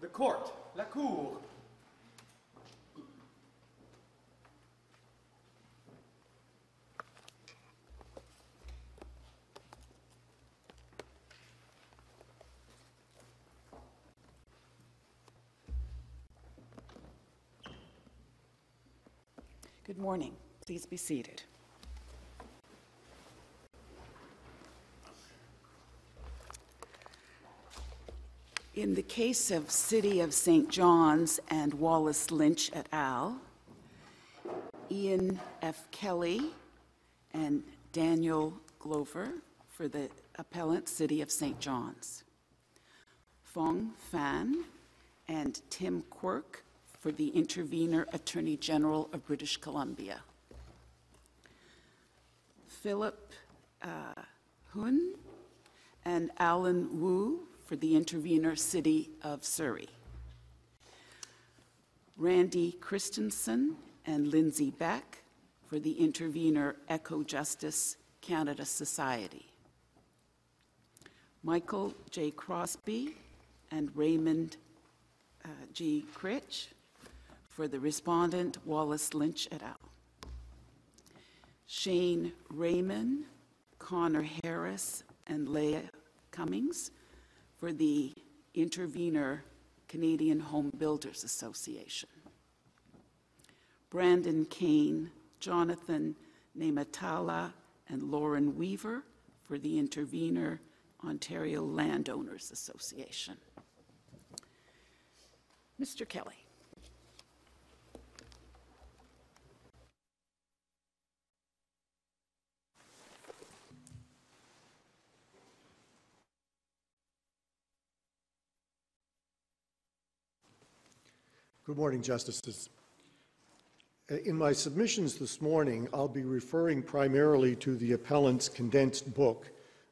The court, la cour. Good morning. Please be seated. In the case of City of St. John's and Wallace Lynch et al., Ian F. Kelly and Daniel Glover for the appellant City of St. John's. Fong Fan and Tim Quirk for the intervener Attorney General of British Columbia. Philip uh, Hun and Alan Wu for the intervener City of Surrey. Randy Christensen and Lindsay Beck for the intervener Ecojustice Canada Society. Michael J. Crosby and Raymond uh, G. Critch for the respondent Wallace Lynch et al. Shane Raymond, Connor Harris, and Leah Cummings for the Intervenor Canadian Home Builders Association. Brandon Kane, Jonathan Nematala, and Lauren Weaver for the Intervenor Ontario Landowners Association. Mr. Kelly. Good morning, Justices. In my submissions this morning, I'll be referring primarily to the appellant's condensed book,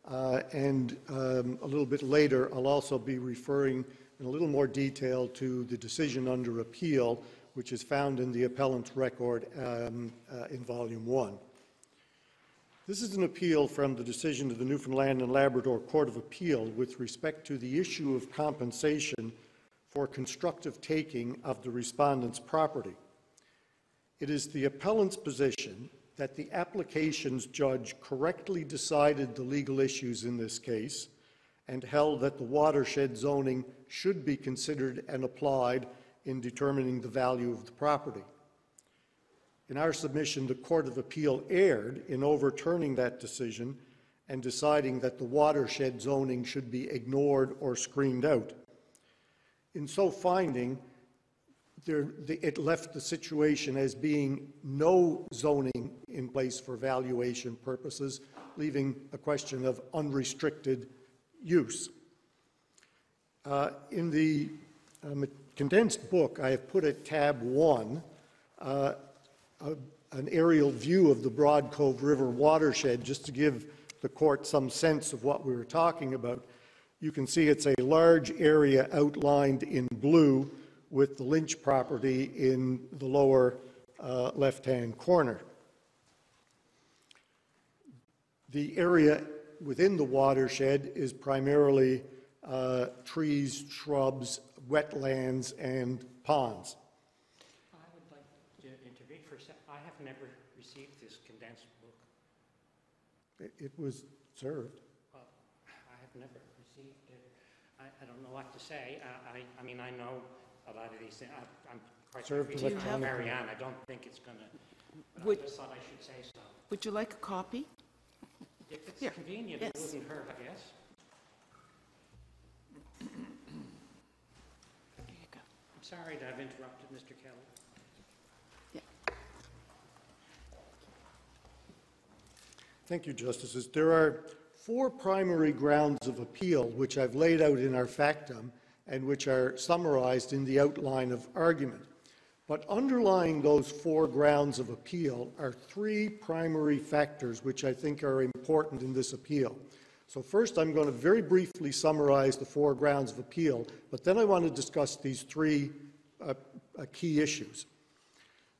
uh, and um, a little bit later, I'll also be referring in a little more detail to the decision under appeal, which is found in the appellant's record um, uh, in Volume 1. This is an appeal from the decision of the Newfoundland and Labrador Court of Appeal with respect to the issue of compensation for constructive taking of the respondent's property. It is the appellant's position that the applications judge correctly decided the legal issues in this case and held that the watershed zoning should be considered and applied in determining the value of the property. In our submission, the Court of Appeal erred in overturning that decision and deciding that the watershed zoning should be ignored or screened out. In so finding, there, the, it left the situation as being no zoning in place for valuation purposes, leaving a question of unrestricted use. Uh, in the um, condensed book, I have put at tab one uh, a, an aerial view of the Broad Cove River watershed just to give the court some sense of what we were talking about. You can see it's a large area outlined in blue with the Lynch property in the lower uh, left-hand corner. The area within the watershed is primarily uh, trees, shrubs, wetlands, and ponds. I would like to intervene for a sec. I have never received this condensed book. It- It was served. Uh, I have never received it. I, I don't know what to say. I, I, I mean, I know a lot of these things. I- I'm quite Served happy to electronically. Marianne. I don't think it's gonna, but I Would- just thought I should say so. Would you like a copy? If it's Here, convenient, it yes. wouldn't hurt, I guess. Here you go. I'm sorry that I've interrupted, Mr. Kelly. Yeah. Thank you, Justices. There are four primary grounds of appeal which I've laid out in our factum and which are summarized in the outline of argument. But underlying those four grounds of appeal are three primary factors which I think are important in this appeal. So first, I'm going to very briefly summarize the four grounds of appeal, but then I want to discuss these three uh, uh, key issues.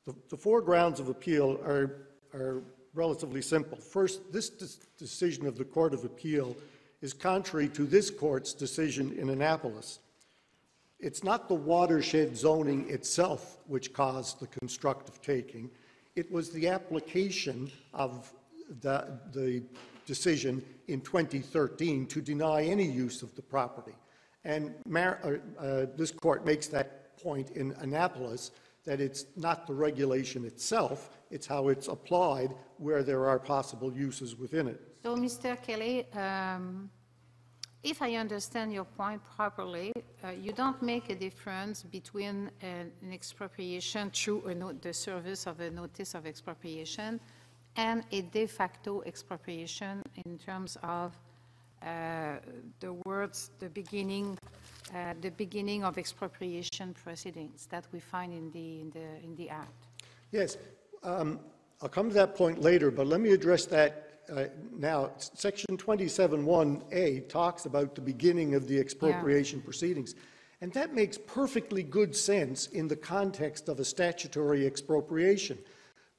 The, the four grounds of appeal are, are relatively simple. First, this dis- decision of the Court of Appeal is contrary to this court's decision in Annapolis. it's not the watershed zoning itself which caused the constructive taking. It was the application of the, the decision in 2013 to deny any use of the property. And Mar- uh, uh, this court makes that point in Annapolis, that it's not the regulation itself, it's how it's applied where there are possible uses within it. So, Mr. Kelly, um, if I understand your point properly, uh, you don't make a difference between an an expropriation through a no- the service of a notice of expropriation and a de facto expropriation in terms of uh, the words, the beginning, uh, the beginning of expropriation proceedings that we find in the, in the, in the Act. Yes, um, I'll come to that point later, but let me address that uh, now. Section 27.1A talks about the beginning of the expropriation proceedings, and that makes perfectly good sense in the context of a statutory expropriation.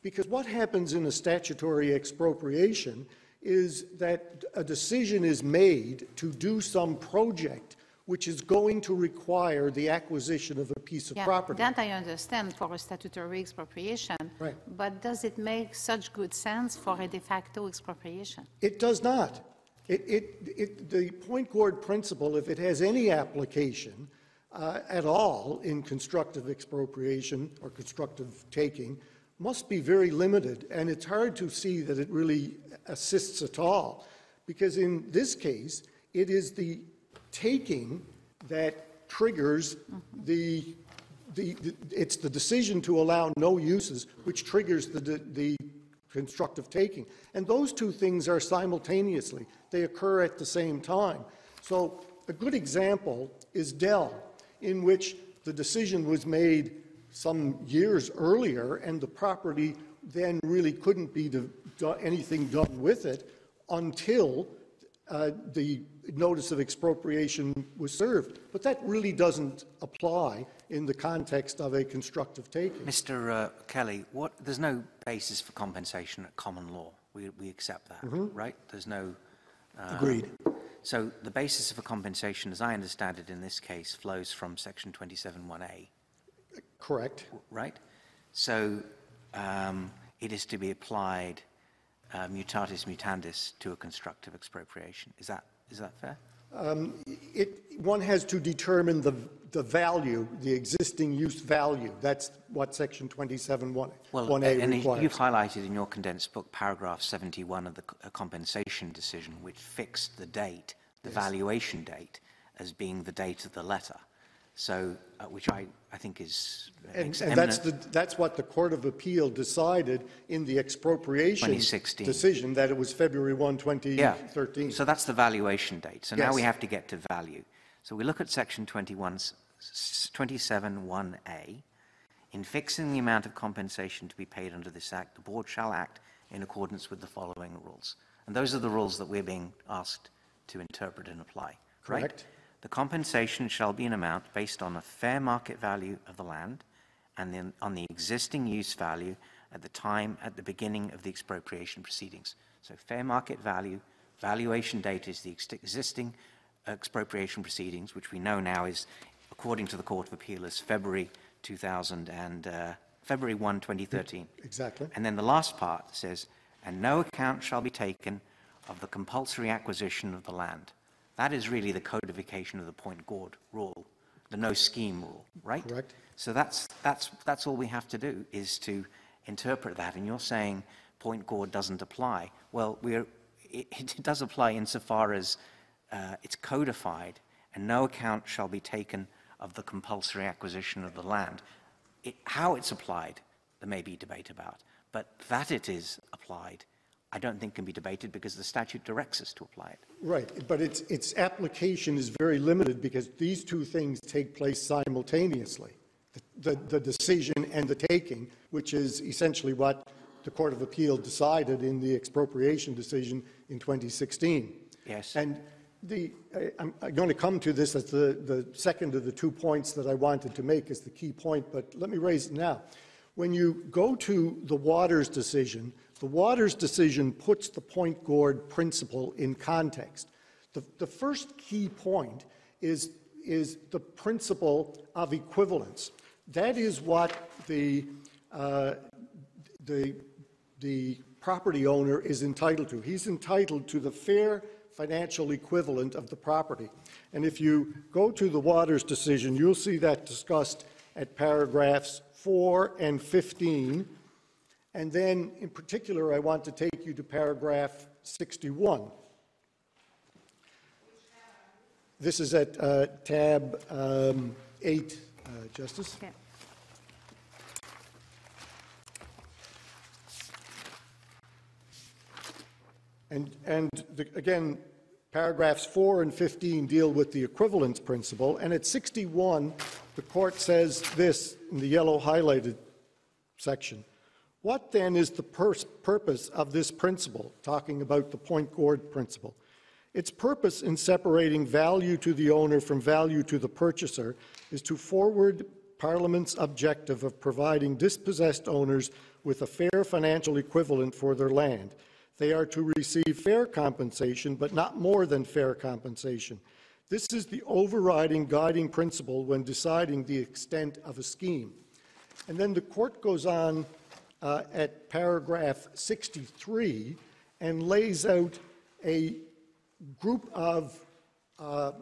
Because what happens in a statutory expropriation is that a decision is made to do some project which is going to require the acquisition of a piece of Yeah, property. That I understand for a statutory expropriation. Right. But does it make such good sense for a de facto expropriation? It does not. It, it, it, the Pointe Gourde principle, if it has any application uh, at all in constructive expropriation or constructive taking, must be very limited, and it's hard to see that it really assists at all. Because in this case, it is the taking that triggers the, the, the- it's the decision to allow no uses which triggers the, the constructive taking. And those two things are simultaneously, they occur at the same time. So a good example is Dell, in which the decision was made some years earlier, and the property then really couldn't be anything done with it until uh, the notice of expropriation was served. But that really doesn't apply in the context of a constructive taking. Mr. Uh, Kelly, what, there's no basis for compensation at common law. We, we accept that, right? There's no. uh, Agreed. So the basis of a compensation, as I understand it in this case, flows from section 27.1A, Correct. right? So um, it is to be applied uh, mutatis mutandis to a constructive expropriation. Is that, is that fair? Um, it, one has to determine the, the value, the existing use value. That's what section 27.1, Well, 1A and requires. you've highlighted in your condensed book paragraph 71 of the compensation decision, which fixed the date, the valuation date, as being the date of the letter. So, uh, which I, I think is And, and that's the, that's what the Court of Appeal decided in the expropriation decision, that it was February 1, yeah. 2013. So that's the valuation date. So now we have to get to value. So we look at section 21, s- s- 27.1a. In fixing the amount of compensation to be paid under this act, the board shall act in accordance with the following rules. And those are the rules that we're being asked to interpret and apply. right? The compensation shall be an amount based on a fair market value of the land and then on the existing use value at the time at the beginning of the expropriation proceedings. So fair market value, valuation date is the ex- existing expropriation proceedings, which we know now is, according to the Court of Appeal, is February 2000 and, uh, February 1, 2013. Exactly. And then the last part says, and no account shall be taken of the compulsory acquisition of the land. That is really the codification of the Pointe Gourde rule, the no scheme rule, right? Correct. So that's, that's, that's all we have to do, is to interpret that. And you're saying Pointe Gourde doesn't apply. Well, we're, it, it does apply insofar as uh, it's codified, and no account shall be taken of the compulsory acquisition of the land. It, how it's applied, there may be debate about, but that it is applied, I don't think can be debated because the statute directs us to apply it. Right, but its, its application is very limited because these two things take place simultaneously. The, the decision and the taking, which is essentially what the Court of Appeal decided in the expropriation decision in 2016. Yes. And the, I- I'm, I'm going to come to this as the, the second of the two points that I wanted to make as the key point, but let me raise it now. When you go to the Waters decision, the Waters decision puts the Pointe Gourde principle in context. The, the first key point is is the principle of equivalence. That is what the, uh, the, the property owner is entitled to. He's entitled to the fair financial equivalent of the property. And if you go to the Waters decision, you'll see that discussed at paragraphs 4 and 15. And then, in particular, I want to take you to paragraph 61. This is at uh, tab um, 8, uh, Justice. Okay. And, and the, again, paragraphs 4 and 15 deal with the equivalence principle. And at 61, the court says this in the yellow highlighted section. What then is the purpose of this principle, talking about the Pointe Gourde principle? Its purpose in separating value to the owner from value to the purchaser is to forward Parliament's objective of providing dispossessed owners with a fair financial equivalent for their land. They are to receive fair compensation, but not more than fair compensation. This is the overriding guiding principle when deciding the extent of a scheme. And then the court goes on uh, at paragraph 63 and lays out a group of uh,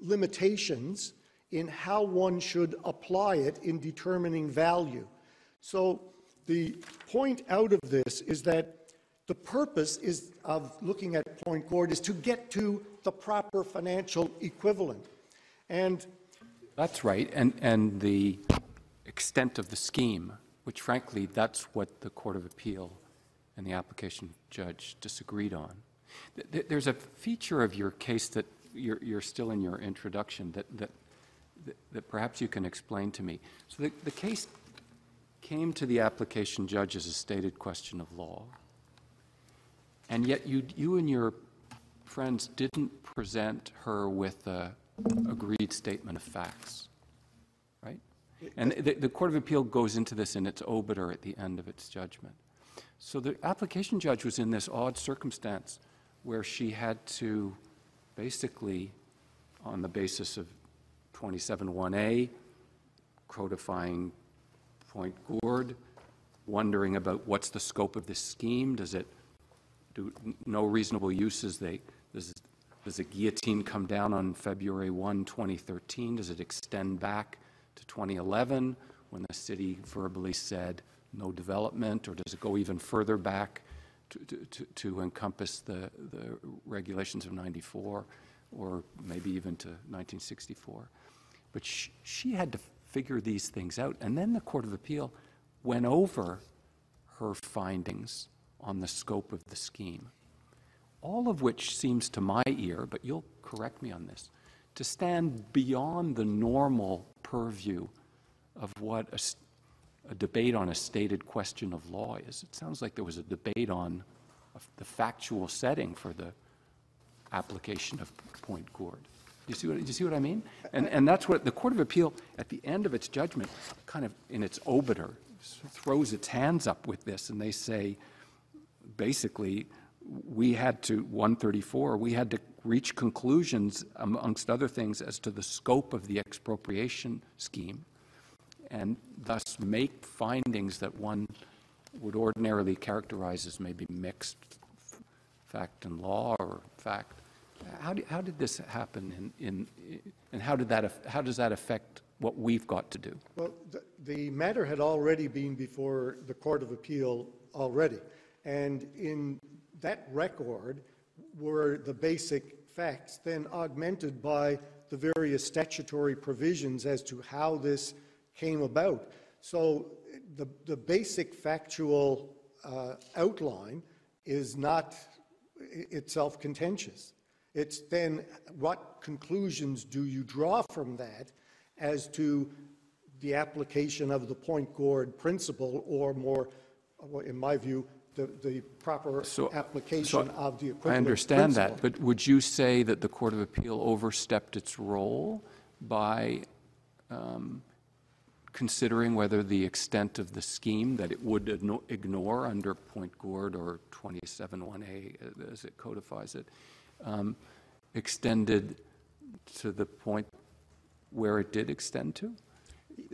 limitations in how one should apply it in determining value. So the point out of this is that the purpose is of looking at Pointe Gourde is to get to the proper financial equivalent. And That's right, and, and the extent of the scheme, which frankly, that's what the Court of Appeal and the application judge disagreed on. Th- th- There's a feature of your case that you're, you're still in your introduction that, that, that- that perhaps you can explain to me. So the, the case came to the application judge as a stated question of law, and yet you, you and your friends didn't present her with a agreed statement of facts? And the, the Court of Appeal goes into this in its obiter at the end of its judgment. So the application judge was in this odd circumstance where she had to basically, on the basis of 27.1a, codifying Pointe Gourde, wondering about what's the scope of this scheme, does it do no reasonable uses, they, does, does the guillotine come down on February 1, 2013? Does it extend back to 2011, when the city verbally said no development, or does it go even further back to, to- to, encompass the, the regulations of 94, or maybe even to 1964? But she, she had to figure these things out, and then the Court of Appeal went over her findings on the scope of the scheme, all of which seems to my ear, but you'll correct me on this, to stand beyond the normal purview of what a debate on a stated question of law is. It sounds like there was a debate on the factual setting for the application of Pointe Gourde. Do you see what, you see what I mean? And, and that's what, the Court of Appeal, at the end of its judgment, kind of in its obiter, throws its hands up with this, and they say, basically, we had to, 134, we had to reach conclusions, amongst other things, as to the scope of the expropriation scheme, and thus make findings that one would ordinarily characterize as maybe mixed fact and law or fact. How did, how did this happen in, in, and how did that, how does that affect what we've got to do? Well, the, the matter had already been before the Court of Appeal already. And in that record were the basic facts, then augmented by the various statutory provisions as to how this came about. So the, the basic factual uh, outline is not itself contentious. It's then what conclusions do you draw from that as to the application of the Pointe Gourde principle, or more, in my view, the, the proper So- application so of the I equivalent understand that, principle. but would you say that the Court of Appeal overstepped its role by um, considering whether the extent of the scheme that it would igno- ignore under Pointe Gourde or 27-1A, as it codifies it, um, extended to the point where it did extend to?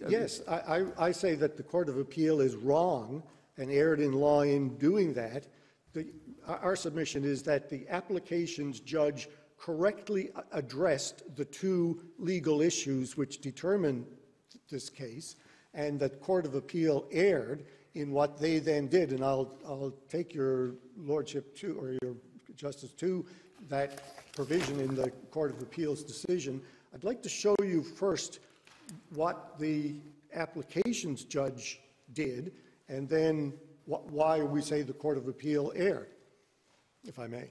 Yes, I, I, I say that the Court of Appeal is wrong and erred in law in doing that. The, our- submission is that the applications judge correctly addressed the two legal issues which determine this case, and that Court of Appeal erred in what they then did. And I'll, I'll take your lordship to, or your justice to, that provision in the Court of Appeal's decision. I'd like to show you first what the applications judge did, and then wh- why we say the Court of Appeal erred, if I may.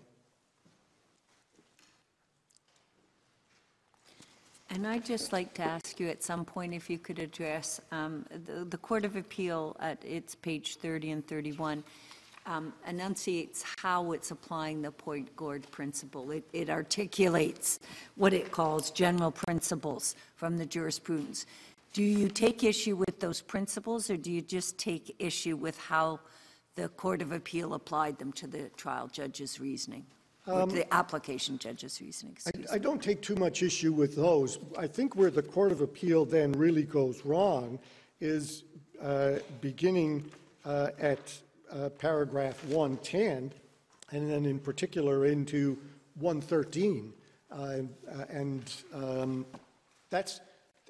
And I'd just like to ask you at some point if you could address, um, the the Court of Appeal at its page 30 and 31 um, enunciates how it's applying the Pointe Gourde principle. It- It articulates what it calls general principles from the jurisprudence. Do you take issue with those principles, or do you just take issue with how the Court of Appeal applied them to the trial judge's reasoning? To the application judge's reasoning. I, I don't take too much issue with those. I think where the Court of Appeal then really goes wrong is uh, beginning uh, at uh, paragraph 110, and then in particular into 113. Uh, uh, And um, that's,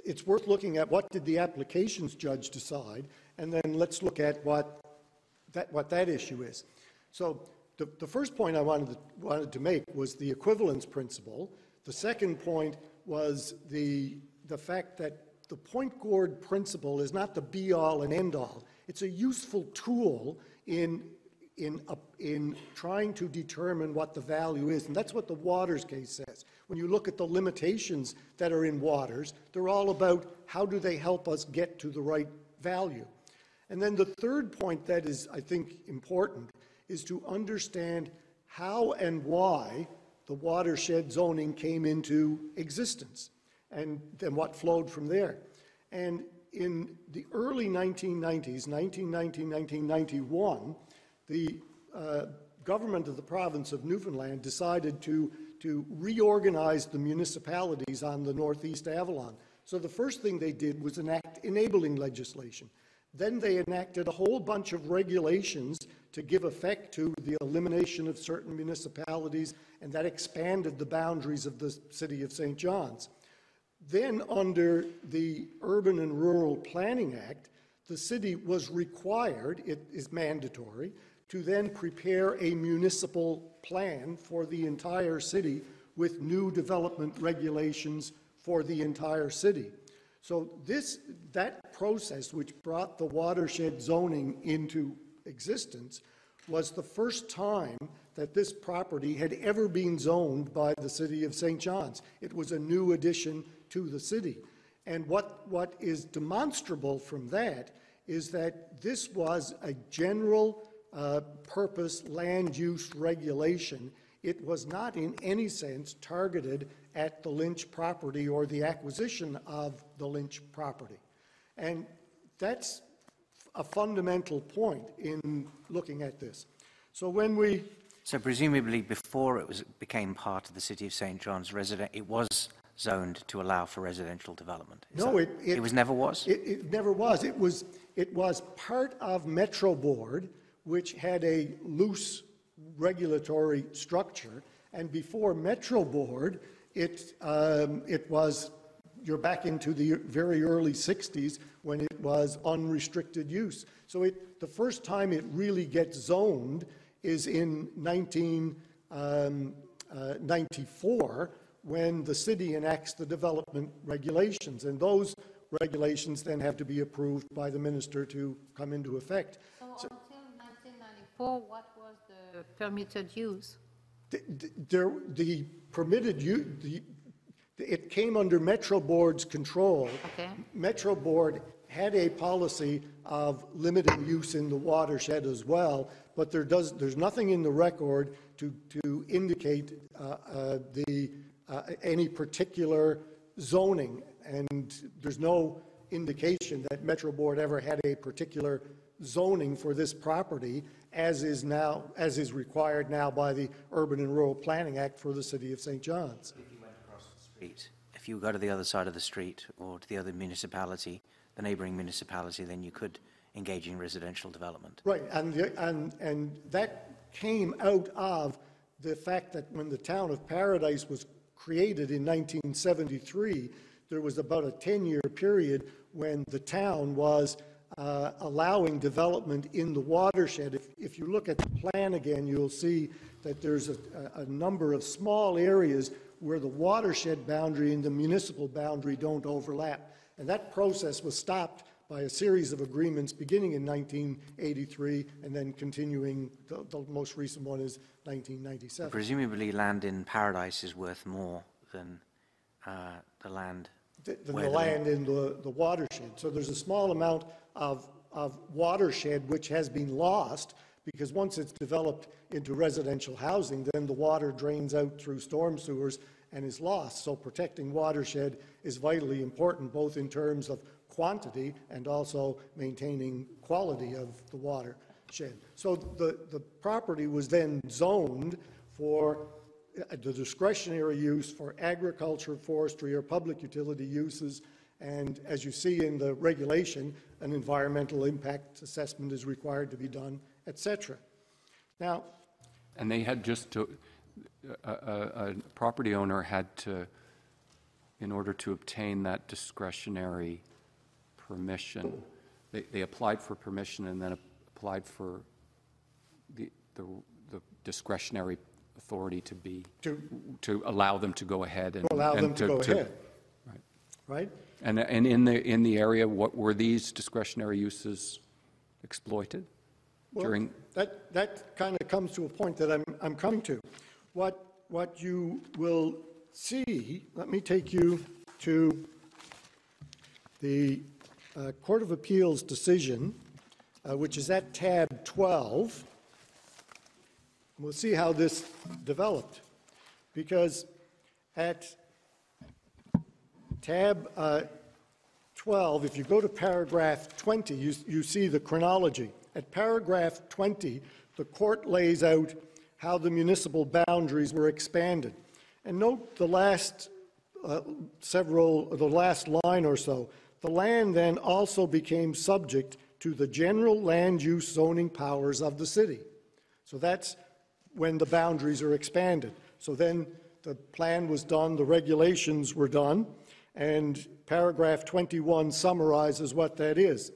it's worth looking at what did the applications judge decide, and then let's look at what that, what that issue is. So the, the first point I wanted to, wanted to make was the equivalence principle. The second point was the, the fact that the Pointe Gourde principle is not the be-all and end-all. It's a useful tool in, in, a- in trying to determine what the value is, and that's what the Waters case says. When you look at the limitations that are in Waters, they're all about how do they help us get to the right value. And then the third point that is, I think, important is to understand how and why the watershed zoning came into existence and then what flowed from there. And in the early 1990s, 1990, 1991, the uh, government of the province of Newfoundland decided to, to reorganize the municipalities on the Northeast Avalon. So the first thing they did was enact enabling legislation. Then they enacted a whole bunch of regulations to give effect to the elimination of certain municipalities, and that expanded the boundaries of the city of St. John's. Then, under the Urban and Rural Planning Act, the city was required, it is mandatory, to then prepare a municipal plan for the entire city with new development regulations for the entire city. So this, that process which brought the watershed zoning into existence was the first time that this property had ever been zoned by the city of St. John's. It was a new addition to the city. And what, what is demonstrable from that is that this was a general uh, purpose land use regulation. It was not in any sense targeted at the Lynch property or the acquisition of the Lynch property. And that's a fundamental point in looking at this. So when we, So presumably before it was, became part of the City of St. John's resident, it was zoned to allow for residential development? Is no, that- it. It was never was? It, it never was. It was, it was part of Metro Board, which had a loose regulatory structure. And before Metro Board, it, um, it was, you're back into the very early 60s when it was unrestricted use. So it, the first time it really gets zoned is in 1994, when the city enacts the development regulations. And those regulations then have to be approved by the minister to come into effect. 1994, what was the permitted use? Th- th- There, the permitted, u- the, it came under Metro Board's control. Okay. Metro Board had a policy of limiting use in the watershed as well, but there does, there's nothing in the record to, to indicate uh, uh, the, uh, any particular zoning. And there's no indication that Metro Board ever had a particular zoning for this property, as is now, as is required now by the Urban and Rural Planning Act for the city of St. John's. If you went across the street, if you go to the other side of the street or to the other municipality, the neighboring municipality, then you could engage in residential development. Right, and, the- and, and that came out of the fact that when the town of Paradise was created in 1973, there was about a 10-year period when the town was uh, allowing development in the watershed. If, if you look at the plan again, you'll see that there's a, a number of small areas where the watershed boundary and the municipal boundary don't overlap. And that process was stopped by a series of agreements beginning in 1983 and then continuing, the, the most recent one is 1997. Presumably, land in Paradise is worth more than uh, the land th- than where the land in the, the watershed. So there's a small amount of, of watershed which has been lost because once it's developed into residential housing, then the water drains out through storm sewers and is lost. So protecting watershed is vitally important, both in terms of quantity and also maintaining quality of the watershed. So the, the property was then zoned for uh, the discretionary use for agriculture, forestry, or public utility uses. And as you see in the regulation, an environmental impact assessment is required to be done, et cetera. Now, And they had just to, a, a, a property owner had to, in order to obtain that discretionary permission, they, they applied for permission and then applied for the, the the discretionary authority to be, To- to allow them to go ahead and. allow and them to go ahead, Right. right? And, and in the, in the area, what, were these discretionary uses exploited Well, during? That, that kind of comes to a point that I'm, I'm coming to. What, what you will see, let me take you to the uh, Court of Appeals decision, uh, which is at tab 12. We'll see how this developed. Because at tab uh, 12, if you go to paragraph 20, you, you see the chronology. At paragraph 20, the court lays out how the municipal boundaries were expanded. And note the last uh, several, the last line or so. The land then also became subject to the general land use zoning powers of the city. So that's when the boundaries are expanded. So then the plan was done, the regulations were done, and paragraph 21 summarizes what that is.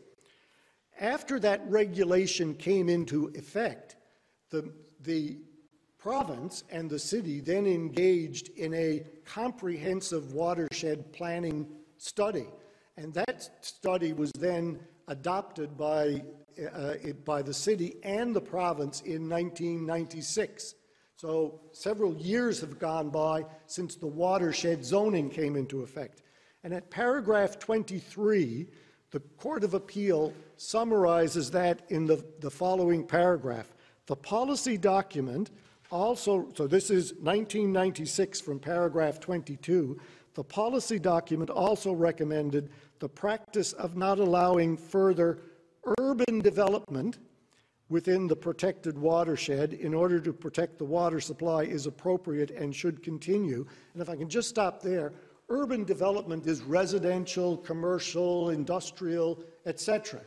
After that regulation came into effect, the, the province and the city then engaged in a comprehensive watershed planning study. And that study was then adopted by, uh, by the city and the province in 1996. So several years have gone by since the watershed zoning came into effect. And at paragraph 23, the Court of Appeal summarizes that in the, the following paragraph. The policy document also, so this is 1996 from paragraph 22, the policy document also recommended the practice of not allowing further urban development within the protected watershed in order to protect the water supply is appropriate and should continue. And if I can just stop there, urban development is residential, commercial, industrial, etc.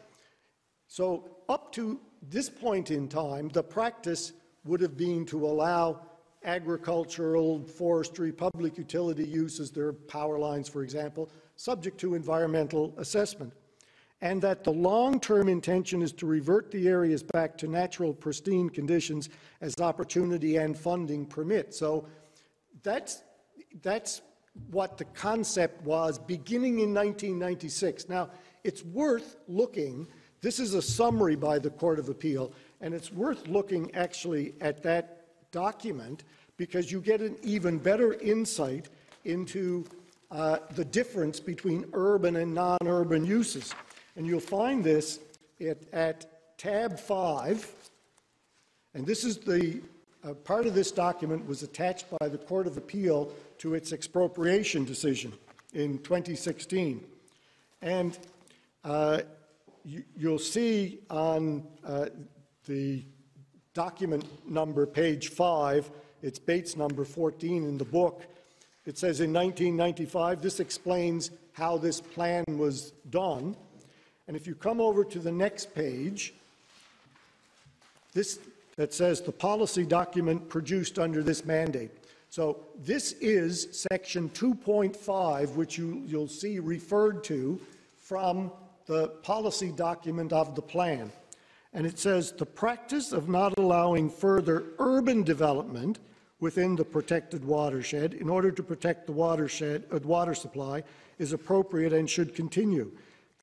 So up to this point in time, the practice would have been to allow agricultural, forestry, public utility uses, there are power lines, for example, subject to environmental assessment. And that the long-term intention is to revert the areas back to natural pristine conditions as opportunity and funding permit. So that's, that's what the concept was beginning in 1996. Now, it's worth looking, this is a summary by the Court of Appeal, and it's worth looking actually at that document because you get an even better insight into uh, the difference between urban and non-urban uses. And you'll find this at, at tab 5, and this is the, uh, part of this document was attached by the Court of Appeal to its expropriation decision in 2016. And uh, you, you'll see on uh, the document number, page 5, it's Bates number 14 in the book, It says in 1995, this explains how this plan was done. And if you come over to the next page, this, that says the policy document produced under this mandate. So this is section 2.5, which you, you'll see referred to from the policy document of the plan. And it says the practice of not allowing further urban development within the protected watershed in order to protect the watershed, uh, water supply is appropriate and should continue.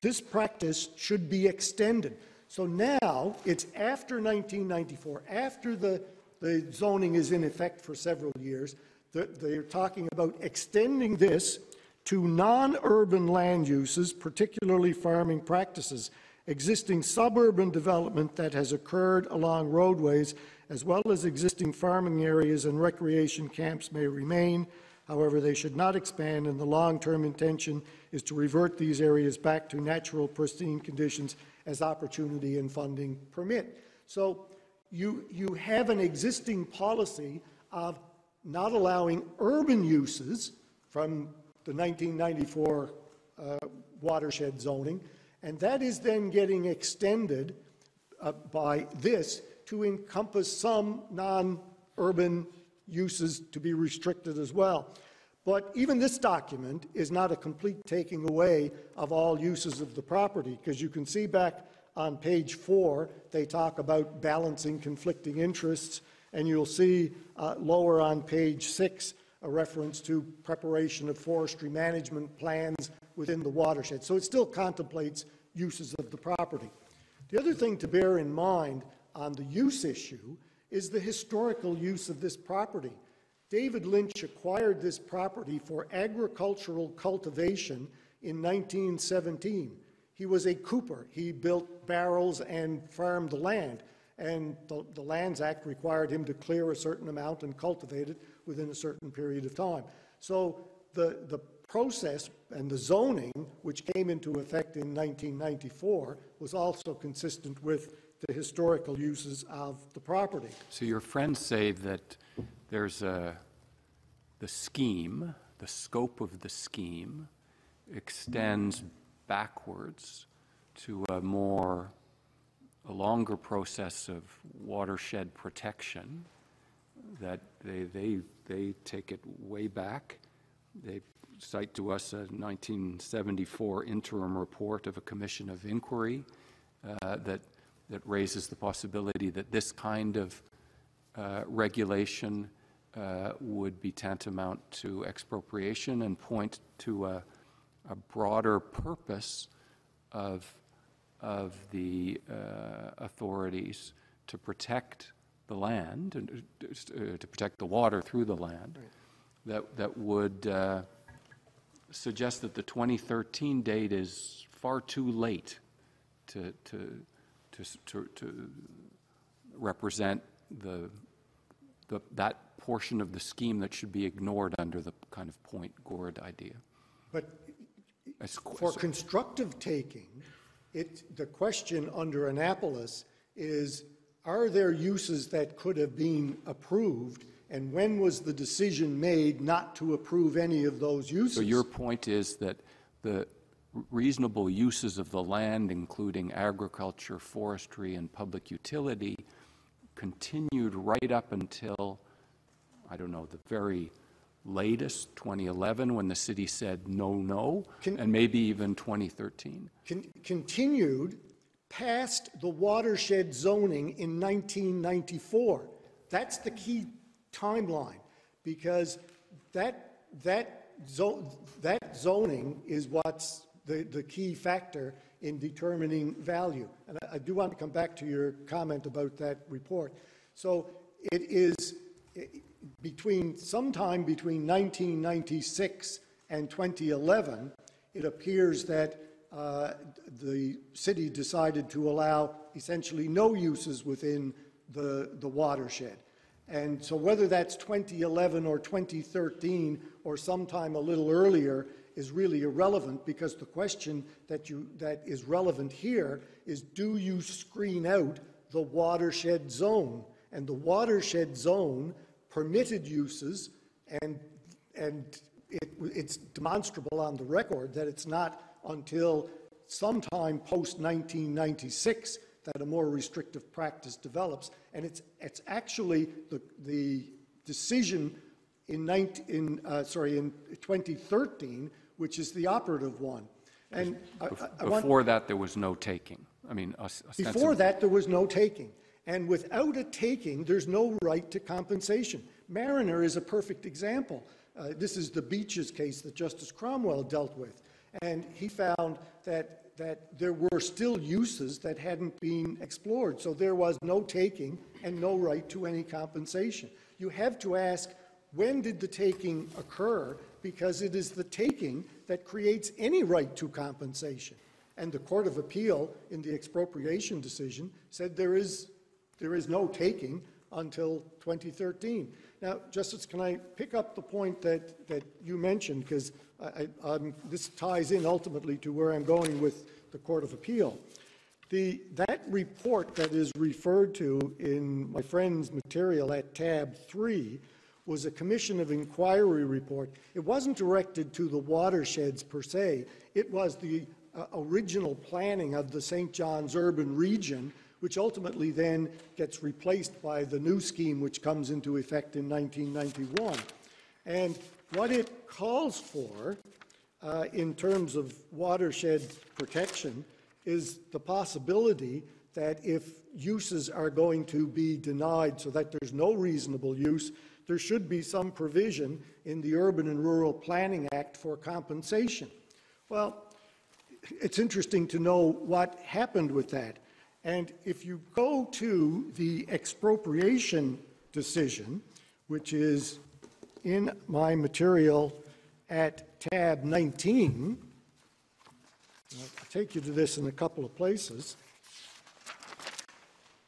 This practice should be extended. So now it's after 1994, after the, the zoning is in effect for several years, they're talking about extending this to non-urban land uses, particularly farming practices, existing suburban development that has occurred along roadways, as well as existing farming areas and recreation camps may remain. However, they should not expand, and the long-term intention is to revert these areas back to natural pristine conditions as opportunity and funding permit. So you, you have an existing policy of not allowing urban uses from the 1994 uh, watershed zoning, and that is then getting extended uh, by this to encompass some non-urban uses to be restricted as well. But even this document is not a complete taking away of all uses of the property, because you can see back on page four, they talk about balancing conflicting interests, and you'll see uh, lower on page six a reference to preparation of forestry management plans within the watershed. So it still contemplates uses of the property. The other thing to bear in mind on the use issue is the historical use of this property. David Lynch acquired this property for agricultural cultivation in 1917. He was a cooper. He built barrels and farmed land. And the, the Lands Act required him to clear a certain amount and cultivate it within a certain period of time. So the, the process and the zoning, which came into effect in 1994, was also consistent with the historical uses of the property. So your friends say that there's a, the scheme, the scope of the scheme extends backwards to a more, a longer process of watershed protection, that they, they, they take it way back. They cite to us a 1974 interim report of a commission of inquiry uh, that, that raises the possibility that this kind of uh, regulation uh, would be tantamount to expropriation and point to a, a broader purpose of, of the uh, authorities to protect the land, and uh, to protect the water through the land, that, that would uh, suggest that the 2013 date is far too late to, to, to, to, to represent the, the, that portion of the scheme that should be ignored under the kind of Pointe Gourde idea. But for constructive taking, it, the question under Annapolis is, are there uses that could have been approved? And when was the decision made not to approve any of those uses? So your point is that the reasonable uses of the land, including agriculture, forestry, and public utility, continued right up until, I don't know, the very latest, 2011, when the city said no, no, Can- and maybe even 2013? con- continued past the watershed zoning in 1994. That's the key timeline, because that, that, zo- that zoning is what's the, the key factor in determining value. And I, I do want to come back to your comment about that report. So it is eh, between, sometime between 1996 and 2011, it appears that uh, the city decided to allow essentially no uses within the, the watershed. And so whether that's 2011 or 2013 or sometime a little earlier is really irrelevant because the question that, you, that is relevant here is do you screen out the watershed zone? And the watershed zone permitted uses and, and it's demonstrable on the record that it's not until sometime post-1996 that a more restrictive practice develops. And it's, it's actually the, the decision in 19, in, uh, sorry, in 2013, which is the operative one. And I- I- I want- Before that, there was no taking. I mean, ostensibly. before that, there was no taking. And without a taking, there's no right to compensation. Mariner is a perfect example. Uh, This is the Beaches case that Justice Cromwell dealt with. And he found that, that there were still uses that hadn't been explored. So there was no taking and no right to any compensation. You have to ask, when did the taking occur? Because it is the taking that creates any right to compensation. And the Court of Appeal, in the expropriation decision, said there is, there is no taking until 2013. Now, Justice, can I pick up the point that, that you mentioned? Because this ties in ultimately to where I'm going with the Court of Appeal. The, that report that is referred to in my friend's material at tab three was a Commission of Inquiry report. It wasn't directed to the watersheds per se. It was the uh, original planning of the St. John's urban region, which ultimately then gets replaced by the new scheme which comes into effect in 1991. And what it calls for uh, in terms of watershed protection is the possibility that if uses are going to be denied so that there's no reasonable use, there should be some provision in the Urban and Rural Planning Act for compensation. Well, it's interesting to know what happened with that. And if you go to the expropriation decision, which is in my material at tab 19, I'll take you to this in a couple of places.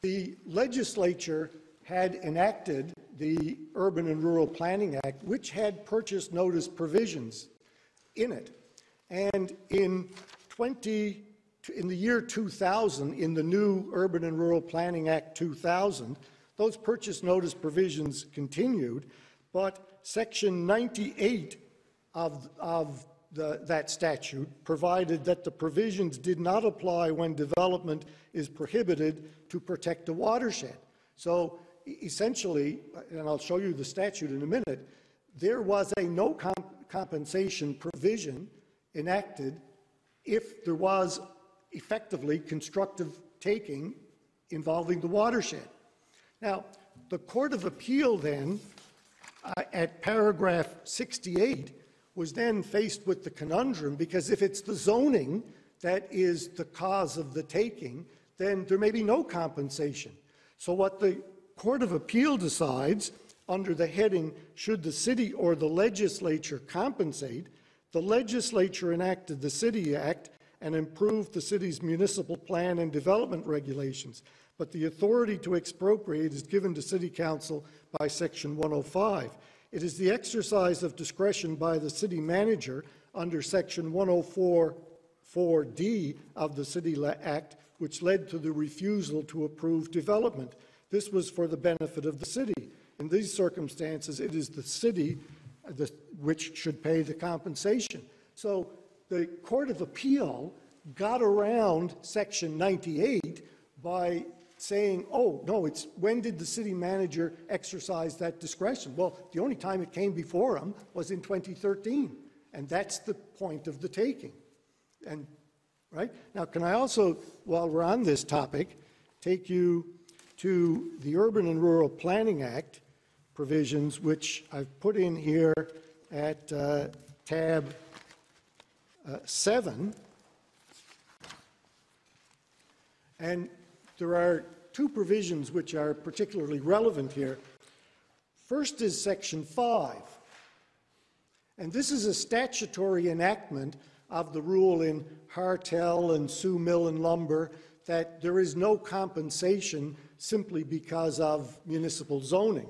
The legislature had enacted the Urban and Rural Planning Act, which had purchase notice provisions in it. And in 20, in the year 2000, in the new Urban and Rural Planning Act 2000, those purchase notice provisions continued, but Section 98 of, of the, that statute provided that the provisions did not apply when development is prohibited to protect a watershed. So essentially, and I'll show you the statute in a minute, there was a no comp- compensation provision enacted if there was effectively constructive taking involving the watershed. Now, the Court of Appeal then, uh, at paragraph 68, was then faced with the conundrum because if it's the zoning that is the cause of the taking, then there may be no compensation. So, what the Court of Appeal decides under the heading, should the city or the legislature compensate, the legislature enacted the City Act and improved the city's municipal plan and development regulations. But the authority to expropriate is given to City Council by Section 105. It is the exercise of discretion by the city manager under Section 104.4D of the City Act which led to the refusal to approve development. This was for the benefit of the city. In these circumstances, it is the city uh, which should pay the compensation. So the Court of Appeal got around Section 98 by saying, oh, no, it's when did the city manager exercise that discretion? Well, the only time it came before him was in 2013, and that's the point of the taking. And, right? Now, can I also, while we're on this topic, take you to the Urban and Rural Planning Act provisions, which I've put in here at uh, tab uh, 7. And there are two provisions which are particularly relevant here. First is Section 5. And this is a statutory enactment of the rule in Hartel and Soo Mill and Lumber that there is no compensation simply because of municipal zoning.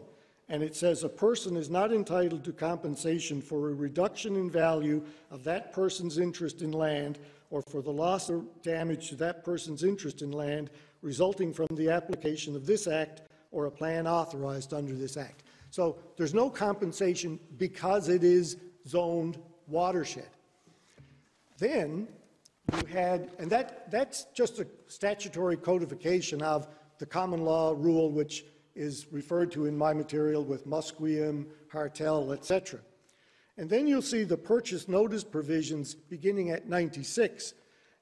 And it says a person is not entitled to compensation for a reduction in value of that person's interest in land or for the loss or damage to that person's interest in land resulting from the application of this act or a plan authorized under this act. So there's no compensation because it is zoned watershed. Then you had, and that, that's just a statutory codification of the common law rule, which is referred to in my material with Musqueam, Hartel, etc. And then you'll see the purchase notice provisions beginning at 96.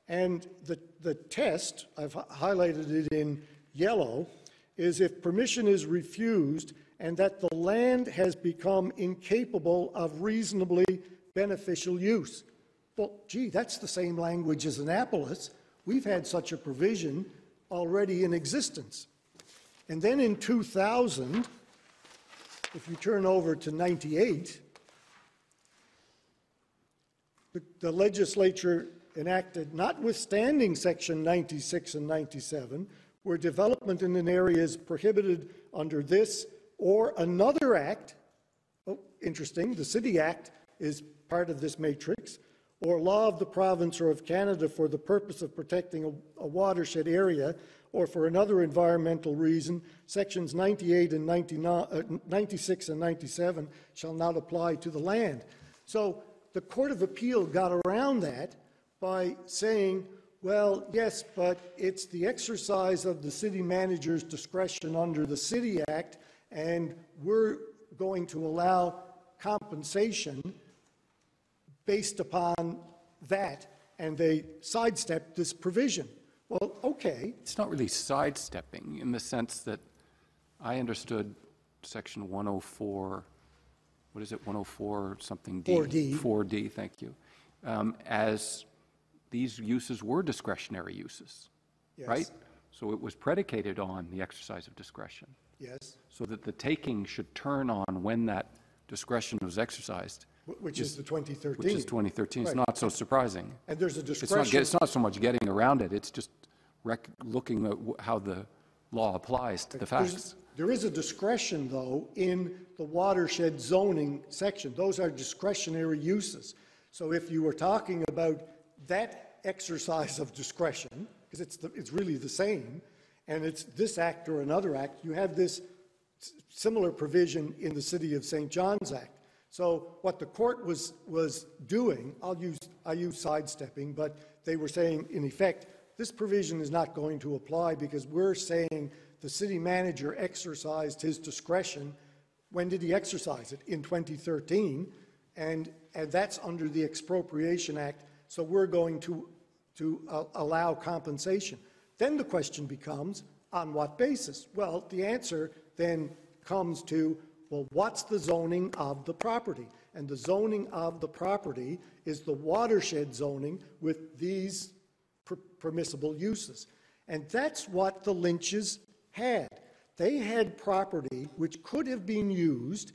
And the, the test, I've highlighted it in yellow, is if permission is refused and that the land has become incapable of reasonably beneficial use. Well, gee, that's the same language as Annapolis. We've had such a provision already in existence. And then in 2000, if you turn over to 98, the, the legislature enacted, notwithstanding section 96 and 97, where development in an area is prohibited under this or another act, oh, interesting, the City Act is part of this matrix, or law of the province or of Canada for the purpose of protecting a, a watershed area or for another environmental reason, sections 98 and 99, uh, 96 and 97 shall not apply to the land. So the Court of Appeal got around that by saying, well, yes, but it's the exercise of the city manager's discretion under the City Act, and we're going to allow compensation based upon that, and they sidestepped this provision. Well, okay, It's not really sidestepping in the sense that I understood section 104, what is it, 104 something D? 4D. 4D, thank you, um, as these uses were discretionary uses, right? So it was predicated on the exercise of discretion, yes, so that the taking should turn on when that discretion was exercised, wh- which is the 2013. which is 2013. It's Right. not so surprising. And there's a It's not, discretion. it's not so much getting around it, it's just rec- looking at wh- how the law applies to the There's- facts. There is a discretion, though, in the watershed zoning section. Those are discretionary uses. So if you were talking about that exercise of discretion, because it's, the- it's really the same, and it's this act or another act, you have this s- similar provision in the City of St. John's Act. So what the court was, was doing, I'll use, I use sidestepping, but they were saying, in effect, this provision is not going to apply because we're saying the city manager exercised his discretion. When did he exercise it? In 2013. And, and that's under the Expropriation Act. So we're going to, to uh, allow compensation. Then the question becomes, on what basis? Well, the answer then comes to, well, what's the zoning of the property? And the zoning of the property is the watershed zoning with these per- permissible uses. And that's what the Lynches had. They had property which could have been used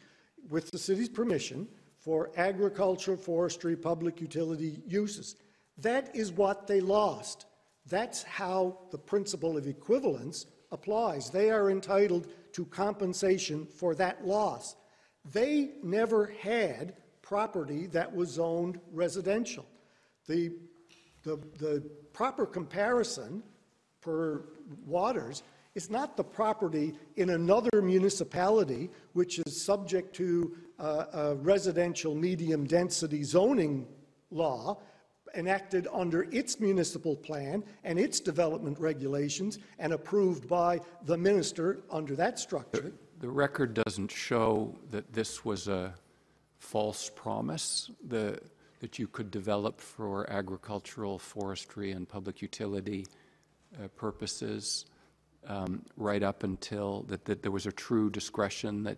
with the city's permission for agriculture, forestry, public utility uses. That is what they lost. That's how the principle of equivalence applies. They are entitled to compensation for that loss. They never had property that was zoned residential. The, the, the proper comparison per Waters is not the property in another municipality which is subject to uh, a residential medium density zoning law enacted under its municipal plan and its development regulations and approved by the minister under that structure. The record doesn't show that this was a false promise, the, that you could develop for agricultural, forestry, and public utility uh, purposes um, right up until, that, that there was a true discretion that,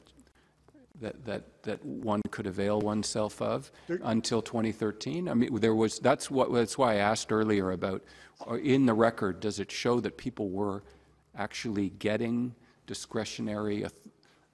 that, that, that one could avail oneself of until 2013? I mean, there was, that's what, that's why I asked earlier about, uh, in the record, does it show that people were actually getting discretionary uh,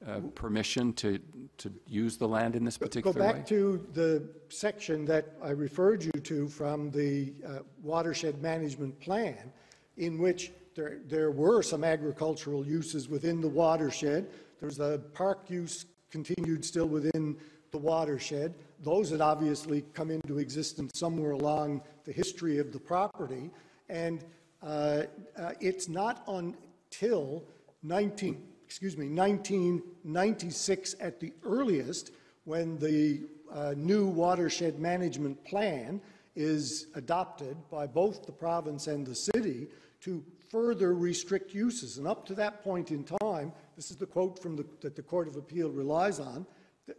uh, permission to, to use the land in this particular way? Go back to the section that I referred you to from the uh, watershed management plan, in which there, there were some agricultural uses within the watershed. There's a park use continued still within the watershed. Those had obviously come into existence somewhere along the history of the property. And uh, uh, it's not until 19, excuse me, 1996 at the earliest, when the uh, new watershed management plan is adopted by both the province and the city to further restrict uses. And up to that point in time, this is the quote from the, that the Court of Appeal relies on, the,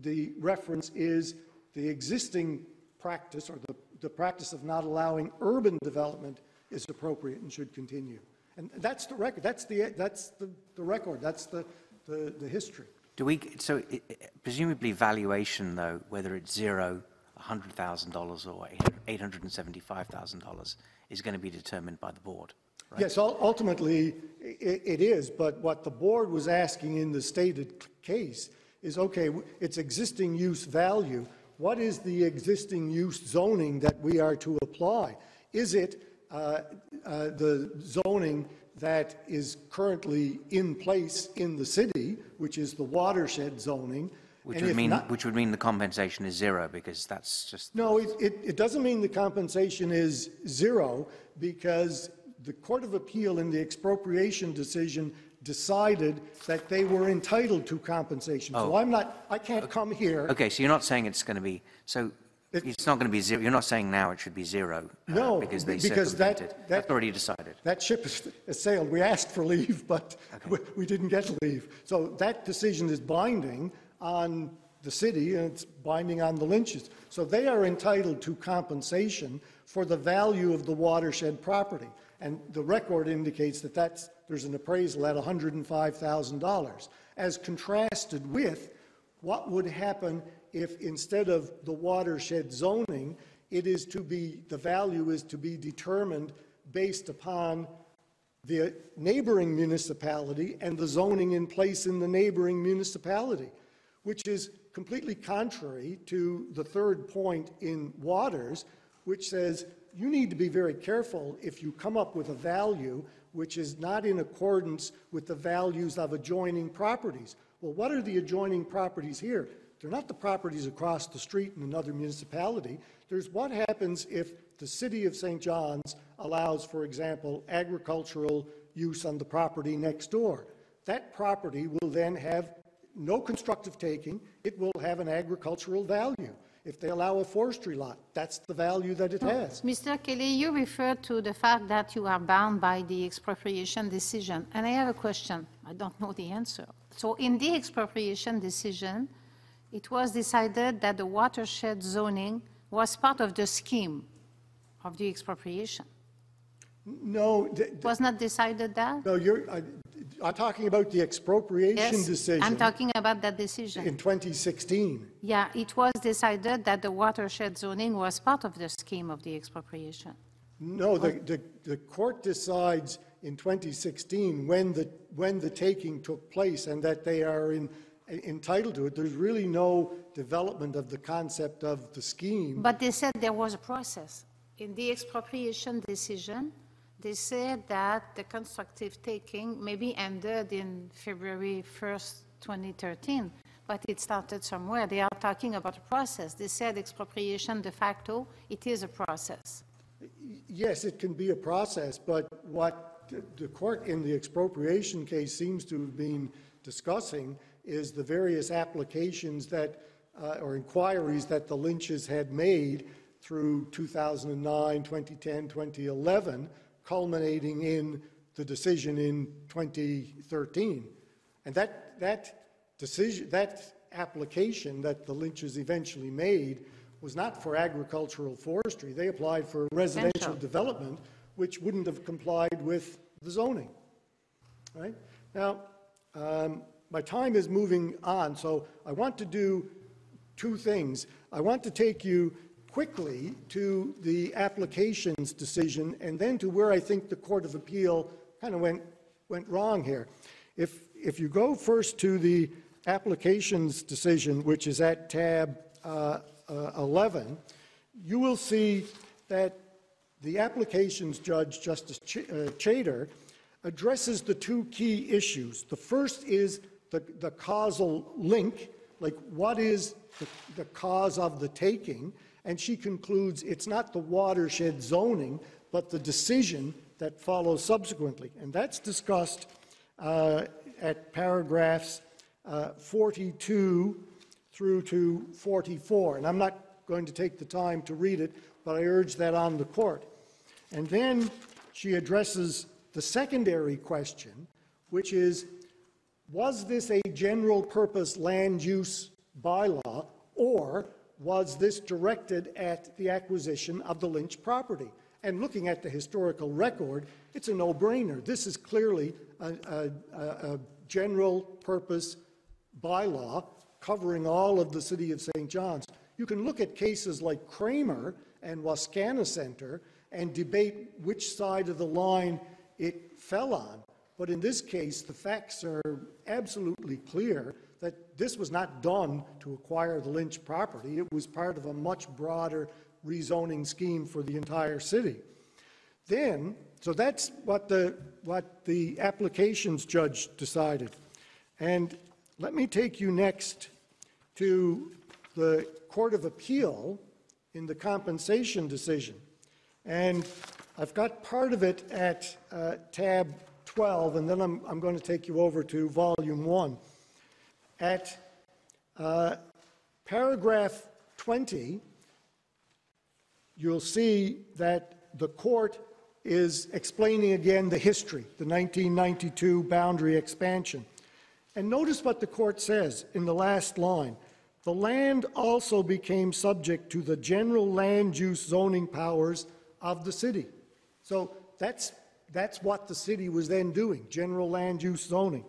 the reference is the existing practice or the, the practice of not allowing urban development is appropriate and should continue. And that's the record. That's the, that's the, the record. That's the, the, the history. Do we, so i- i- presumably valuation though, whether it's zero, $100,000 or $875,000 is going to be determined by the board, right? Yes, ul- ultimately, i- it is, but what the board was asking in the stated c- case is, okay, w- it's existing use value. What is the existing use zoning that we are to apply? Is it uh, uh, the zoning that is currently in place in the city, which is the watershed zoning? Which And would if mean, not- which would mean the compensation is zero because that's just, No, it, it, it doesn't mean the compensation is zero because the Court of Appeal in the expropriation decision decided that they were entitled to compensation. So Oh. I'm not, I can't come here. okay, so you're not saying it's going to be, so It- it's not going to be zero, you're not saying now it should be zero? uh, No, Because they because that- circumvented. that- That's already decided. That ship has- has sailed. We asked for leave, but we- we didn't get leave. So that decision is binding on the city, and it's binding on the Lynches. So they are entitled to compensation for the value of the watershed property. And the record indicates that that's, there's an appraisal at $105,000, as contrasted with what would happen if instead of the watershed zoning, it is to be, the value is to be determined based upon the neighboring municipality and the zoning in place in the neighboring municipality, which is completely contrary to the third point in Waters, which says you need to be very careful if you come up with a value which is not in accordance with the values of adjoining properties. Well, what are the adjoining properties here? They're not the properties across the street in another municipality. There's what happens if the city of St. John's allows, for example, agricultural use on the property next door. That property will then have no constructive taking, it will have an agricultural value. If they allow a forestry lot, that's the value that it has. Mr. Kelly, you referred to the fact that you are bound by the expropriation decision, and I have a question. I don't know the answer. So in the expropriation decision, it was decided that the watershed zoning was part of the scheme of the expropriation. No, was not decided that? no, you're, I- I'm talking about the expropriation Yes, decision I'm talking about that decision. in 2016. Yeah, it was decided that the watershed zoning was part of the scheme of the expropriation. No, the, the, the court decides in 2016 when the, when the taking took place and that they are in, entitled to it. There's really no development of the concept of the scheme. But they said there was a process. In the expropriation decision, they said that the constructive taking maybe ended in February 1st, 2013, but it started somewhere. They are talking about a process. They said expropriation de facto, it is a process. Yes, it can be a process, but what the- court in the expropriation case seems to have been discussing is the various applications that, uh, or inquiries that the Lynches had made through 2009, 2010, 2011, culminating in the decision in 2013. And that, that decision, that application that the Lynches eventually made was not for agricultural forestry. They applied for residential Residential. development, which wouldn't have complied with the zoning. Right? Now, um, my time is moving on, so I want to do two things. I want to take you quickly to the applications decision and then to where I think the Court of Appeal kind of went, went wrong here. If, if you go first to the applications decision, which is at tab uh, uh, 11, you will see that the applications judge, Justice Ch- uh, Chater, addresses the two key issues. The first is the, the causal link, like what is the, the cause of the taking, and she concludes it's not the watershed zoning, but the decision that follows subsequently. And that's discussed uh, at paragraphs uh, 42 through to 44. And I'm not going to take the time to read it, but I urge that on the court. And then she addresses the secondary question, which is, was this a general purpose land use bylaw, or was this directed at the acquisition of the Lynch property? And looking at the historical record, it's a no-brainer. This is clearly a, a, a, a general purpose bylaw covering all of the city of St. John's. You can look at cases like Kramer and Wascana Center and debate which side of the line it fell on. But in this case, the facts are absolutely clear that this was not done to acquire the Lynch property. It was part of a much broader rezoning scheme for the entire city. Then, so that's what the, what the applications judge decided. And let me take you next to the Court of Appeal in the compensation decision. And I've got part of it at uh, tab 12, and then I'm, I'm going to take you over to volume 1. At uh, paragraph 20, you'll see that the court is explaining again the history, the 1992 boundary expansion. And notice what the court says in the last line. The land also became subject to the general land use zoning powers of the city. So that's, that's what the city was then doing, general land use zoning.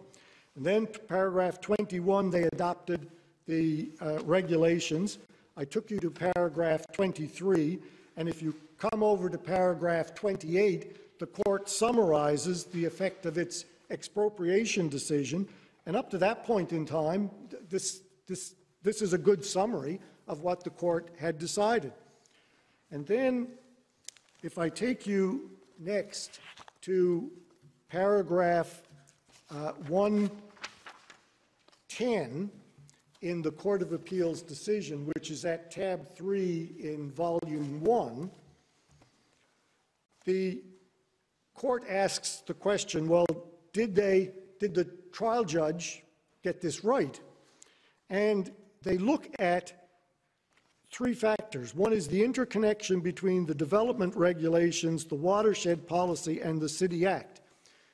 And then paragraph 21, they adopted the uh, regulations. I took you to paragraph 23, and if you come over to paragraph 28, the court summarizes the effect of its expropriation decision. And up to that point in time, this, this, this is a good summary of what the court had decided. And then, if I take you next to paragraph uh, 110 in the Court of Appeals decision, which is at tab 3 in volume 1, the court asks the question, well, did they, did the trial judge get this right? And they look at three factors. One is the interconnection between the development regulations, the watershed policy, and the City Act.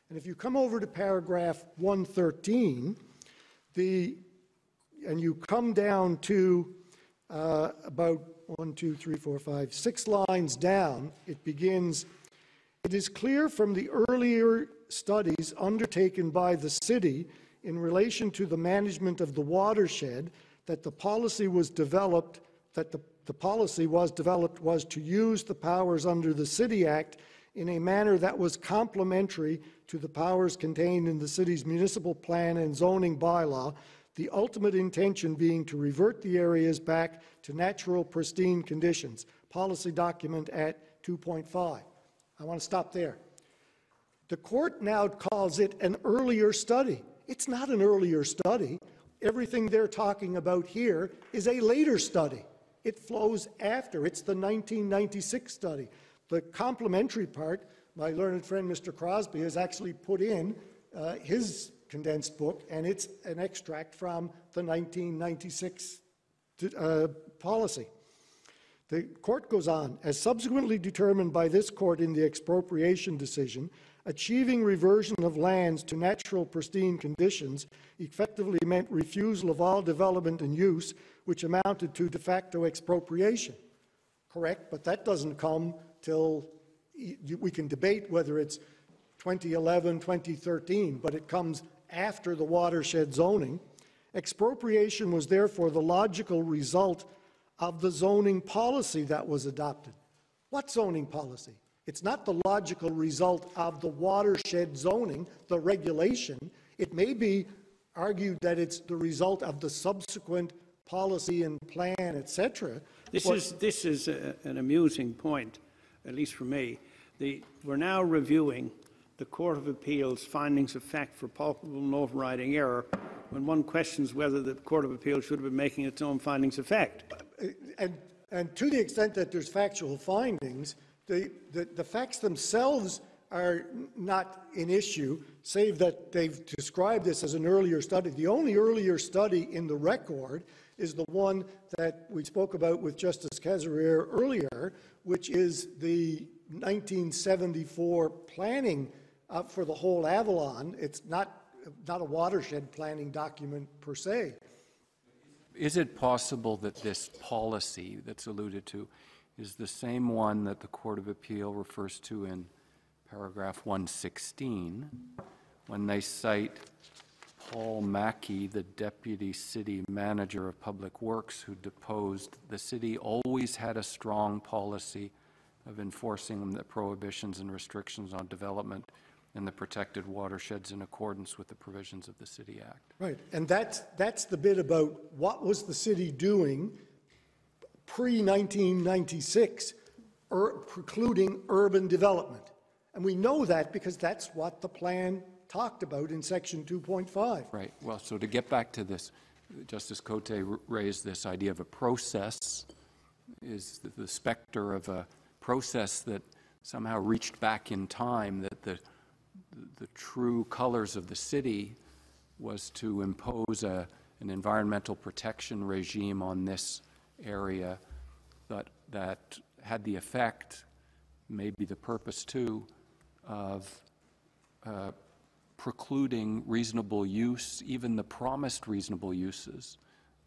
And if you come over to paragraph 113, the, and you come down to uh, about one, two, three, four, five, six lines down, it begins, it is clear from the earlier studies undertaken by the city in relation to the management of the watershed that the policy was developed, that the, the policy was developed was to use the powers under the City Act in a manner that was complementary to the powers contained in the city's municipal plan and zoning bylaw, the ultimate intention being to revert the areas back to natural pristine conditions. Policy document at 2.5. I want to stop there. The court now calls it an earlier study. It's not an earlier study. Everything they're talking about here is a later study. It flows after. It's the 1996 study. The complementary part, my learned friend Mr. Crosby has actually put in uh, his condensed book, and it's an extract from the 1996 uh, policy. The court goes on, as subsequently determined by this court in the expropriation decision, achieving reversion of lands to natural pristine conditions effectively meant refusal of all development and use, which amounted to de facto expropriation. Correct, but that doesn't come till we can debate whether it's 2011, 2013, but it comes after the watershed zoning. Expropriation was therefore the logical result of the zoning policy that was adopted. What zoning policy? It's not the logical result of the watershed zoning, the regulation. It may be argued that it's the result of the subsequent policy and plan, etc. This is, this is a, an amusing point at least for me, the, we're now reviewing the Court of Appeal's findings of fact for palpable and overriding error when one questions whether the Court of Appeal should have been making its own findings of fact. And, and to the extent that there's factual findings, the, the, the facts themselves are not an issue, save that they've described this as an earlier study. The only earlier study in the record is the one that we spoke about with Justice Kasirer earlier, which is the 1974 planning uh, for the whole Avalon. It's not, not a watershed planning document per se. Is it possible that this policy that's alluded to is the same one that the Court of Appeal refers to in paragraph 116 when they cite Paul Mackey, the deputy city manager of Public Works, who deposed, the city always had a strong policy of enforcing the prohibitions and restrictions on development in the protected watersheds in accordance with the provisions of the City Act. Right, and that's, that's the bit about what was the city doing pre-1996, ur- er, precluding urban development. And we know that because that's what the plan talked about in section 2.5. Right, well, so to get back to this, Justice Cote raised this idea of a process, is the- the specter of a process that somehow reached back in time, that the, the true colors of the city was to impose a, an environmental protection regime on this area that, that had the effect, maybe the purpose too, of uh, precluding reasonable use, even the promised reasonable uses,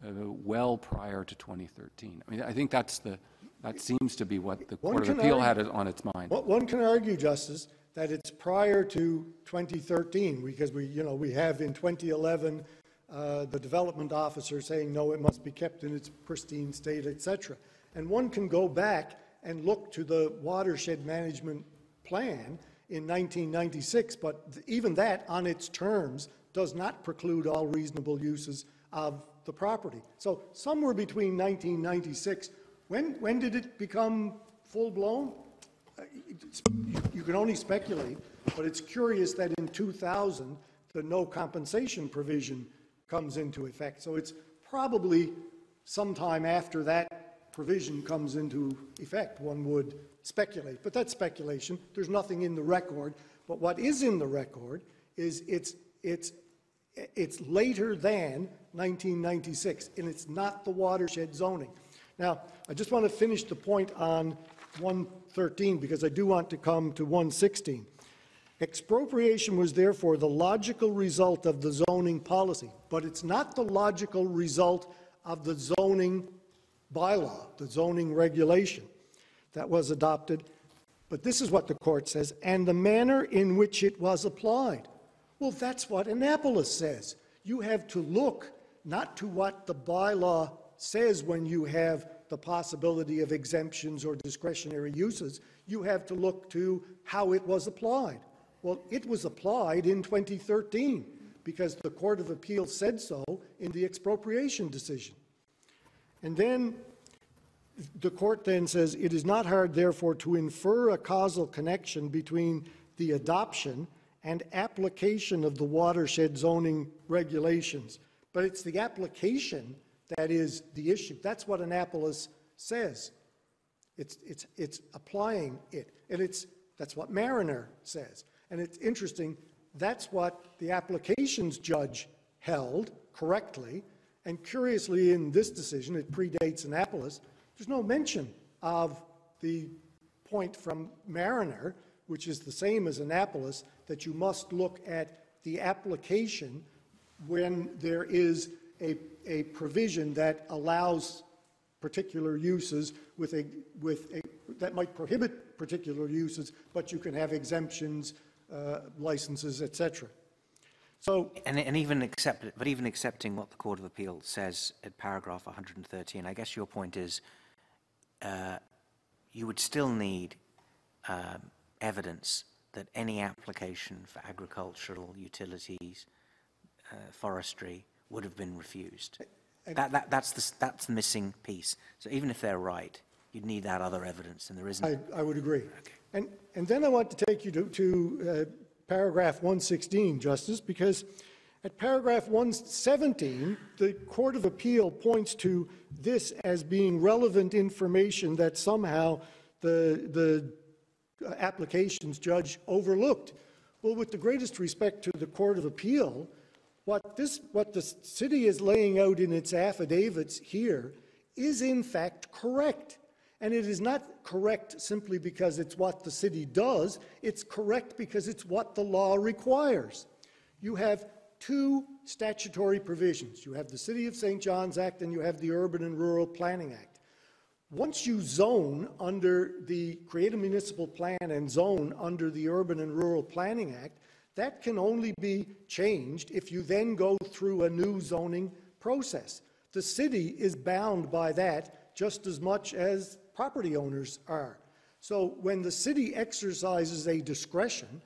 uh, well prior to 2013. I mean, I think that's the, that seems to be what the One Court of Appeal argue- had on its mind. One- One can argue, Justice, that it's prior to 2013, because we, you know, we have in 2011, uh, the development officer saying, no, it must be kept in its pristine state, et cetera. And one can go back and look to the watershed management plan in 1996, but even that, on its terms, does not preclude all reasonable uses of the property. So somewhere between 1996, when, when did it become full-blown? Uh, You can only speculate, but it's curious that in 2000, the no compensation provision comes into effect. So it's probably sometime after that provision comes into effect, one would speculate. But that's speculation. There's nothing in the record. But what is in the record is it's, it's, it's later than 1996, and it's not the watershed zoning. Now, I just want to finish the point on 113, because I do want to come to 116. Expropriation was therefore the logical result of the zoning policy, but it's not the logical result of the zoning bylaw, the zoning regulation that was adopted. But this is what the court says, and the manner in which it was applied. Well, that's what Annapolis says. You have to look not to what the bylaw says when you have the possibility of exemptions or discretionary uses. You have to look to how it was applied. Well, it was applied in 2013 because the Court of Appeal said so in the expropriation decision. And then the court then says, "It is not hard, therefore, to infer a causal connection between the adoption and application of the watershed zoning regulations." But it's the application that is the issue. That's what Annapolis says. It's, it's, it's applying it. And it's, that's what Mariner says. And it's interesting, that's what the applications judge held correctly. And curiously, in this decision, it predates Annapolis, there's no mention of the point from Mariner, which is the same as Annapolis, that you must look at the application when there is a, a provision that allows particular uses with a, with a, that might prohibit particular uses, but you can have exemptions, uh, licenses, et cetera. So And, and even accept, but even accepting what the Court of Appeal says at paragraph 113, I guess your point is uh, you would still need um, evidence that any application for agricultural utilities, uh, forestry, would have been refused. That, that, that's, the, that's the missing piece. So even if they're right, you'd need that other evidence, and there isn't. I, I would agree. And, and then I want to take you to, to uh, paragraph 116, Justice, because at paragraph 117, the Court of Appeal points to this as being relevant information that somehow the, the applications judge overlooked. Well, with the greatest respect to the Court of Appeal, what this, what the city is laying out in its affidavits here is in fact correct. And it is not correct simply because it's what the city does, it's correct because it's what the law requires. You have two statutory provisions. You have the City of St. John's Act and you have the Urban and Rural Planning Act. Once you zone under the Create a Municipal Plan and zone under the Urban and Rural Planning Act, that can only be changed if you then go through a new zoning process. The city is bound by that just as much as property owners are. So when the city exercises a discretion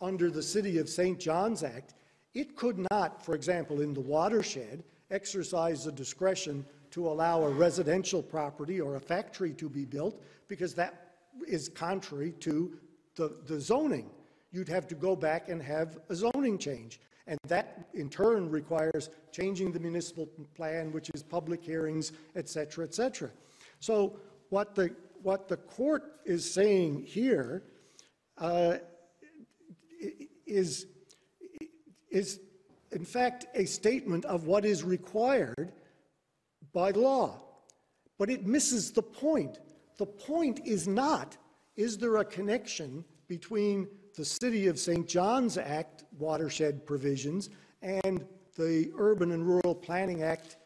under the City of St. John's Act, it could not, for example, in the watershed, exercise the discretion to allow a residential property or a factory to be built because that is contrary to the, the zoning. You'd have to go back and have a zoning change. And that, in turn, requires changing the municipal plan, which is public hearings, et cetera, et cetera. So what the, what the court is saying here uh, is, is, in fact, a statement of what is required by law. But it misses the point. The point is not, is there a connection between the City of St. John's Act watershed provisions and the Urban and Rural Planning Act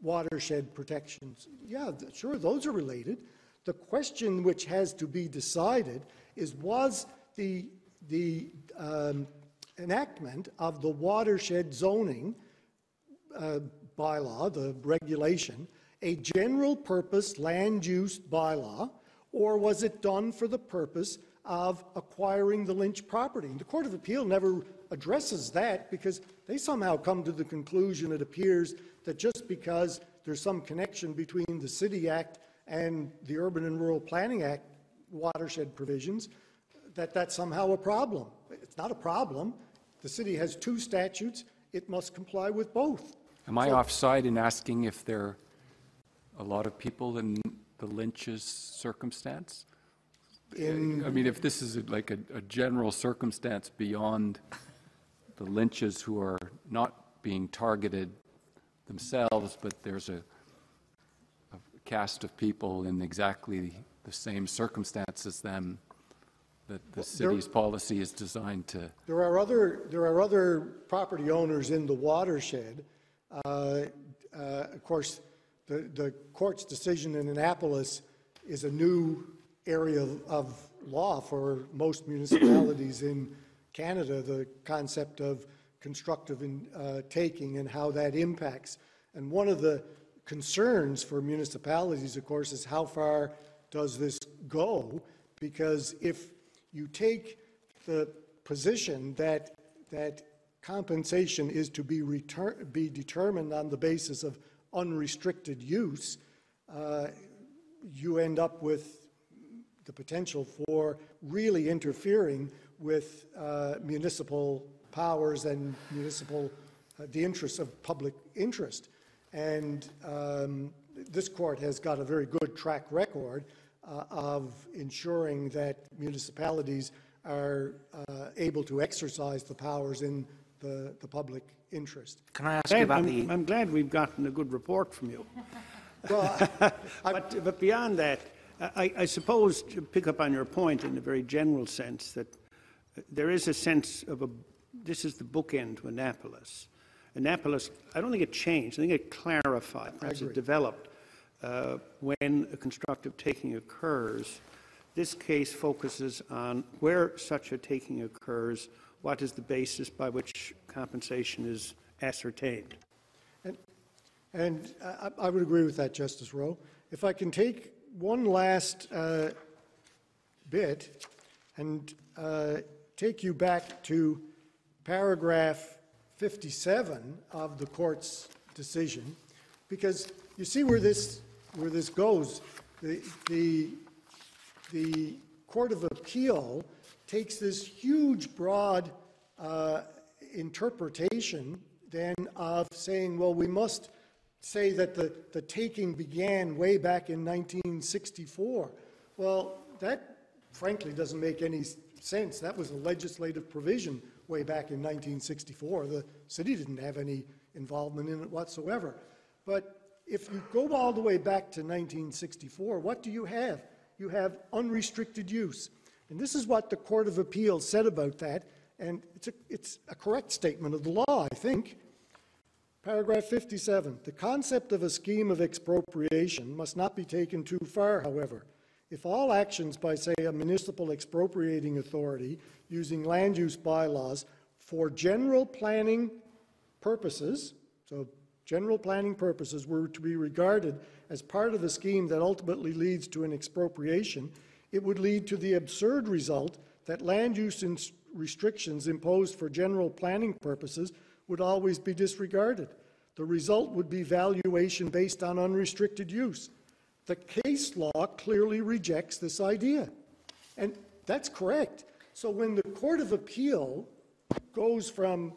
watershed protections. Yeah, sure, those are related. The question which has to be decided is was the, the um, enactment of the watershed zoning uh, bylaw, the regulation, a general purpose land use bylaw, or was it done for the purpose of acquiring the Lynch property? And the Court of Appeal never addresses that because they somehow come to the conclusion, it appears, that just because there's some connection between the City Act and the Urban and Rural Planning Act watershed provisions, that that's somehow a problem. It's not a problem. The city has two statutes. It must comply with both. Am I offside in asking if there are a lot of people in the Lynch's circumstance? In, I mean, if this is like a, a general circumstance beyond the Lynches who are not being targeted themselves, but there's a, a cast of people in exactly the same circumstances as them that the city's policy is designed to. There are other, there are other property owners in the watershed. Uh, uh, Of course, the, the court's decision in Annapolis is a new area of- of law for most municipalities in Canada, the concept of constructive in- uh, taking and how that impacts. And one of the concerns for municipalities, of course, is how far does this go? Because if you take the position that, that compensation is to be be determined on the basis of unrestricted use, uh, you end up with the potential for really interfering with uh, municipal powers and municipal, uh, the interests of public interest. And um, this court has got a very good track record uh, of ensuring that municipalities are uh, able to exercise the powers in the, the public interest. Can I ask you Glad- about I'm, the, I'm glad we've gotten a good report from you. But, but beyond that, I, I suppose to pick up on your point in a very general sense that there is a sense of a, this is the bookend to Annapolis. Annapolis, I don't think it changed, I think it clarified, perhaps it developed when a constructive taking occurs. This case focuses on where such a taking occurs, what is the basis by which compensation is ascertained. And, and I, I would agree with that, Justice Rowe. If I can take one last uh, bit and uh, take you back to paragraph 57 of the court's decision, because you see where this, where this goes. The, the, the Court of Appeal takes this huge, broad uh, interpretation then of saying, well, we must say that the, the taking began way back in 1964. Well, that frankly doesn't make any sense. That was a legislative provision way back in 1964. The city didn't have any involvement in it whatsoever. But if you go all the way back to 1964, what do you have? You have unrestricted use. And this is what the Court of Appeals said about that, and it's a, it's a correct statement of the law, I think. Paragraph 57, the concept of a scheme of expropriation must not be taken too far, however. If all actions by, say, a municipal expropriating authority using land use bylaws for general planning purposes, so general planning purposes were to be regarded as part of the scheme that ultimately leads to an expropriation, it would lead to the absurd result that land use restrictions imposed for general planning purposes would always be disregarded. The result would be valuation based on unrestricted use. The case law clearly rejects this idea. And that's correct. So when the Court of Appeal goes from,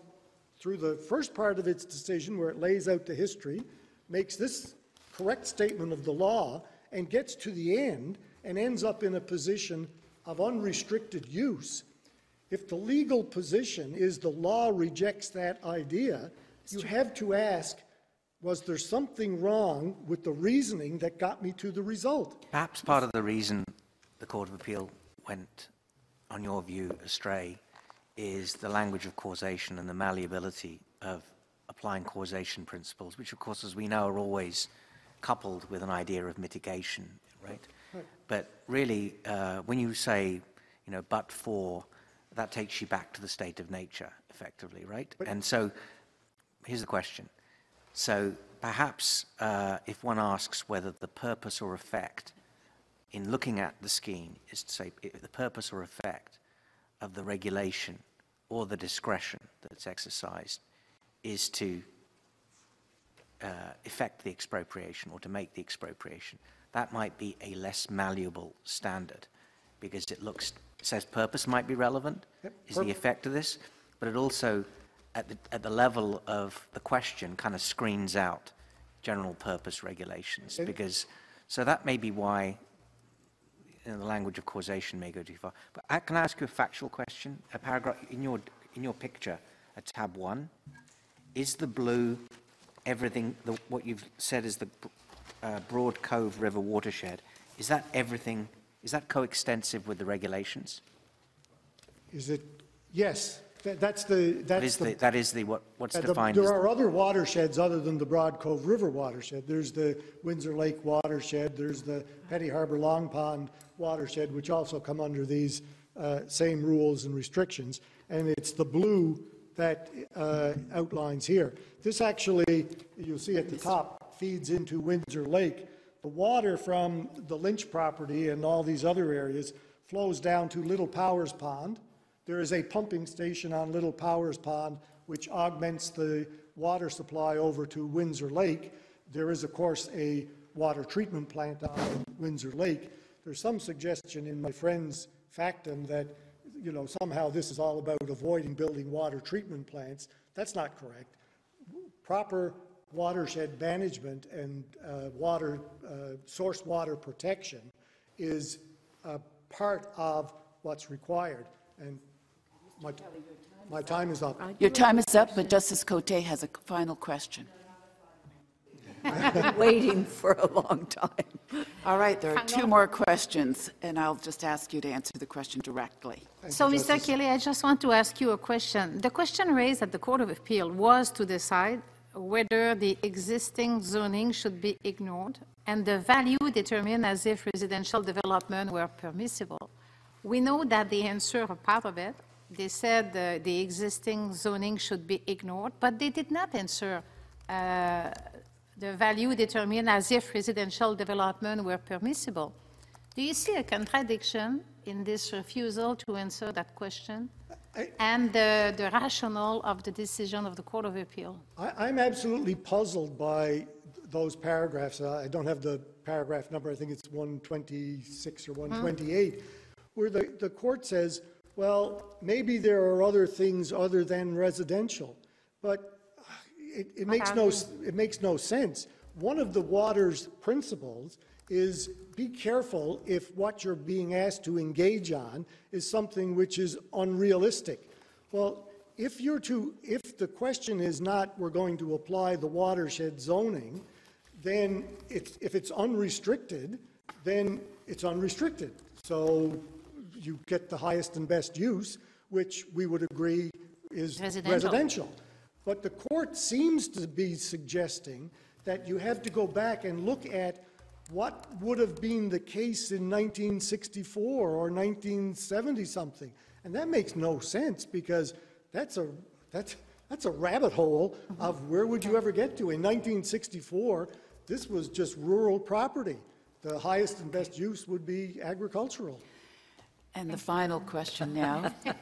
through the first part of its decision where it lays out the history, makes this correct statement of the law, and gets to the end and ends up in a position of unrestricted use, if the legal position is the law rejects that idea, you have to ask, was there something wrong with the reasoning that got me to the result? Perhaps part of the reason the Court of Appeal went, on your view, astray is the language of causation and the malleability of applying causation principles, which, of course, as we know, are always coupled with an idea of mitigation, right? But really, uh, when you say, you know, but for, that takes you back to the state of nature, effectively, right? and so, here's the question. So perhaps uh, if one asks whether the purpose or effect in looking at the scheme is to say the purpose or effect of the regulation or the discretion that's exercised is to uh, effect the expropriation or to make the expropriation, that might be a less malleable standard because it looks, says purpose might be relevant, Yep, is the effect of this, but it also, at the, at the level of the question, kind of screens out general purpose regulations because, so that may be why you know, the language of causation may go too far. But I, can I ask you a factual question? A paragraph in your in your picture, at tab one, is the blue everything? The, what you've said is the uh, Broad Cove River watershed. Is that everything? Is that coextensive with the regulations? Is it? Yes. That- that's the, That that's is the, the, that is the what, what's uh, the- defined as there the, are other watersheds other than the Broad Cove River watershed. There's the Windsor Lake watershed, there's the Petty Harbor Long Pond watershed, which also come under these uh, same rules and restrictions. And it's the blue that uh, outlines here. This actually, you'll see at the top, feeds into Windsor Lake. The water from the Lynch property and all these other areas flows down to Little Powers Pond. There is a pumping station on Little Powers Pond which augments the water supply over to Windsor Lake. There is, of course, a water treatment plant on Windsor Lake. There's some suggestion in my friend's factum that, you know, somehow this is all about avoiding building water treatment plants. That's not correct proper watershed management and uh, water, uh, source water protection is a part of what's required. And my, my time is up. Uh, your time is up, but Justice Cote has a final question. I've been waiting for a long time. All right, there are two more questions, and I'll just ask you to answer the question directly. So, you, Mr. Kelly, I just want to ask you a question. The question raised at the Court of Appeal was to decide whether the existing zoning should be ignored and the value determined as if residential development were permissible. We know that the answer, a part of it, they said uh, the existing zoning should be ignored, but they did not answer uh, the value determined as if residential development were permissible. Do you see a contradiction in this refusal to answer that question? I- And the, the rationale of the decision of the Court of Appeal? I, I'm absolutely puzzled by those paragraphs. Uh, I don't have the paragraph number, I think it's 126 or 128, where the, the court says, well, maybe there are other things other than residential, but uh, it, it makes no, it makes no sense. One of the water's principles is be careful if what you're being asked to engage on is something which is unrealistic. Well, if you're to, if the question is not, we're going to apply the watershed zoning, then it's, if it's unrestricted, then it's unrestricted. So you get the highest and best use, which we would agree is Residential. residential. But the court seems to be suggesting that you have to go back and look at what would have been the case in 1964 or 1970-something. And that makes no sense, because that's a, that's, that's a rabbit hole of where would you ever get to? In 1964, this was just rural property. The highest and best use would be agricultural. And the final question now.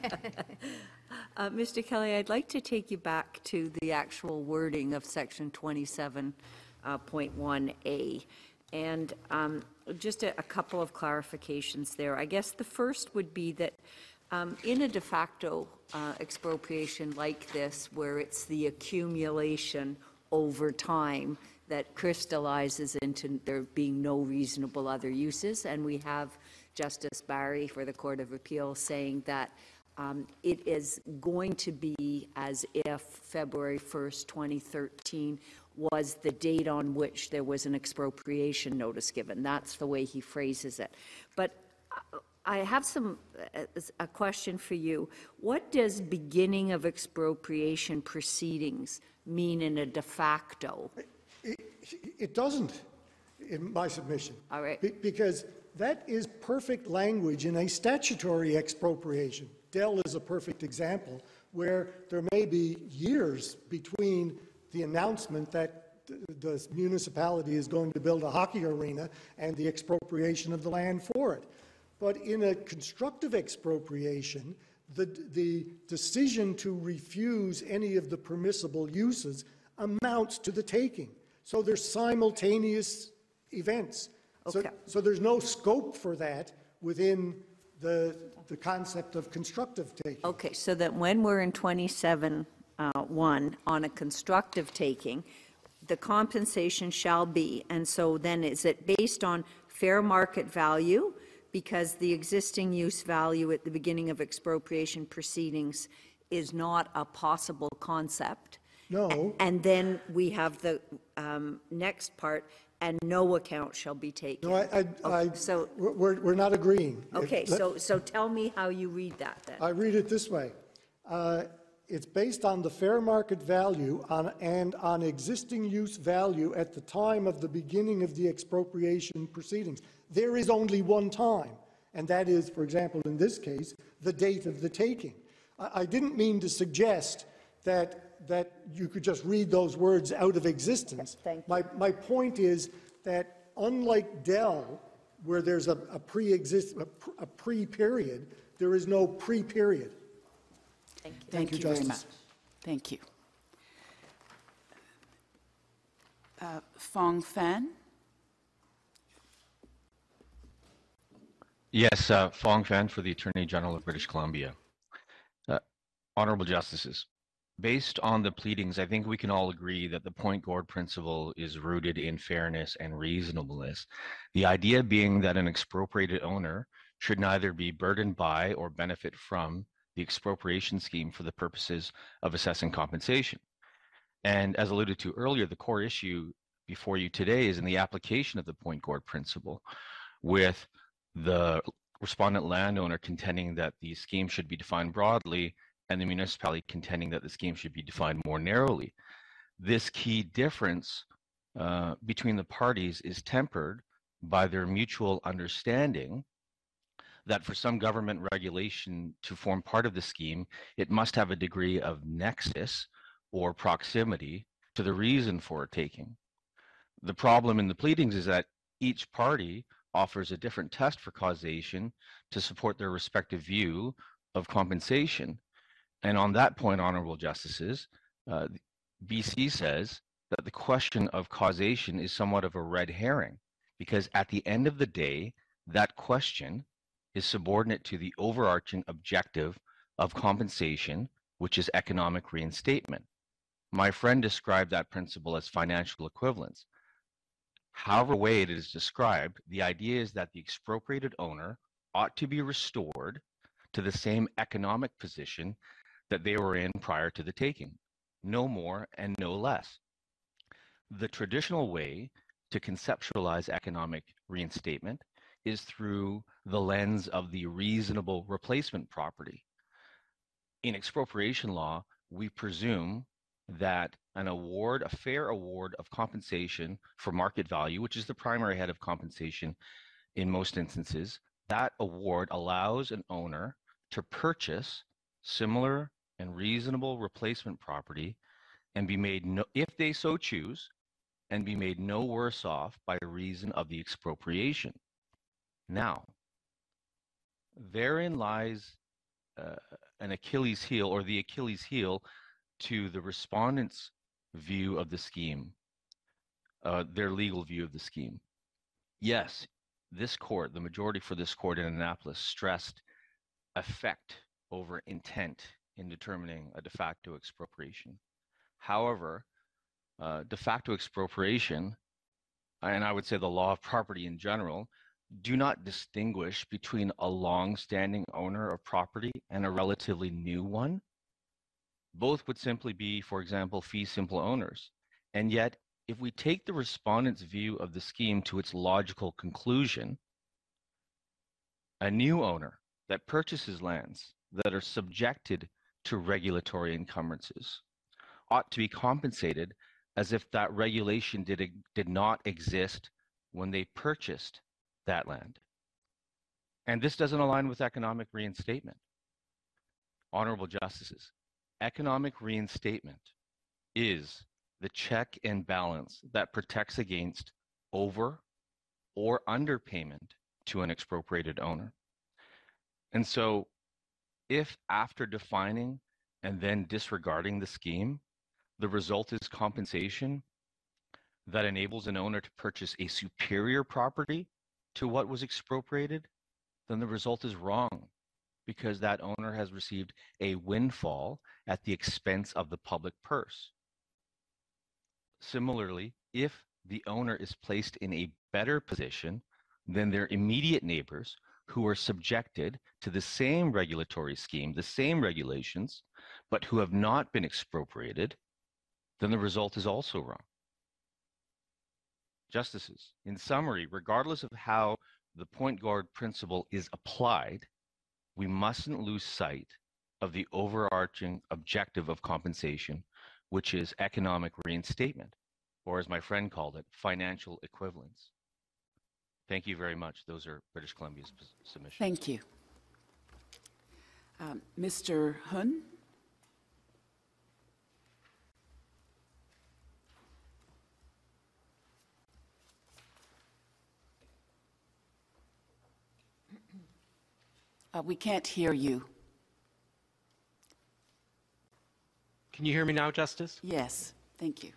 Uh, Mr. Kelly, I'd like to take you back to the actual wording of Section 27.1A. And um, just a a couple of clarifications there. I guess the first would be that um, in a de facto uh, expropriation like this, where it's the accumulation over time that crystallizes into there being no reasonable other uses, and we have Justice Barry for the Court of Appeal saying that um, it is going to be as if February 1st, 2013 was the date on which there was an expropriation notice given. That's the way he phrases it. But uh, I have some, uh, a question for you. What does beginning of expropriation proceedings mean in a de facto? It, it doesn't, in my submission. All right. Be- Because that is perfect language in a statutory expropriation. Dell is a perfect example where there may be years between the announcement that the municipality is going to build a hockey arena and the expropriation of the land for it. But in a constructive expropriation, the, the decision to refuse any of the permissible uses amounts to the taking. So there's simultaneous events. So- Okay. So there's no scope for that within the, the concept of constructive taking. Okay, so that when we're in 27, uh, 1, on a constructive taking, the compensation shall be, and so then is it based on fair market value? Because the existing use value at the beginning of expropriation proceedings is not a possible concept? No. And then we have the um, next part, and no account shall be taken. No, I, I- I, So, we're- we're, not agreeing. If- okay, let- so, so tell me how you read that then. I read it this way. Uh, It's based on the fair market value on, and on existing use value at the time of the beginning of the expropriation proceedings. There is only one time, and that is, for example, in this case, the date of the taking. I, I didn't mean to suggest that, that you could just read those words out of existence. Thank you. My, my point is that unlike Dell, where there's a, a pre-exist, a pre-period, there is no pre-period. Thank you, you very much. Justice. Thank you. Uh, Fong Fan? Yes, uh, Fong Fan for the Attorney General of British Columbia. Uh, Honorable Justices, based on the pleadings, I think we can all agree that the Pointe Gourde principle is rooted in fairness and reasonableness. The idea being that an expropriated owner should neither be burdened by or benefit from the expropriation scheme for the purposes of assessing compensation. And as alluded to earlier, the core issue before you today is in the application of the Pointe Gourde principle with the respondent landowner contending that the scheme should be defined broadly and the municipality contending that the scheme should be defined more narrowly. This key difference uh, between the parties is tempered by their mutual understanding that for some government regulation to form part of the scheme, it must have a degree of nexus or proximity to the reason for taking. The problem in the pleadings is that each party offers a different test for causation to support their respective view of compensation. And on that point, honorable justices, uh, BC says that the question of causation is somewhat of a red herring because at the end of the day, that question is subordinate to the overarching objective of compensation, which is economic reinstatement. My friend described that principle as financial equivalence. However way it is described, the idea is that the expropriated owner ought to be restored to the same economic position that they were in prior to the taking, no more and no less. The traditional way to conceptualize economic reinstatement is through the lens of the reasonable replacement property. In expropriation law, we presume that an award, a fair award of compensation for market value, which is the primary head of compensation in most instances, that award allows an owner to purchase similar and reasonable replacement property and be made no, if they so choose, and be made no worse off by reason of the expropriation. Now, therein lies uh, an Achilles heel or the Achilles heel to the respondents' view of the scheme, uh, their legal view of the scheme. Yes, this court, the majority for this court in Annapolis, stressed effect over intent in determining a de facto expropriation. However, uh, de facto expropriation, and I would say the law of property in general, do not distinguish between a long-standing owner of property and a relatively new one. Both would simply be, for example, fee simple owners. And yet, if we take the respondent's view of the scheme to its logical conclusion, a new owner that purchases lands that are subjected to regulatory encumbrances ought to be compensated as if that regulation did, did not exist when they purchased that land. And this doesn't align with economic reinstatement. Honorable justices, economic reinstatement is the check and balance that protects against over or underpayment to an expropriated owner. And so if after defining and then disregarding the scheme, the result is compensation that enables an owner to purchase a superior property to what was expropriated, then the result is wrong because that owner has received a windfall at the expense of the public purse. Similarly, if the owner is placed in a better position than their immediate neighbors who are subjected to the same regulatory scheme, the same regulations, but who have not been expropriated, then the result is also wrong. Justices, in summary, regardless of how the Pointe Gourde principle is applied, we mustn't lose sight of the overarching objective of compensation, which is economic reinstatement, or as my friend called it, financial equivalence. Thank you very much. Those are British Columbia's submissions. Thank you. Um, Mr. Hun? Uh, we can't hear you. Can you hear me now, Justice? Yes, thank you.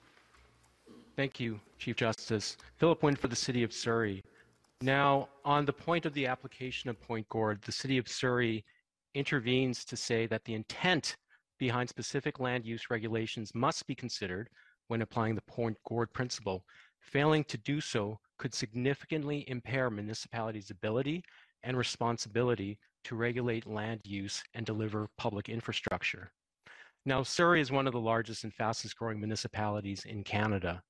Thank you, Chief Justice. Philip Wynn for the City of Surrey. Now, on the point of the application of Pointe Gourde, the City of Surrey intervenes to say that the intent behind specific land use regulations must be considered when applying the Pointe Gourde principle. Failing to do so could significantly impair municipalities' ability and responsibility to regulate land use and deliver public infrastructure. Now, Surrey is one of the largest and fastest growing municipalities in Canada.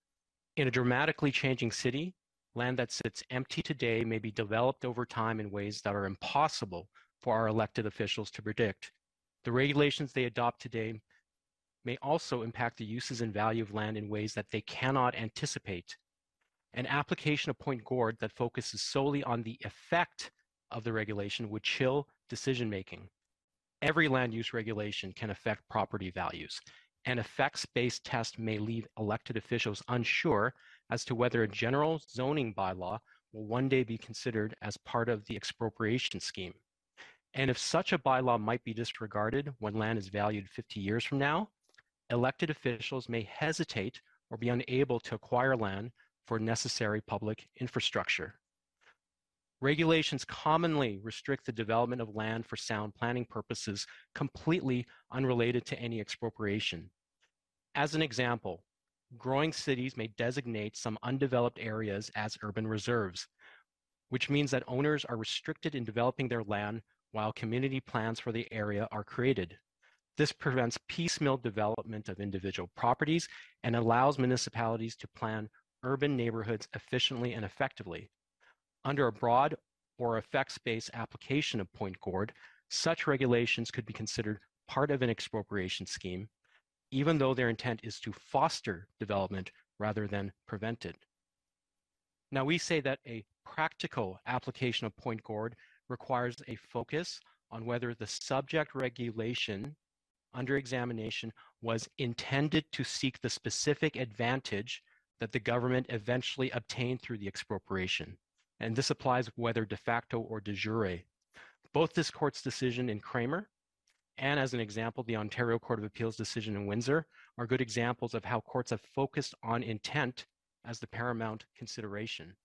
In a dramatically changing city, land that sits empty today may be developed over time in ways that are impossible for our elected officials to predict. The regulations they adopt today may also impact the uses and value of land in ways that they cannot anticipate. An application of Pointe Gourde that focuses solely on the effect of the regulation would chill decision making. Every land use regulation can affect property values. An effects-based test may leave elected officials unsure as to whether a general zoning bylaw will one day be considered as part of the expropriation scheme. And if such a bylaw might be disregarded when land is valued 50 years from now, elected officials may hesitate or be unable to acquire land for necessary public infrastructure. Regulations commonly restrict the development of land for sound planning purposes completely unrelated to any expropriation. As an example, growing cities may designate some undeveloped areas as urban reserves, which means that owners are restricted in developing their land while community plans for the area are created. This prevents piecemeal development of individual properties and allows municipalities to plan urban neighborhoods efficiently and effectively. Under a broad or effects-based application of Pointe Gourde, such regulations could be considered part of an expropriation scheme, even though their intent is to foster development rather than prevent it. Now, we say that a practical application of Pointe Gourde requires a focus on whether the subject regulation under examination was intended to seek the specific advantage that the government eventually obtained through the expropriation. And this applies whether de facto or de jure. Both this court's decision in Kramer and as an example, the Ontario Court of Appeals decision in Windsor are good examples of how courts have focused on intent as the paramount consideration.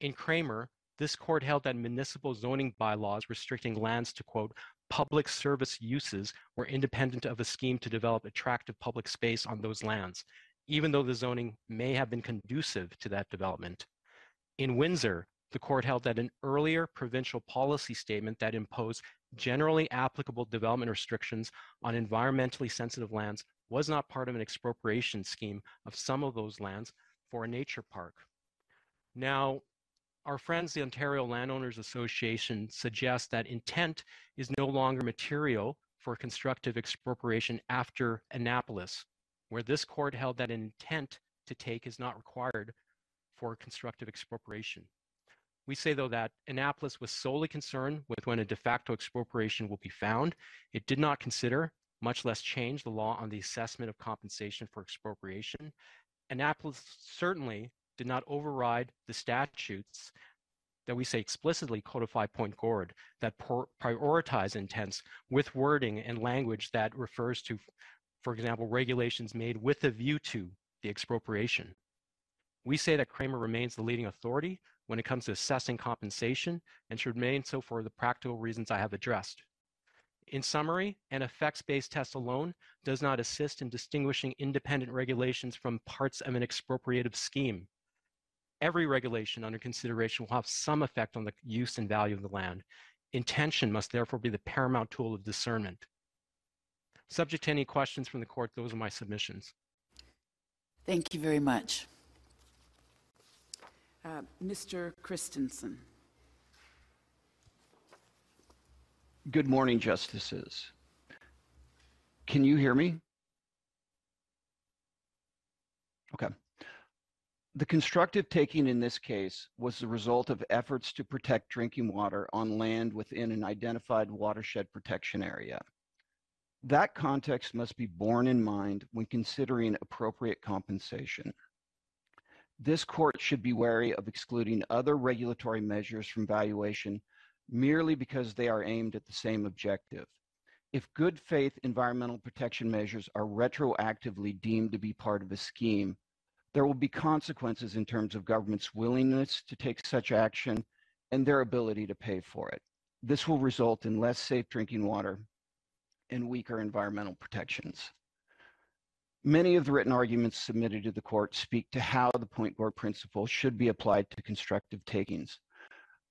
In Kramer, this court held that municipal zoning bylaws restricting lands to, quote, public service uses were independent of a scheme to develop attractive public space on those lands, even though the zoning may have been conducive to that development. In Windsor, the court held that an earlier provincial policy statement that imposed generally applicable development restrictions on environmentally sensitive lands was not part of an expropriation scheme of some of those lands for a nature park. Now, our friends, the Ontario Landowners Association, suggest that intent is no longer material for constructive expropriation after Annapolis, where this court held that intent to take is not required for constructive expropriation. We say, though, that Annapolis was solely concerned with when a de facto expropriation will be found. It did not consider, much less change, the law on the assessment of compensation for expropriation. Annapolis certainly did not override the statutes that we say explicitly codify Pointe Gourde that prioritize intents with wording and language that refers to, for example, regulations made with a view to the expropriation. We say that Kramer remains the leading authority when it comes to assessing compensation and should remain so for the practical reasons I have addressed. In summary, an effects-based test alone does not assist in distinguishing independent regulations from parts of an expropriative scheme. Every regulation under consideration will have some effect on the use and value of the land. Intention must therefore be the paramount tool of discernment. Subject to any questions from the court, those are my submissions. Thank you very much. Uh, Mr. Christensen. Good morning, Justices. Can you hear me? Okay. The constructive taking in this case was the result of efforts to protect drinking water on land within an identified watershed protection area. That context must be borne in mind when considering appropriate compensation this court should be wary of excluding other regulatory measures from valuation merely because they are aimed at the same objective. If good faith environmental protection measures are retroactively deemed to be part of a scheme, there will be consequences in terms of government's willingness to take such action and their ability to pay for it. This will result in less safe drinking water and weaker environmental protections. Many of the written arguments submitted to the court speak to how the Pointe Gourde principle should be applied to constructive takings.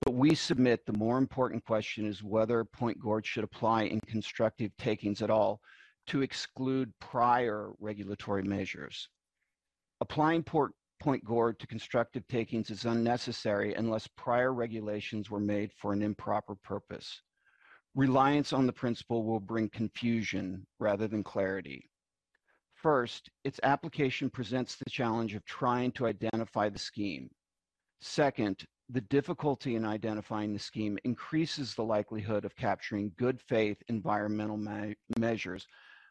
But we submit the more important question is whether Pointe Gourde should apply in constructive takings at all to exclude prior regulatory measures. Applying Port, Pointe Gourde to constructive takings is unnecessary unless prior regulations were made for an improper purpose. Reliance on the principle will bring confusion rather than clarity. First, its application presents the challenge of trying to identify the scheme. Second, the difficulty in identifying the scheme increases the likelihood of capturing good faith environmental me measures,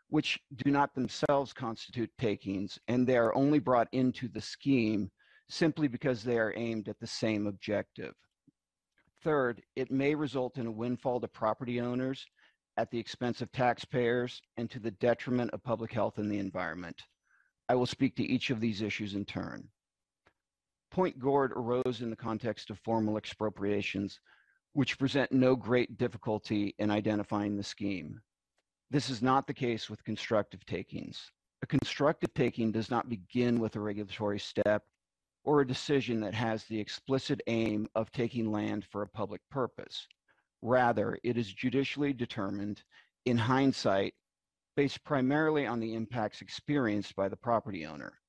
which do not themselves constitute takings, and they are only brought into the scheme simply because they are aimed at the same objective. Third, it may result in a windfall to property owners at the expense of taxpayers and to the detriment of public health and the environment. I will speak to each of these issues in turn. Pointe Gourde arose in the context of formal expropriations, which present no great difficulty in identifying the scheme. This is not the case with constructive takings. A constructive taking does not begin with a regulatory step or a decision that has the explicit aim of taking land for a public purpose. Rather, it is judicially determined in hindsight based primarily on the impacts experienced by the property owner.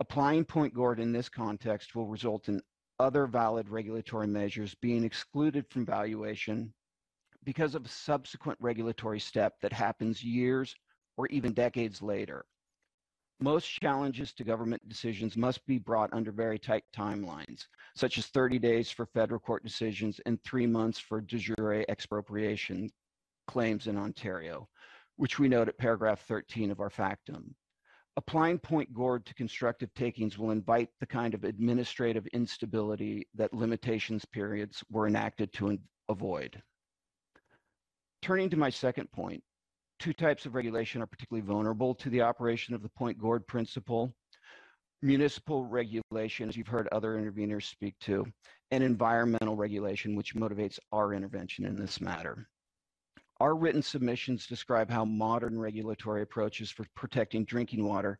Applying Pointe Gourde in this context will result in other valid regulatory measures being excluded from valuation because of a subsequent regulatory step that happens years or even decades later. Most challenges to government decisions must be brought under very tight timelines, such as 30 days for federal court decisions and three months for de jure expropriation claims in Ontario, which we note at paragraph 13 of our factum. Applying Pointe Gourde to constructive takings will invite the kind of administrative instability that limitations periods were enacted to avoid. Turning to my second point, two types of regulation are particularly vulnerable to the operation of the Pointe Gourde principle. Municipal regulation, as you've heard other interveners speak to, and environmental regulation, which motivates our intervention in this matter. Our written submissions describe how modern regulatory approaches for protecting drinking water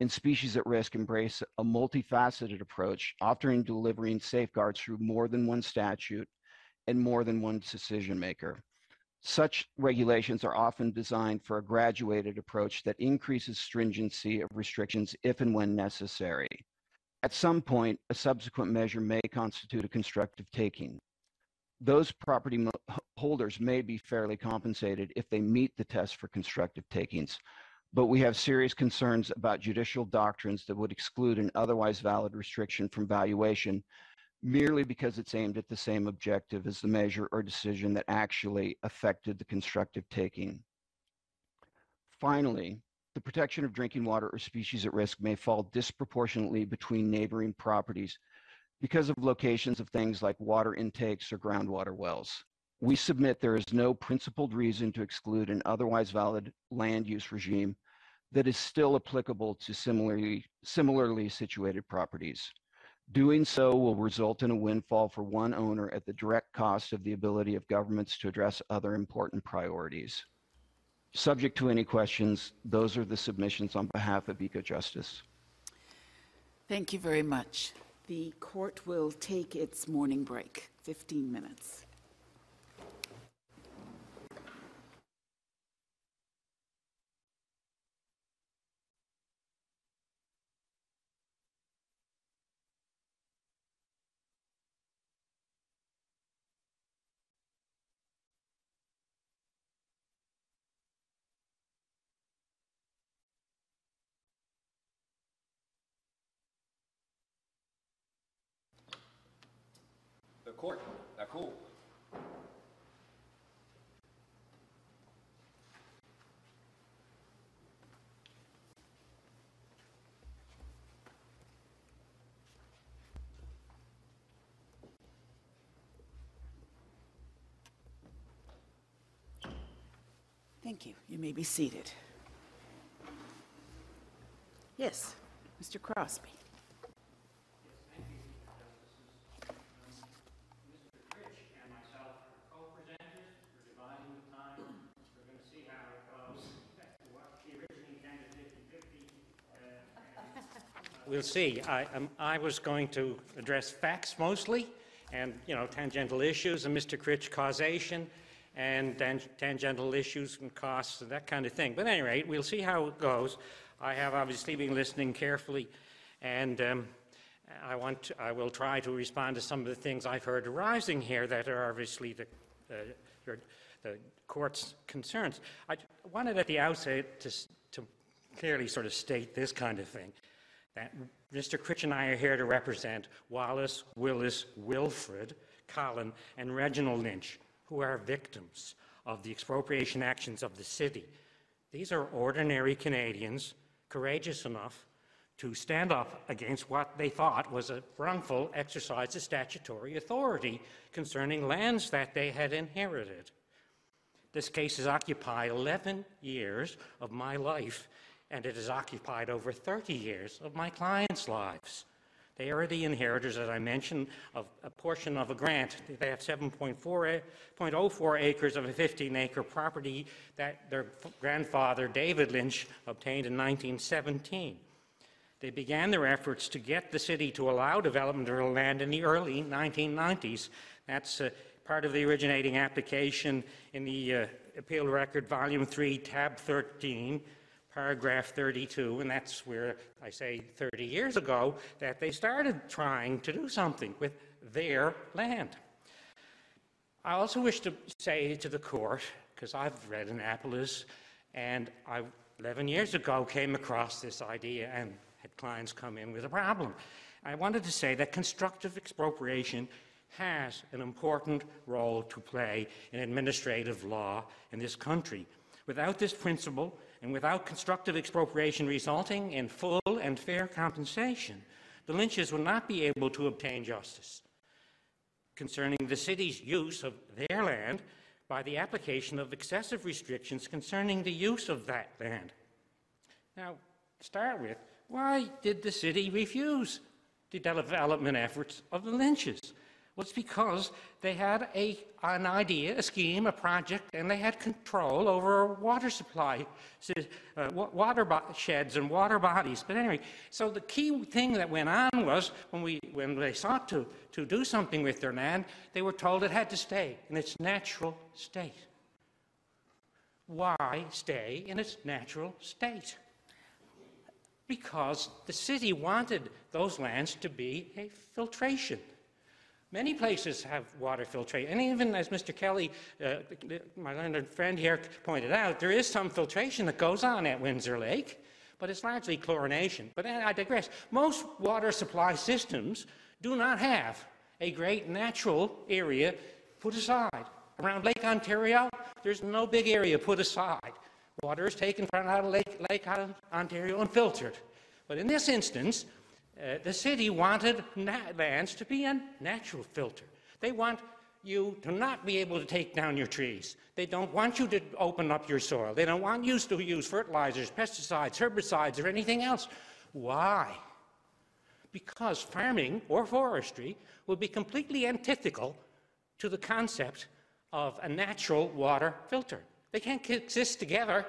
and species at risk embrace a multifaceted approach, often delivering safeguards through more than one statute and more than one decision maker. Such regulations are often designed for a graduated approach that increases stringency of restrictions if and when necessary. At some point, a subsequent measure may constitute a constructive taking. Those property holders may be fairly compensated if they meet the test for constructive takings, but we have serious concerns about judicial doctrines that would exclude an otherwise valid restriction from valuation merely because it's aimed at the same objective as the measure or decision that actually affected the constructive taking. Finally, the protection of drinking water or species at risk may fall disproportionately between neighboring properties because of locations of things like water intakes or groundwater wells. We submit there is no principled reason to exclude an otherwise valid land use regime that is still applicable to similarly, similarly situated properties. Doing so will result in a windfall for one owner at the direct cost of the ability of governments to address other important priorities. Subject to any questions, those are the submissions on behalf of Ecojustice. Thank you very much. The court will take its morning break, 15 minutes. Court, la cour. Thank you. You may be seated. Yes, Mr. Crosby. We'll see. I, um, I was going to address facts mostly, and you know tangential issues, and Mr. Critch causation, and tan- tangential issues and costs and that kind of thing. But at any rate, we'll see how it goes. I have obviously been listening carefully, and um, I want to, I will try to respond to some of the things I've heard arising here that are obviously the, uh, the court's concerns. I wanted at the outset to, to clearly sort of state this kind of thing that Mr. Critch and I are here to represent Wallace, Willis, Wilfred, Colin, and Reginald Lynch, who are victims of the expropriation actions of the city. These are ordinary Canadians, courageous enough to stand up against what they thought was a wrongful exercise of statutory authority concerning lands that they had inherited. This case has occupied 11 years of my life and it has occupied over 30 years of my clients' lives. They are the inheritors, as I mentioned, of a portion of a grant. They have 7.04 acres of a 15-acre property that their grandfather, David Lynch, obtained in 1917. They began their efforts to get the city to allow development of the land in the early 1990s. That's uh, part of the originating application in the uh, Appeal Record, Volume 3, Tab 13, paragraph 32, and that's where I say 30 years ago that they started trying to do something with their land. I also wish to say to the court, because I've read Annapolis, and I 11 years ago came across this idea and had clients come in with a problem. I wanted to say that constructive expropriation has an important role to play in administrative law in this country. Without this principle, and without constructive expropriation resulting in full and fair compensation, the Lynches will not be able to obtain justice concerning the city's use of their land by the application of excessive restrictions concerning the use of that land. Now, start with, why did the city refuse the development efforts of the Lynches? It's because they had a, an idea, a scheme, a project, and they had control over water supply, uh, water sheds and water bodies. But anyway, so the key thing that went on was when, we, when they sought to, to do something with their land, they were told it had to stay in its natural state. Why stay in its natural state? Because the city wanted those lands to be a filtration Many places have water filtration, and even as Mr. Kelly, uh, my learned friend here, pointed out, there is some filtration that goes on at Windsor Lake, but it's largely chlorination. But I digress. Most water supply systems do not have a great natural area put aside. Around Lake Ontario, there's no big area put aside. Water is taken from out of Lake, Lake Ontario and filtered. But in this instance, uh, the city wanted lands to be a natural filter. They want you to not be able to take down your trees. They don't want you to open up your soil. They don't want you to use fertilizers, pesticides, herbicides, or anything else. Why? Because farming or forestry would be completely antithetical to the concept of a natural water filter. They can't exist together.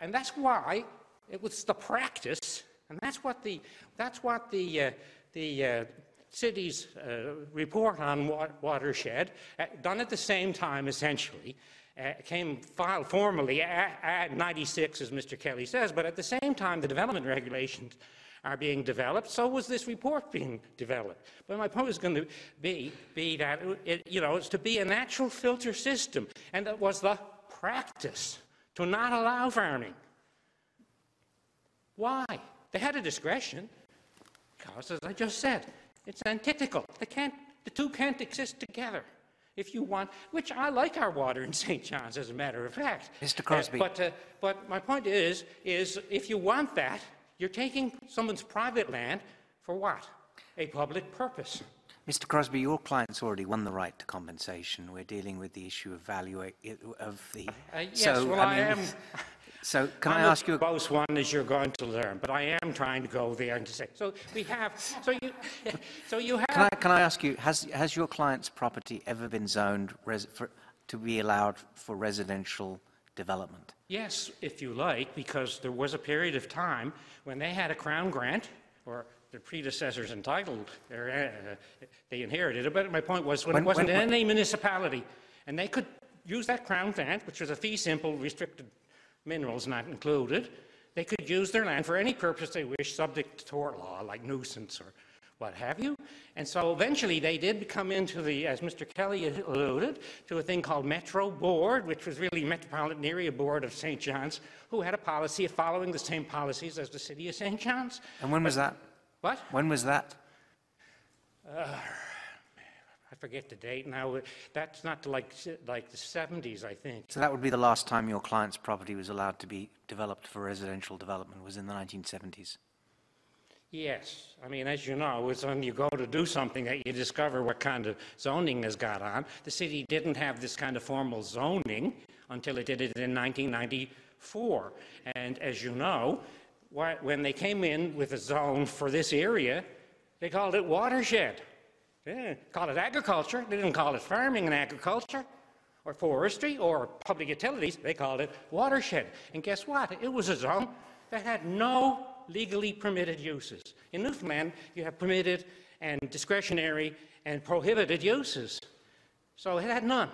And that's why it was the practice and that's what the, that's what the, uh, the uh, city's uh, report on wa watershed, uh, done at the same time essentially, uh, came filed formally at, at 96, as Mr. Kelly says, but at the same time the development regulations are being developed, so was this report being developed. But my point is going to be, be that, it, you know, it's to be a natural filter system, and it was the practice to not allow farming. Why? They had a discretion because, as I just said, it's antithetical. They can't, the two can't exist together. If you want, which I like our water in St. John's, as a matter of fact. Mr. Crosby. Uh, but, uh, but my point is, is if you want that, you're taking someone's private land for what? A public purpose. Mr. Crosby, your client's already won the right to compensation. We're dealing with the issue of value of the. Uh, yes, so, well, I, mean, I am. So can I'm I ask you? Both one as you're going to learn, but I am trying to go there and to say. So we have. So you. So you have. Can I, can I ask you? Has has your client's property ever been zoned for, to be allowed for residential development? Yes, if you like, because there was a period of time when they had a crown grant, or their predecessors entitled, uh, they inherited it. But my point was when, when it wasn't when, in any municipality, and they could use that crown grant, which was a fee simple restricted minerals not included. They could use their land for any purpose they wish, subject to tort law, like nuisance or what have you. And so eventually they did come into the, as Mr. Kelly alluded, to a thing called Metro Board, which was really Metropolitan Area Board of St. John's, who had a policy of following the same policies as the city of St. John's. And when was that? What? When was that? Uh, forget the date now. That's not like, like the 70s, I think. So that would be the last time your client's property was allowed to be developed for residential development, was in the 1970s? Yes. I mean, as you know, it's when you go to do something that you discover what kind of zoning has got on. The city didn't have this kind of formal zoning until it did it in 1994. And as you know, when they came in with a zone for this area, they called it watershed. They didn't call it agriculture. They didn't call it farming and agriculture or forestry or public utilities. They called it watershed. And guess what? It was a zone that had no legally permitted uses. In Newfoundland, you have permitted and discretionary and prohibited uses. So it had none.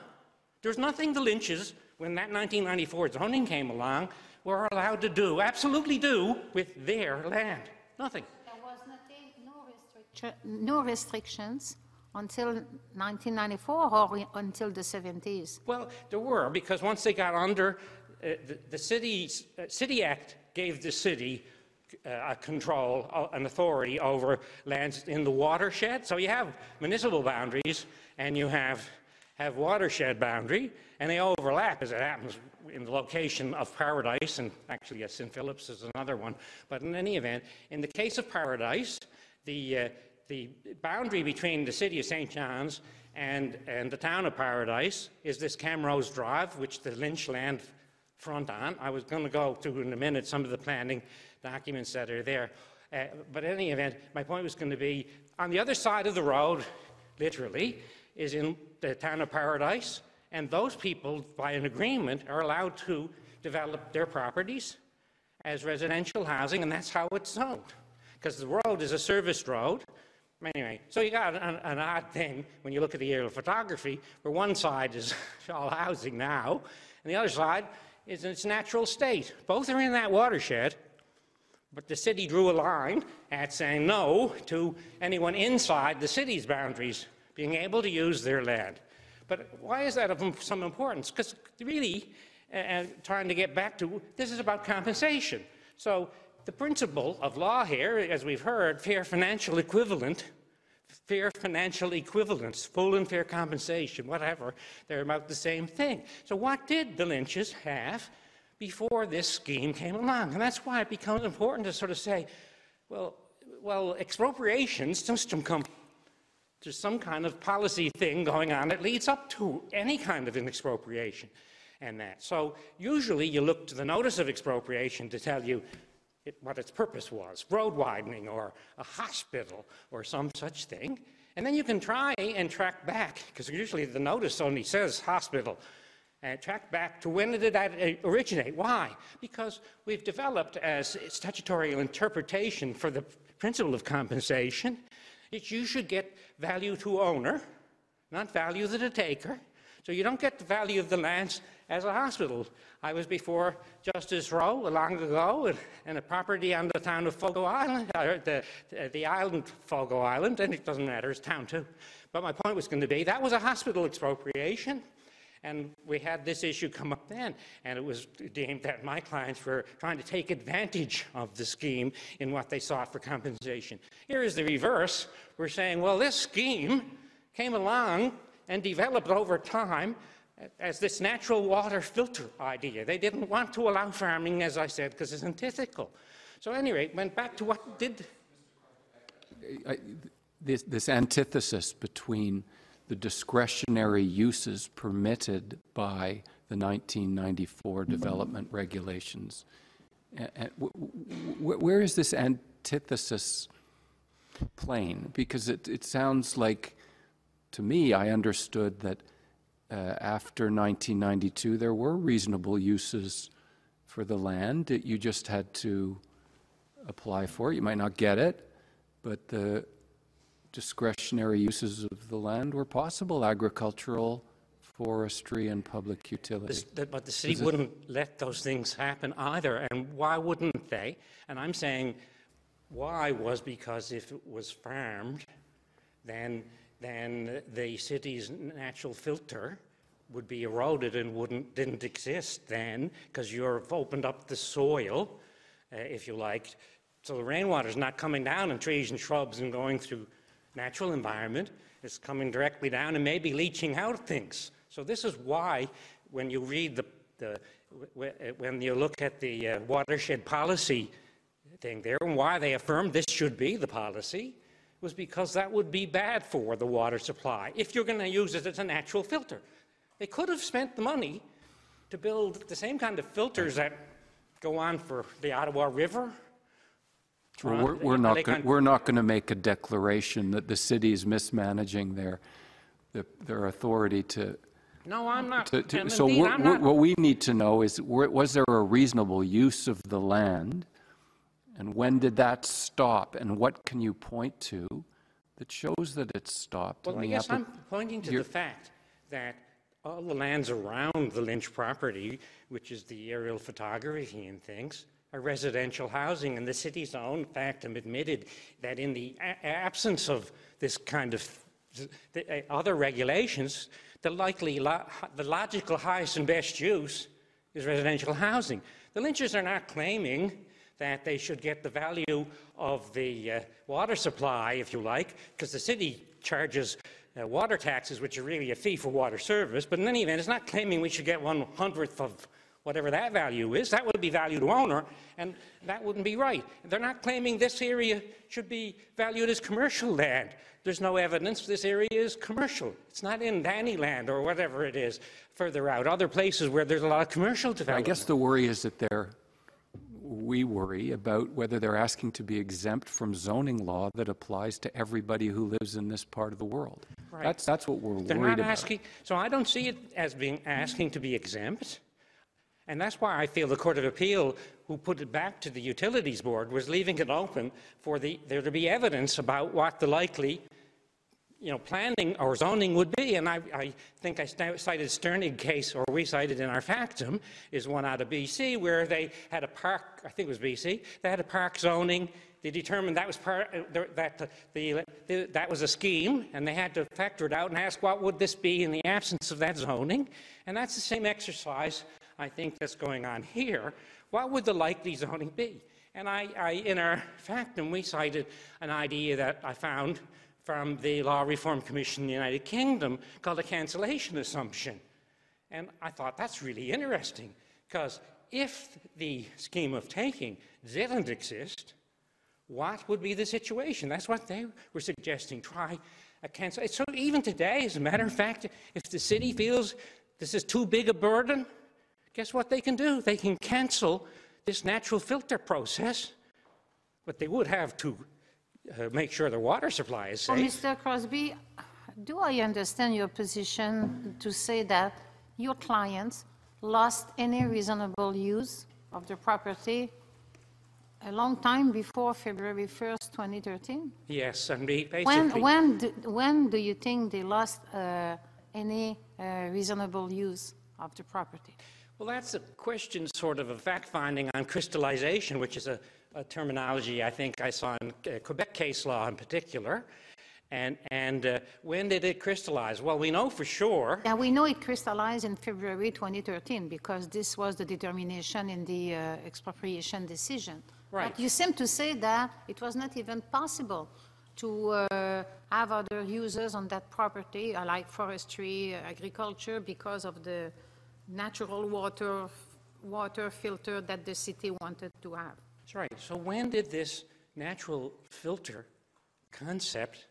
There's nothing the Lynches, when that 1994 zoning came along, were allowed to do, absolutely do, with their land. Nothing. There was nothing, no, restriction, no restrictions until 1994 or until the 70s. Well, there were, because once they got under, uh, the, the city's, uh, City Act gave the city uh, control, uh, an authority over lands in the watershed. So you have municipal boundaries and you have, have watershed boundary, and they overlap as it happens in the location of Paradise, and actually, yes, St. Philip's is another one. But in any event, in the case of Paradise, the, uh, the boundary between the city of St. John's and, and the town of Paradise is this Camrose Drive, which the Lynch land front on. I was going to go through in a minute some of the planning documents that are there. Uh, but in any event, my point was going to be on the other side of the road, literally, is in the town of Paradise. And those people, by an agreement, are allowed to develop their properties as residential housing, and that's how it's zoned. Because the road is a service road. Anyway, so you got an, an odd thing when you look at the aerial photography, where one side is all housing now, and the other side is in its natural state. Both are in that watershed, but the city drew a line at saying no to anyone inside the city's boundaries being able to use their land. But why is that of some importance? Because really, and trying to get back to this is about compensation. So the principle of law here, as we've heard, fair financial equivalent, fair financial equivalence, full and fair compensation, whatever, they're about the same thing. So what did the Lynches have before this scheme came along? And that's why it becomes important to sort of say, well, well, expropriations just come to some kind of policy thing going on that leads up to any kind of an expropriation and that. So usually you look to the notice of expropriation to tell you it, what its purpose was, road widening or a hospital or some such thing. And then you can try and track back, because usually the notice only says hospital, and track back to when did that uh, originate? Why? Because we've developed as statutory interpretation for the principle of compensation that you should get value to owner, not value to the taker. So you don't get the value of the lands as a hospital. I was before Justice Rowe long ago, in, and a property on the town of Fogo Island, the, uh, the island Fogo Island, and it doesn't matter, it's town too. But my point was going to be that was a hospital expropriation. And we had this issue come up then, and it was deemed that my clients were trying to take advantage of the scheme in what they sought for compensation. Here is the reverse. We're saying, well, this scheme came along and developed over time as this natural water filter idea. They didn't want to allow farming, as I said, because it's antithetical. So, at any rate, went back to what did. I- This, this antithesis between the discretionary uses permitted by the 1994 mm-hmm. development regulations. A- and wh- wh- Where is this antithesis plain? Because it, it sounds like, to me, I understood that uh, after 1992, there were reasonable uses for the land, that you just had to apply for it. You might not get it, but the discretionary uses of the land were possible, agricultural, forestry, and public utility. But the city Is wouldn't let those things happen either. And why wouldn't they? And I'm saying why was because if it was farmed, then, then the city's natural filter would be eroded and wouldn't, didn't exist then because you've opened up the soil, uh, if you like. So the rainwater is not coming down in trees and shrubs and going through natural environment. It's coming directly down and maybe leaching out things. So this is why, when you read the, the w- when you look at the uh, watershed policy thing there, and why they affirmed this should be the policy, was because that would be bad for the water supply if you're going to use it as a natural filter. They could have spent the money to build the same kind of filters that go on for the Ottawa River. Well, we're, uh, we're not, kind- gon- we're not going to make a declaration that the city is mismanaging their, their- their authority to, No, I'm not. to, to- so indeed, I'm not- what we need to know is, were- was there a reasonable use of the land? And when did that stop? And what can you point to that shows that it's stopped. Well, I the guess I'm pointing to the fact that all the lands around the Lynch property, which is the aerial photography and things, are residential housing, and the city's own fact have admitted that in the a- absence of this kind of the, uh, other regulations, the likely, lo- the logical highest and best use is residential housing. The Lynches are not claiming that they should get the value of the uh, water supply, if you like, because the city charges uh, water taxes, which are really a fee for water service. But in any event, it's not claiming we should get one hundredth of whatever that value is. That would be value to owner, and that wouldn't be right. They're not claiming this area should be valued as commercial land. There's no evidence this area is commercial. It's not in Danny land or whatever it is further out, other places where there's a lot of commercial development. I guess the worry is that they're, we worry about whether they're asking to be exempt from zoning law that applies to everybody who lives in this part of the world. Right. That's, that's what we're They're worried not about. asking, so I don't see it as being asking to be exempt. And that's why I feel the Court of Appeal, who put it back to the Utilities Board, was leaving it open for the, there to be evidence about what the likely, you know, planning or zoning would be. And I, I think I cited Sternig case, or we cited in our factum, is one out of BC where they had a park, I think it was BC, they had a park zoning. They determined that was part, uh, that the, the, the, that was a scheme, and they had to factor it out and ask what would this be in the absence of that zoning. And that's the same exercise I think that's going on here. What would the likely zoning be? And I, I, in our factum, we cited an idea that I found from the Law Reform Commission in the United Kingdom called a cancellation assumption. And I thought that's really interesting because if the scheme of taking didn't exist, what would be the situation? That's what they were suggesting. Try a cancel. So even today, as a matter of fact, if the city feels this is too big a burden, guess what they can do? They can cancel this natural filter process, but they would have to uh, make sure the water supply is safe. Mr. Crosby, do I understand your position to say that your clients lost any reasonable use of the property a long time before February 1st, 2013? Yes, and be- When, when, do, when do you think they lost uh, any uh, reasonable use of the property? well, that's a question, sort of a fact finding on crystallization, which is a, a terminology I think I saw in uh, Quebec case law in particular. And, and uh, when did it crystallize? Well, we know for sure. Yeah, we know it crystallized in February 2013 because this was the determination in the uh, expropriation decision. Right. But you seem to say that it was not even possible to uh, have other uses on that property, uh, like forestry, uh, agriculture, because of the natural water, water filter that the city wanted to have. That's right. So when did this natural filter concept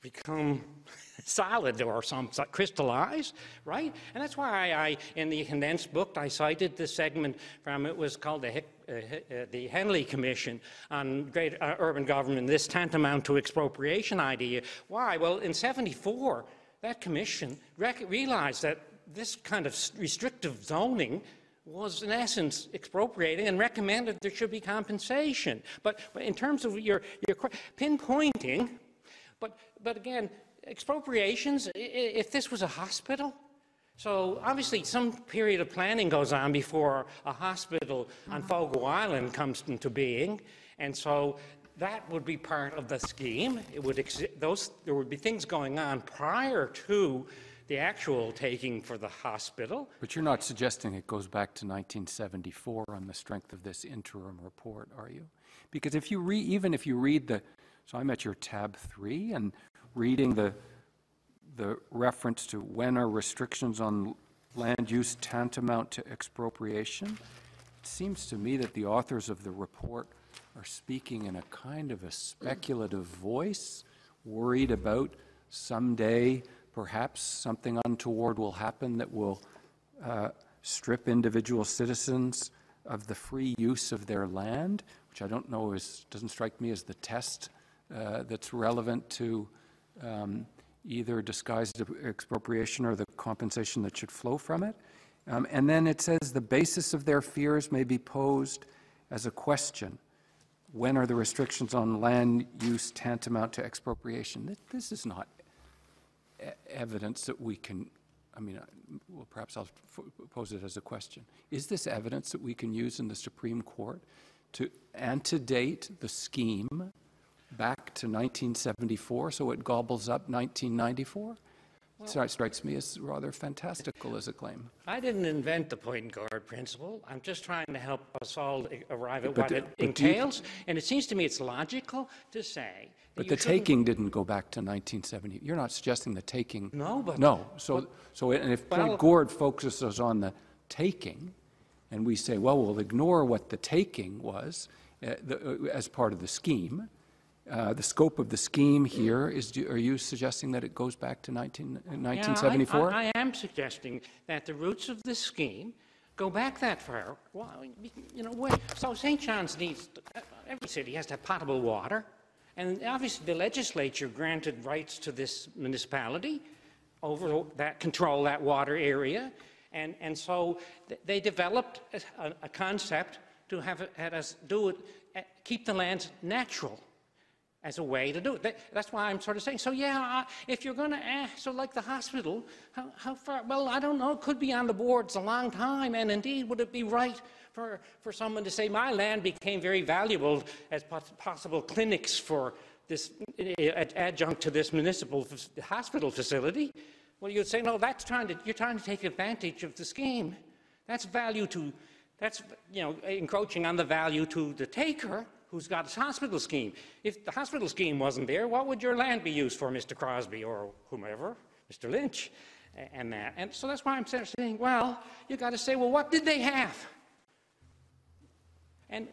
become solid or some crystallized, right? And that's why I, in the condensed book, I cited the segment from it was called the, uh, uh, the Henley Commission on Great uh, Urban Government. This tantamount to expropriation idea. Why? Well, in '74, that commission realized that this kind of restrictive zoning was in essence expropriating and recommended there should be compensation. But in terms of your, your pinpointing, but, but again, expropriations, if this was a hospital, so obviously some period of planning goes on before a hospital on mm-hmm. Fogo Island comes into being, and so that would be part of the scheme. It would those there would be things going on prior to the actual taking for the hospital. But you're not suggesting it goes back to 1974 on the strength of this interim report, are you? Because if you read, even if you read the, so I'm at your tab three and reading the, the reference to when are restrictions on land use tantamount to expropriation, it seems to me that the authors of the report are speaking in a kind of a speculative voice, worried about someday perhaps something untoward will happen that will uh, strip individual citizens of the free use of their land, which I don't know is, doesn't strike me as the test uh, that's relevant to um, either disguised expropriation or the compensation that should flow from it. Um, and then it says the basis of their fears may be posed as a question when are the restrictions on land use tantamount to expropriation? This is not evidence that we can, I mean, well, perhaps I'll f- pose it as a question. Is this evidence that we can use in the Supreme Court to antedate the scheme back to 1974, so it gobbles up 1994? Stri- Strikes me as rather fantastical as a claim. I didn't invent the Pointe Gourde principle. I'm just trying to help us all arrive at But what the- it but do you- entails. And it seems to me it's logical to say that But the taking didn't go back to 1970. You're not suggesting the taking. No, but- No, so, so, and if Well- Pointe Gourde focuses on the taking, and we say, well, we'll ignore what the taking was uh, the- uh, as part of the scheme, uh, the scope of the scheme here is, do- are you suggesting that it goes back to 19 uh, Yeah, I- 1974? I, I am suggesting that the roots of this scheme go back that far. Well, you know, when, so St. John's needs, every city has to have potable water. And obviously, the legislature granted rights to this municipality over that, control that water area. And, and so th- they developed a, a concept to have, it- had us do it, keep the lands natural as a way to do it. That- That's why I'm sort of saying, so yeah, if you're going to, eh, so like the hospital, how, how far, well, I don't know, it could be on the boards a long time, and indeed, would it be right for, for someone to say, my land became very valuable as possible clinics for this eh, adjunct to this municipal hospital facility? Well, you'd say, no, that's trying to, you're trying to take advantage of the scheme. That's value to, that's, you know, encroaching on the value to the taker who's got his hospital scheme. If the hospital scheme wasn't there, what would your land be used for, Mr. Crosby or whomever, Mr. Lynch, and that? And so that's why I'm saying, well, you've got to say, well, what did they have? And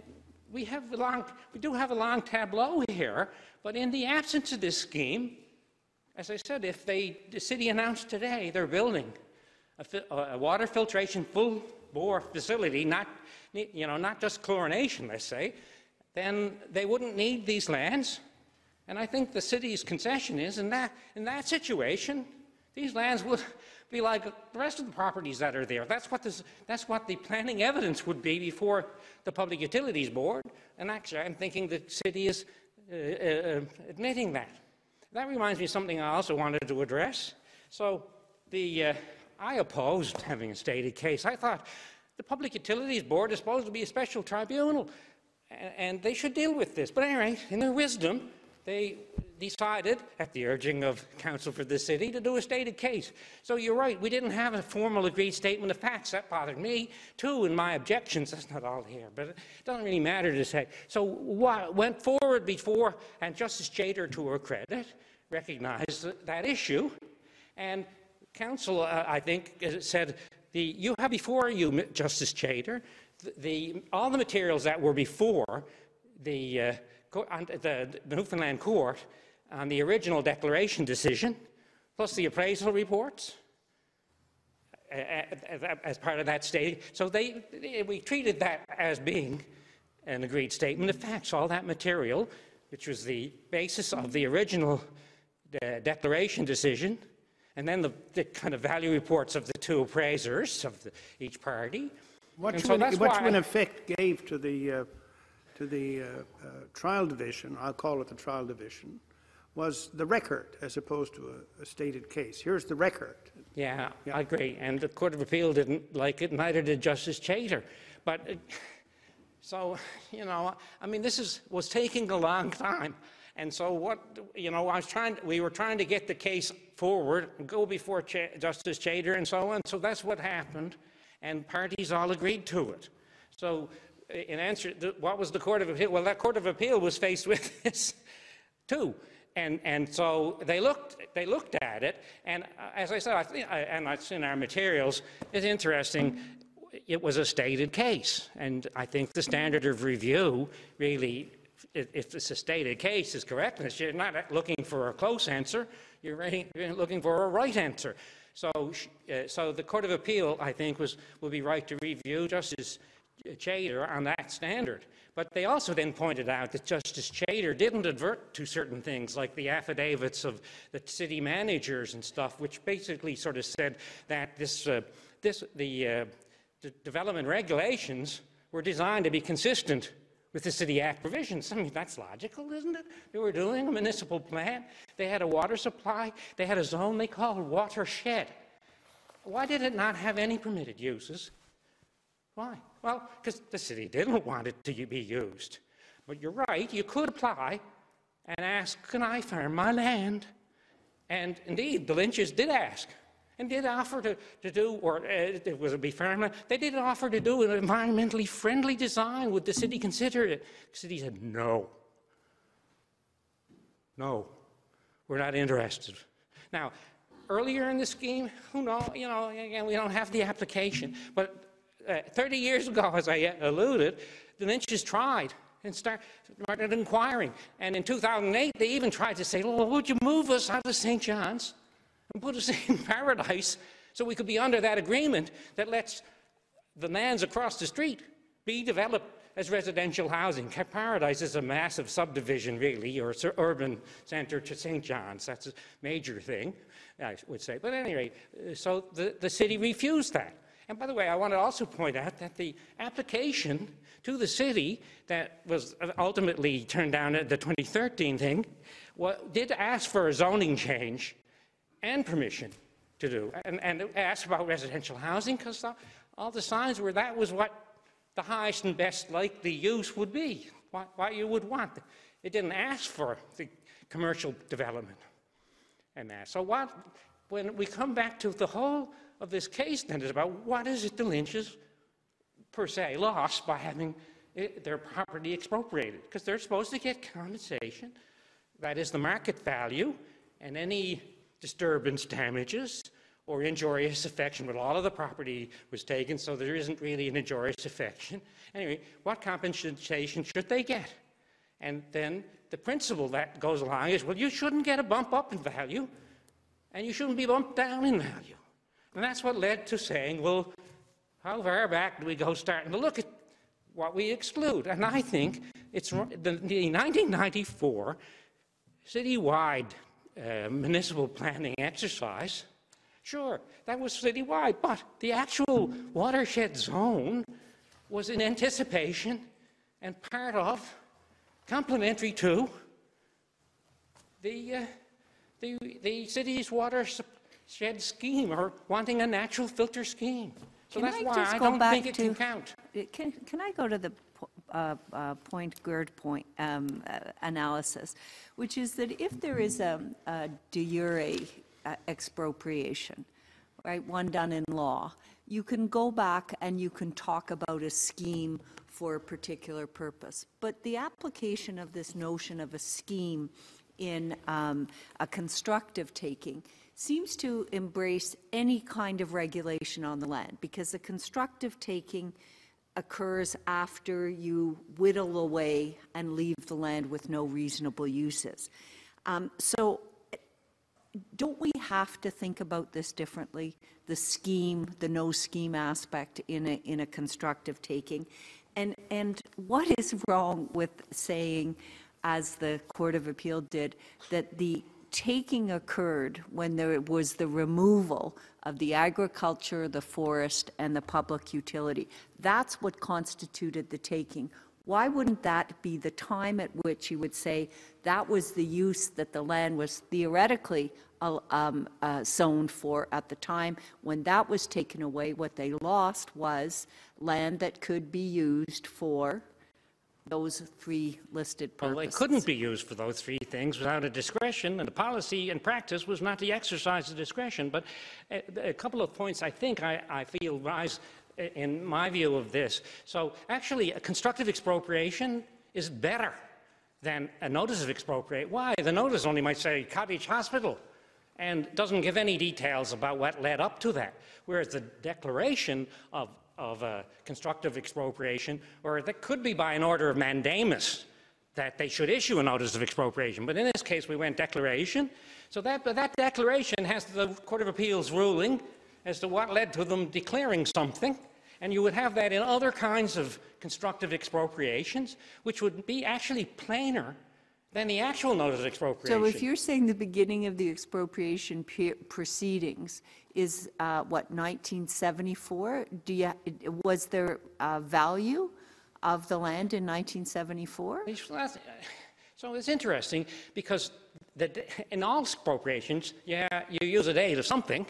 we have a long, we do have a long tableau here, but in the absence of this scheme, as I said, if they, the city announced today they're building a, a water filtration full bore facility, not, you know, not just chlorination, let's say, then they wouldn't need these lands. And I think the city's concession is in that, in that situation, these lands would be like the rest of the properties that are there. That's what, this, that's what the planning evidence would be before the Public Utilities Board. And actually, I'm thinking the city is uh, uh, admitting that. That reminds me of something I also wanted to address. So the, uh, I opposed having a stated case. I thought the Public Utilities Board is supposed to be a special tribunal, and they should deal with this. But anyway, in their wisdom, they decided, at the urging of counsel for the city, to do a stated case. So you're right, we didn't have a formal agreed statement of facts. That bothered me, too, in my objections. That's not all here, but it doesn't really matter to say. So what went forward before, and Justice Chater, to her credit, recognized that issue. And counsel, uh, I think, uh, said, the, you have before you, Justice Chater, the, all the materials that were before the, uh, the, the Newfoundland court on the original declaration decision, plus the appraisal reports, as part of that state. So they- we treated that as being an agreed statement of facts, all that material, which was the basis of the original uh, declaration decision, and then the, the kind of value reports of the two appraisers of the, each party. What And you, so in, that's what why you in I- effect gave to the, uh, to the uh, uh, trial division, I'll call it the trial division, was the record as opposed to a, a stated case. Here's the record. Yeah, I agree. And the Court of Appeal didn't like it, neither did Justice Chater. But, uh, so, you know, I mean, this is, was taking a long time. And so what, you know, I was trying, we were trying to get the case forward, go before Cha- Justice Chater and so on. So that's what happened. And parties all agreed to it. So in answer, what was the Court of Appeal? Well, that Court of Appeal was faced with this too. And, and so they looked, they looked at it, and uh, as I said, I think, and it's in our materials, it's interesting, it was a stated case. And I think the standard of review really, if it's a stated case, is correctness. You're not looking for a close answer, you're looking for a right answer. So, uh, so the Court of Appeal, I think, was, would be right to review Justice Chater on that standard. But they also then pointed out that Justice Chater didn't advert to certain things like the affidavits of the city managers and stuff, which basically sort of said that this, uh, this, the, uh, the development regulations were designed to be consistent with the City Act provisions. I mean, that's logical, isn't it? They were doing a municipal plan. They had a water supply. They had a zone they called watershed. Why did it not have any permitted uses? Why? Well, because the city didn't want it to be used. But you're right, you could apply and ask, can I farm my land? And indeed, the Lynches did ask and did offer to, to do, or uh, it was it be farmland, they did offer to do an environmentally friendly design. Would the city consider it? The city said, no. No, we're not interested. Now, earlier in the scheme, who knows, you know, again, we don't have the application, but uh, 30 years ago, as I alluded, the Lynches tried and start, started inquiring. And in 2008, they even tried to say, well, would you move us out of St. John's and put us in paradise so we could be under that agreement that lets the lands across the street be developed as residential housing. Paradise is a massive subdivision, really, or urban center to St. John's. That's a major thing, I would say. But at any rate, uh, so the, the city refused that. And by the way, I want to also point out that the application to the city that was uh, ultimately turned down at the 2013 thing did ask for a zoning change and permission to do, and, and asked about residential housing because all the signs were that was what the highest and best likely use would be, what, what you would want. It didn't ask for the commercial development and that. So what, when we come back to the whole of this case then is about what is it the Lynches, per se, lost by having it, their property expropriated? Because they're supposed to get compensation. That is the market value, and any disturbance damages or injurious affection, but all of the property was taken, so there isn't really an injurious affection. Anyway, what compensation should they get? And then the principle that goes along is, well, you shouldn't get a bump up in value, and you shouldn't be bumped down in value. And that's what led to saying, well, how far back do we go starting to look at what we exclude? And I think it's the, the 1994 citywide uh, municipal planning exercise. Sure, that was citywide, but the actual watershed zone was in anticipation and part of, complementary to, the, uh, the, the city's water shed scheme or wanting a natural filter scheme. So Can that's I why I go don't back think it can to- count. Can, can I go to the uh, uh, point, Gourde point um, analysis, which is that if there is a, a de jure uh, expropriation, right, one done in law, you can go back and you can talk about a scheme for a particular purpose. But the application of this notion of a scheme in um, a constructive taking seems to embrace any kind of regulation on the land because the constructive taking occurs after you whittle away and leave the land with no reasonable uses. Um, so don't we have to think about this differently? The scheme, the no scheme aspect in a, in a constructive taking? And, and what is wrong with saying, as the Court of Appeal did, that the taking occurred when there was the removal of the agriculture, the forest, and the public utility? That's what constituted the taking. Why wouldn't that be the time at which you would say that was the use that the land was theoretically uh, um, uh, zoned for at the time? When that was taken away, what they lost was land that could be used for those three listed Well, purposes. it couldn't be used for those three things without a discretion, and the policy and practice was not to exercise the discretion. But a, a couple of points I think I, I feel rise uh, in my view of this. So actually, a constructive expropriation is better than a notice of expropriate. Why? The notice only might say cottage hospital and doesn't give any details about what led up to that. Whereas the declaration of, of uh, constructive expropriation, or that could be by an order of mandamus, that they should issue a notice of expropriation. But in this case, we went declaration. So that, that declaration has the Court of Appeals ruling as to what led to them declaring something. And you would have that in other kinds of constructive expropriations, which would be actually plainer than the actual notice of expropriation. So if you're saying the beginning of the expropriation pe- proceedings is, uh, what, 1974? Do you, was there uh, value of the land in 1974? So it's interesting because the, in all expropriations, yeah, you use a date of something,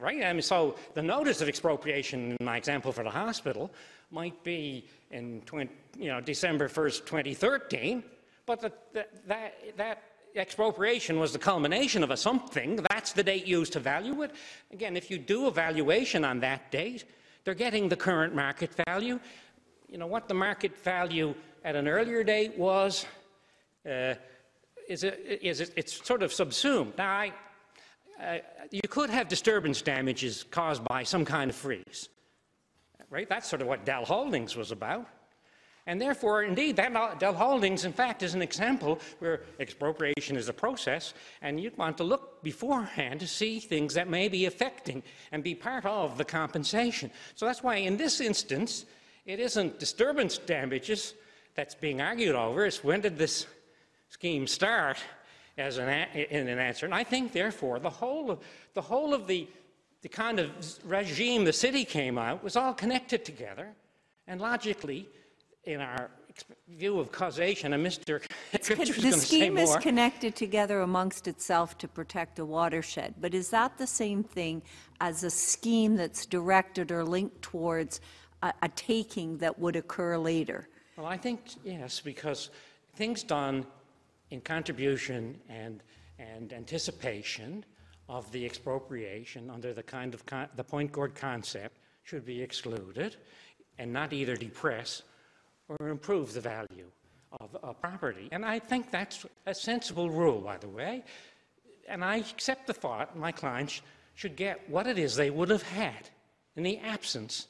right? I mean, so the notice of expropriation, in my example for the hospital, might be in 20, you know, December 1st, 2013, but the, the, that, that expropriation was the culmination of a something. That's the date used to value it. Again, if you do a valuation on that date, they're getting the current market value. You know, what the market value at an earlier date was, uh, is, it, is it, it's sort of subsumed. Now, I, uh, you could have disturbance damages caused by some kind of freeze, right? That's sort of what Dell Holdings was about. And therefore, indeed, that Dell Holdings, in fact, is an example where expropriation is a process, and you'd want to look beforehand to see things that may be affecting and be part of the compensation. So that's why, in this instance, it isn't disturbance damages that's being argued over, it's when did this scheme start as an, in an answer. And I think, therefore, the whole of the, whole of the, the kind of regime the city came out was all connected together, and logically, in our view of causation, and Mr. the scheme is connected together amongst itself to protect a watershed, but is that the same thing as a scheme that's directed or linked towards a, a taking that would occur later? Well, I think yes, because things done in contribution and, and anticipation of the expropriation under the kind of con the Pointe Gourde concept should be excluded and not either depress or improve the value of a property. And I think that's a sensible rule, by the way. And I accept the thought my clients should get what it is they would have had in the absence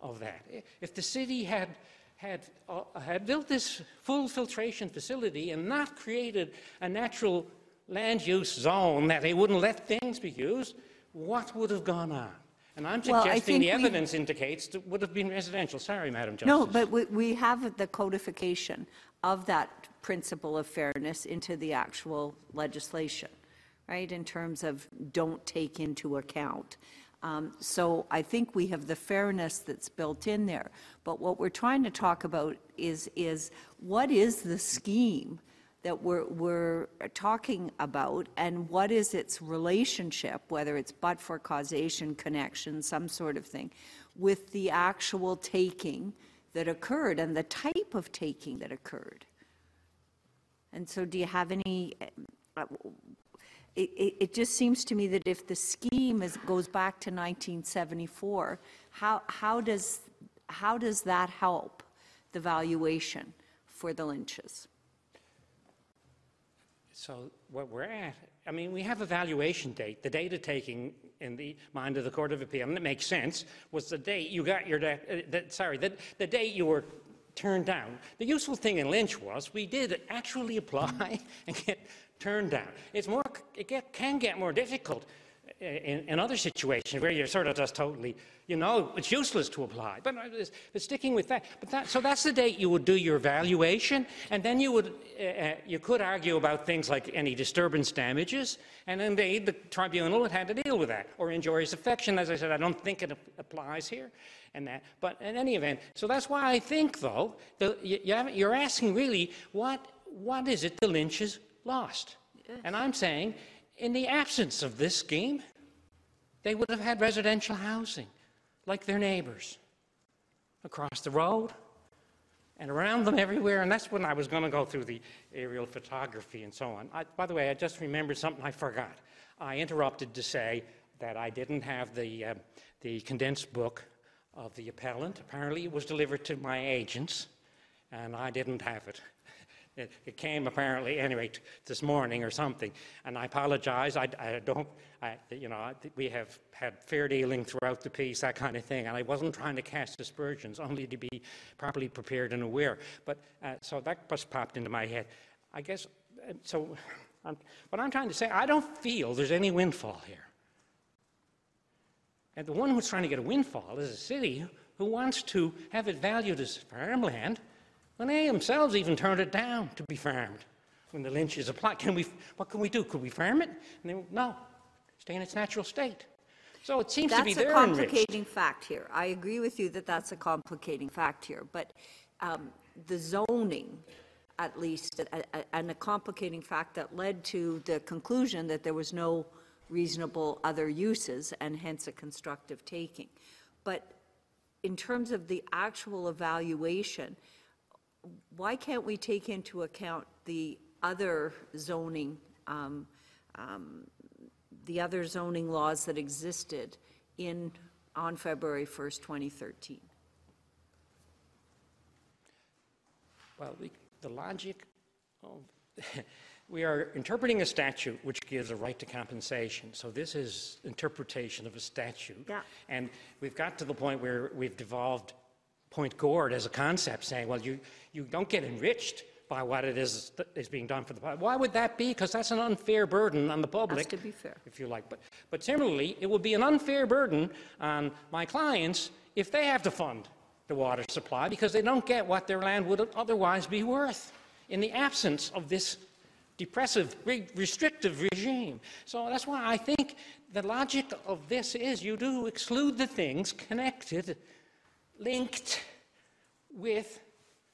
of that. If the city had, had, uh, had built this full filtration facility and not created a natural land use zone that they wouldn't let things be used, what would have gone on? And I'm Well, suggesting the think we- evidence indicates it would have been residential. Sorry, Madam Justice. No, but we, we have the codification of that principle of fairness into the actual legislation, right? In terms of don't take into account. Um, so I think we have the fairness that's built in there. But what we're trying to talk about is, is what is the scheme that we're, we're talking about and what is its relationship, whether it's but for causation, connection, some sort of thing, with the actual taking that occurred and the type of taking that occurred. And so do you have any, it, it, it just seems to me that if the scheme is, goes back to 1974, how, how does, how does that help the valuation for the lynches? So what we're at, I mean, we have a valuation date. The data taking in the mind of the Court of Appeal, and it makes sense, was the date you got your, uh, the, sorry, the, the date you were turned down. The useful thing in Lynch was we did actually apply and get turned down. It's more, it get, can get more difficult in, in, other situations where you're sort of just totally, you know, it's useless to apply. But, but sticking with that, but that, so that's the date you would do your valuation, and then you would, uh, uh, you could argue about things like any disturbance damages, and indeed the tribunal had to deal with that, or injurious affection. As I said, I don't think it applies here, and that. But in any event, so that's why I think, though, the, you, you're asking really what what is it the Lynches lost, and I'm saying in the absence of this scheme, they would have had residential housing like their neighbors across the road and around them everywhere. And that's when I was going to go through the aerial photography and so on. I, by the way, I just remembered something I forgot. I interrupted to say that I didn't have the, uh, the condensed book of the appellant. Apparently, it was delivered to my agents, and I didn't have it. It, it came apparently anyway t- this morning or something, and I apologize. I, I don't, I, you know, I, we have had fair dealing throughout the piece, that kind of thing, and I wasn't trying to cast aspersions, only to be properly prepared and aware. But uh, so that just popped into my head. I guess uh, so. I'm, what I'm trying to say, I don't feel there's any windfall here. And the one who's trying to get a windfall is a city who wants to have it valued as farmland when they themselves even turned it down to be farmed when the lynches applied. Can we, what can we do? Could we farm it? And they, no, stay in its natural state. So it seems that's to be there That's a complicating fact here. I agree with you that that's a complicating fact here. But um, the zoning, at least, a- a- and a complicating fact that led to the conclusion that there was no reasonable other uses and hence a constructive taking. But in terms of the actual evaluation, why can't we take into account the other zoning, um, um, the other zoning laws that existed in, on February 1st, 2013? Well, the, the logic of, we are interpreting a statute which gives a right to compensation. So this is interpretation of a statute. Yeah. And we've got to the point where we've devolved Pointe Gourde as a concept, saying, well, you, you don't get enriched by what it is that is being done for the public. Why would that be? Because that's an unfair burden on the public. Has to be fair. If you like. But, but similarly, it would be an unfair burden on my clients if they have to fund the water supply because they don't get what their land would otherwise be worth in the absence of this depressive, re- restrictive regime. So that's why I think the logic of this is you do exclude the things connected, linked with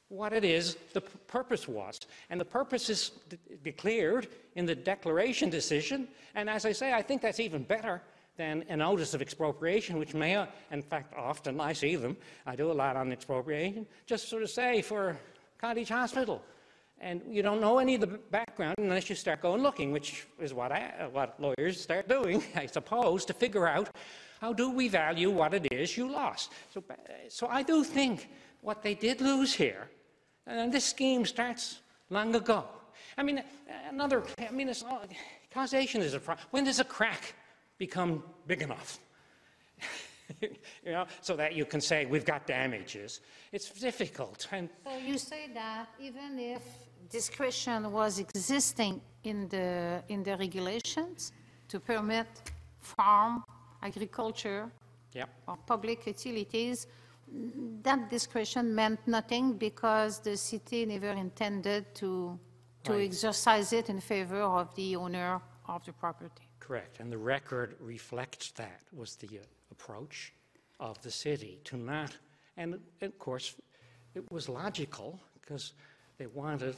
what it is the purpose was. And the purpose is de- declared in the declaration decision. And as I say, I think that's even better than a notice of expropriation, which may, uh, in fact, often I see them, I do a lot on expropriation, just sort of say for Cottage Hospital. And you don't know any of the background unless you start going looking, which is what, I, uh, what lawyers start doing, I suppose, to figure out how do we value what it is you lost. So, uh, so I do think what they did lose here, and this scheme starts long ago. I mean, uh, another, I mean, it's all, causation is a problem. When does a crack become big enough? you know, so that you can say we've got damages. It's difficult, and So you say that even if discretion was existing in the, in the regulations to permit farm, agriculture, Yep. or public utilities, that discretion meant nothing because the city never intended to, to Right. exercise it in favor of the owner of the property. Correct, and the record reflects that, was the uh, approach of the city to not, and of course, it was logical, because they wanted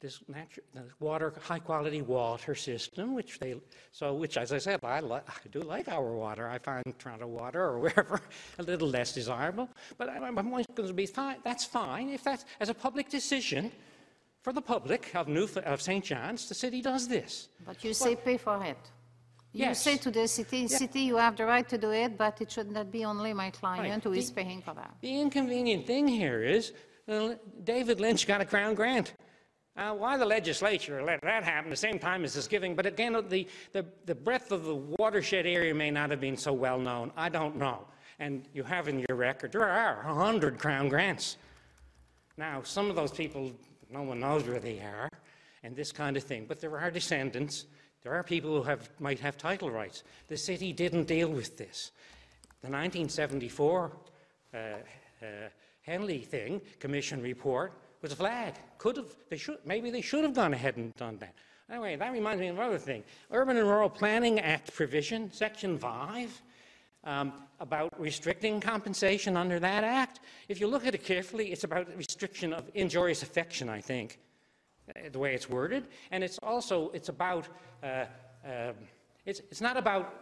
this natural, water, high-quality water system, which they, so, which, as I said, I, I do like our water. I find Toronto water or wherever a little less desirable, but I- my point is going to be fine, that's fine, if that's, as a public decision, for the public of New, of St. John's, the city does this. But you say pay for it. You Yes. say to the city, city, you have the right to do it, but it should not be only my client who is The- paying for that. The inconvenient thing here is uh, David Lynch got a Crown grant. Uh, why the legislature let that happen at the same time as this giving? But again, the, the, the breadth of the watershed area may not have been so well known. I don't know. And you have in your record, there are 100 Crown grants. Now, some of those people, no one knows where they are, and this kind of thing. But there are descendants. There are people who have, might have title rights. The city didn't deal with this. The 1974 uh, uh, Henley thing, commission report, was a flag. Could have, they should, maybe they should have gone ahead and done that. Anyway, that reminds me of another thing. Urban and Rural Planning Act provision, section 5, um, about restricting compensation under that act. If you look at it carefully, it's about restriction of injurious affection, I think, uh, the way it's worded. And it's also, it's about, uh, um it's, it's not about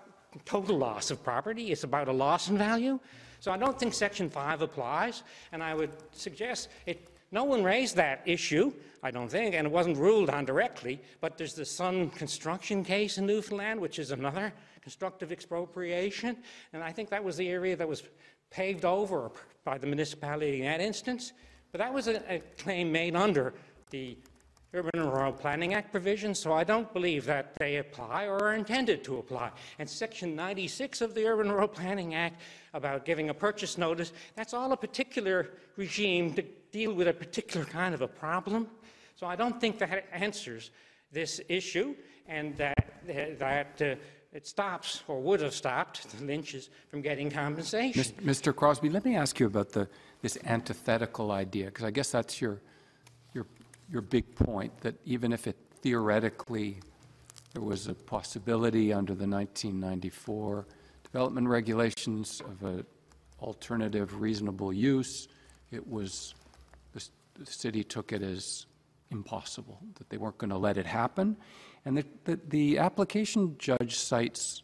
total loss of property, it's about a loss in value. So I don't think Section 5 applies, and I would suggest it, no one raised that issue, I don't think, and it wasn't ruled on directly, but there's the Sun construction case in Newfoundland, which is another constructive expropriation, and I think that was the area that was paved over by the municipality in that instance. But that was a, a claim made under the Urban and Rural Planning Act provisions, so I don't believe that they apply or are intended to apply. And Section 96 of the Urban and Rural Planning Act about giving a purchase notice, that's all a particular regime to deal with a particular kind of a problem. So I don't think that answers this issue, and that, that uh, it stops, or would have stopped, the Lynches from getting compensation. Mr. Crosby, let me ask you about the, this antithetical idea, because I guess that's your, your, big point, that even if it theoretically, there was a possibility under the 1994 development regulations of an alternative reasonable use, it was, the city took it as impossible, that they weren't going to let it happen. And the, the, the application judge cites,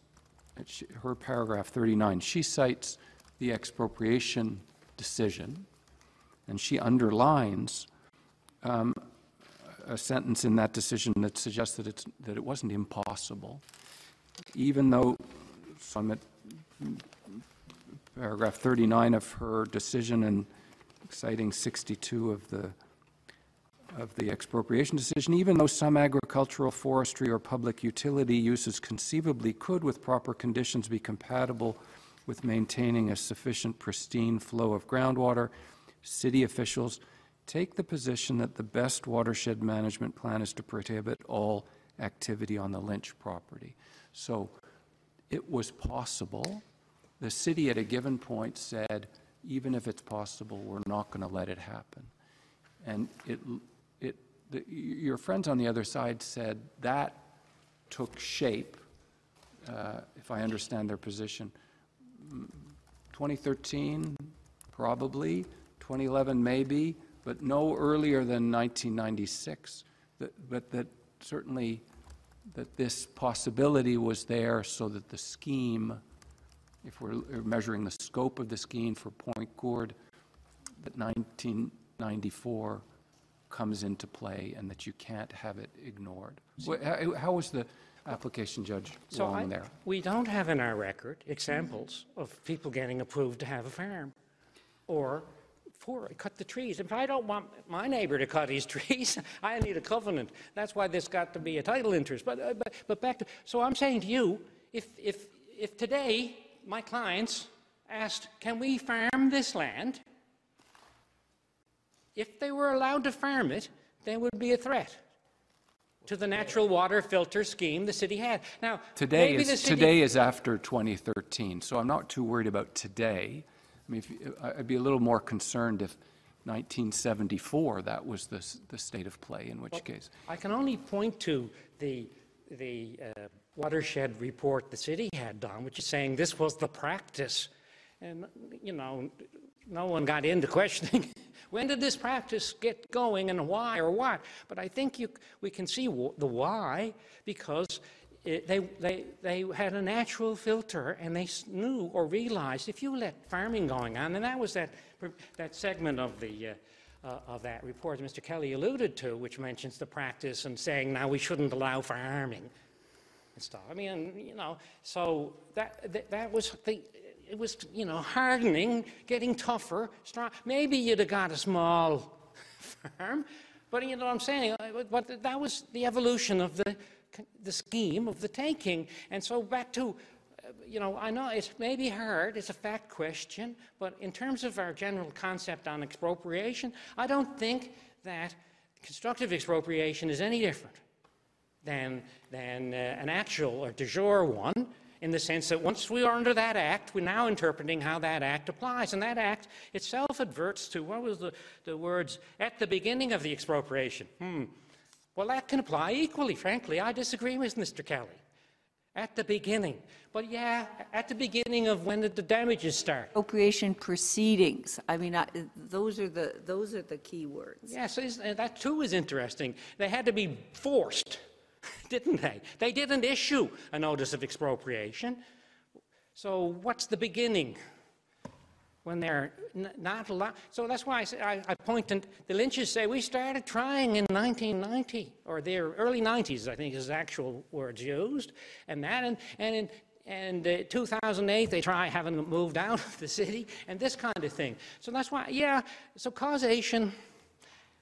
her paragraph 39, she cites the expropriation decision, and she underlines um, a sentence in that decision that suggests that it's, that it wasn't impossible, even though, so I'm at paragraph 39 of her decision and citing 62 of the, of the expropriation decision, even though some agricultural, forestry, or public utility uses conceivably could, with proper conditions, be compatible with maintaining a sufficient pristine flow of groundwater, city officials take the position that the best watershed management plan is to prohibit all activity on the Lynch property. So it was possible. The city at a given point said, even if it's possible, we're not going to let it happen. And it, it, the, your friends on the other side said that took shape, uh, if I understand their position. Mm, 2013, probably, 2011, maybe, but no earlier than 1996. That- But that certainly, that this possibility was there so that the scheme, if we're measuring the scope of the scheme for Pointe Gourde, that 1994 comes into play and that you can't have it ignored. How was the application judge So I- there? We don't have in our record examples of people getting approved to have a farm or for, cut the trees. If I don't want my neighbor to cut his trees, I need a covenant. That's why there's got to be a title interest. But, uh, but, but back to, so I'm saying to you, if, if, if today my clients asked, can we farm this land? If they were allowed to farm it, there would be a threat to the natural water filter scheme the city had. Now, Today is, city- today is after 2013, so I'm not too worried about today. I mean, if I'd be a little more concerned if 1974, that was the, the state of play, in which case. I can only point to the, the uh, watershed report the city had done, which is saying this was the practice. And, you know, no one got into questioning, when did this practice get going and why or what? But I think you, we can see the why, because it, they, they, they had a natural filter and they knew or realized if you let farming going on, and that was that, that segment of the, uh, uh, of that report Mr. Kelly alluded to, which mentions the practice and saying now we shouldn't allow farming and stuff. I mean, you know, so that, that, that was the, it was, you know, hardening, getting tougher, strong. Maybe you'd have got a small farm, but you know what I'm saying? But that was the evolution of the, the scheme of the taking. And so back to, uh, you know, I know it may be hard, it's a fact question, but in terms of our general concept on expropriation, I don't think that constructive expropriation is any different than, than uh, an actual or de jure one, in the sense that once we are under that act, we're now interpreting how that act applies. And that act itself adverts to, what was the, the words, at the beginning of the expropriation. Hmm. Well, that can apply equally, frankly. I disagree with Mr. Kelly. At the beginning. But yeah, at the beginning of when did the damages start. Appropriation proceedings, I mean, I- those are the, those are the key words. Yes, that too is interesting. They had to be forced, didn't they? They didn't issue a notice of expropriation. So what's the beginning? When they're not allowed. So that's why I, say, I, I point and the Lynches say we started trying in 1990 or their early 90s, I think is the actual words used, and that and and in and uh, 2008 they try having moved out of the city and this kind of thing. So that's why, yeah. So causation.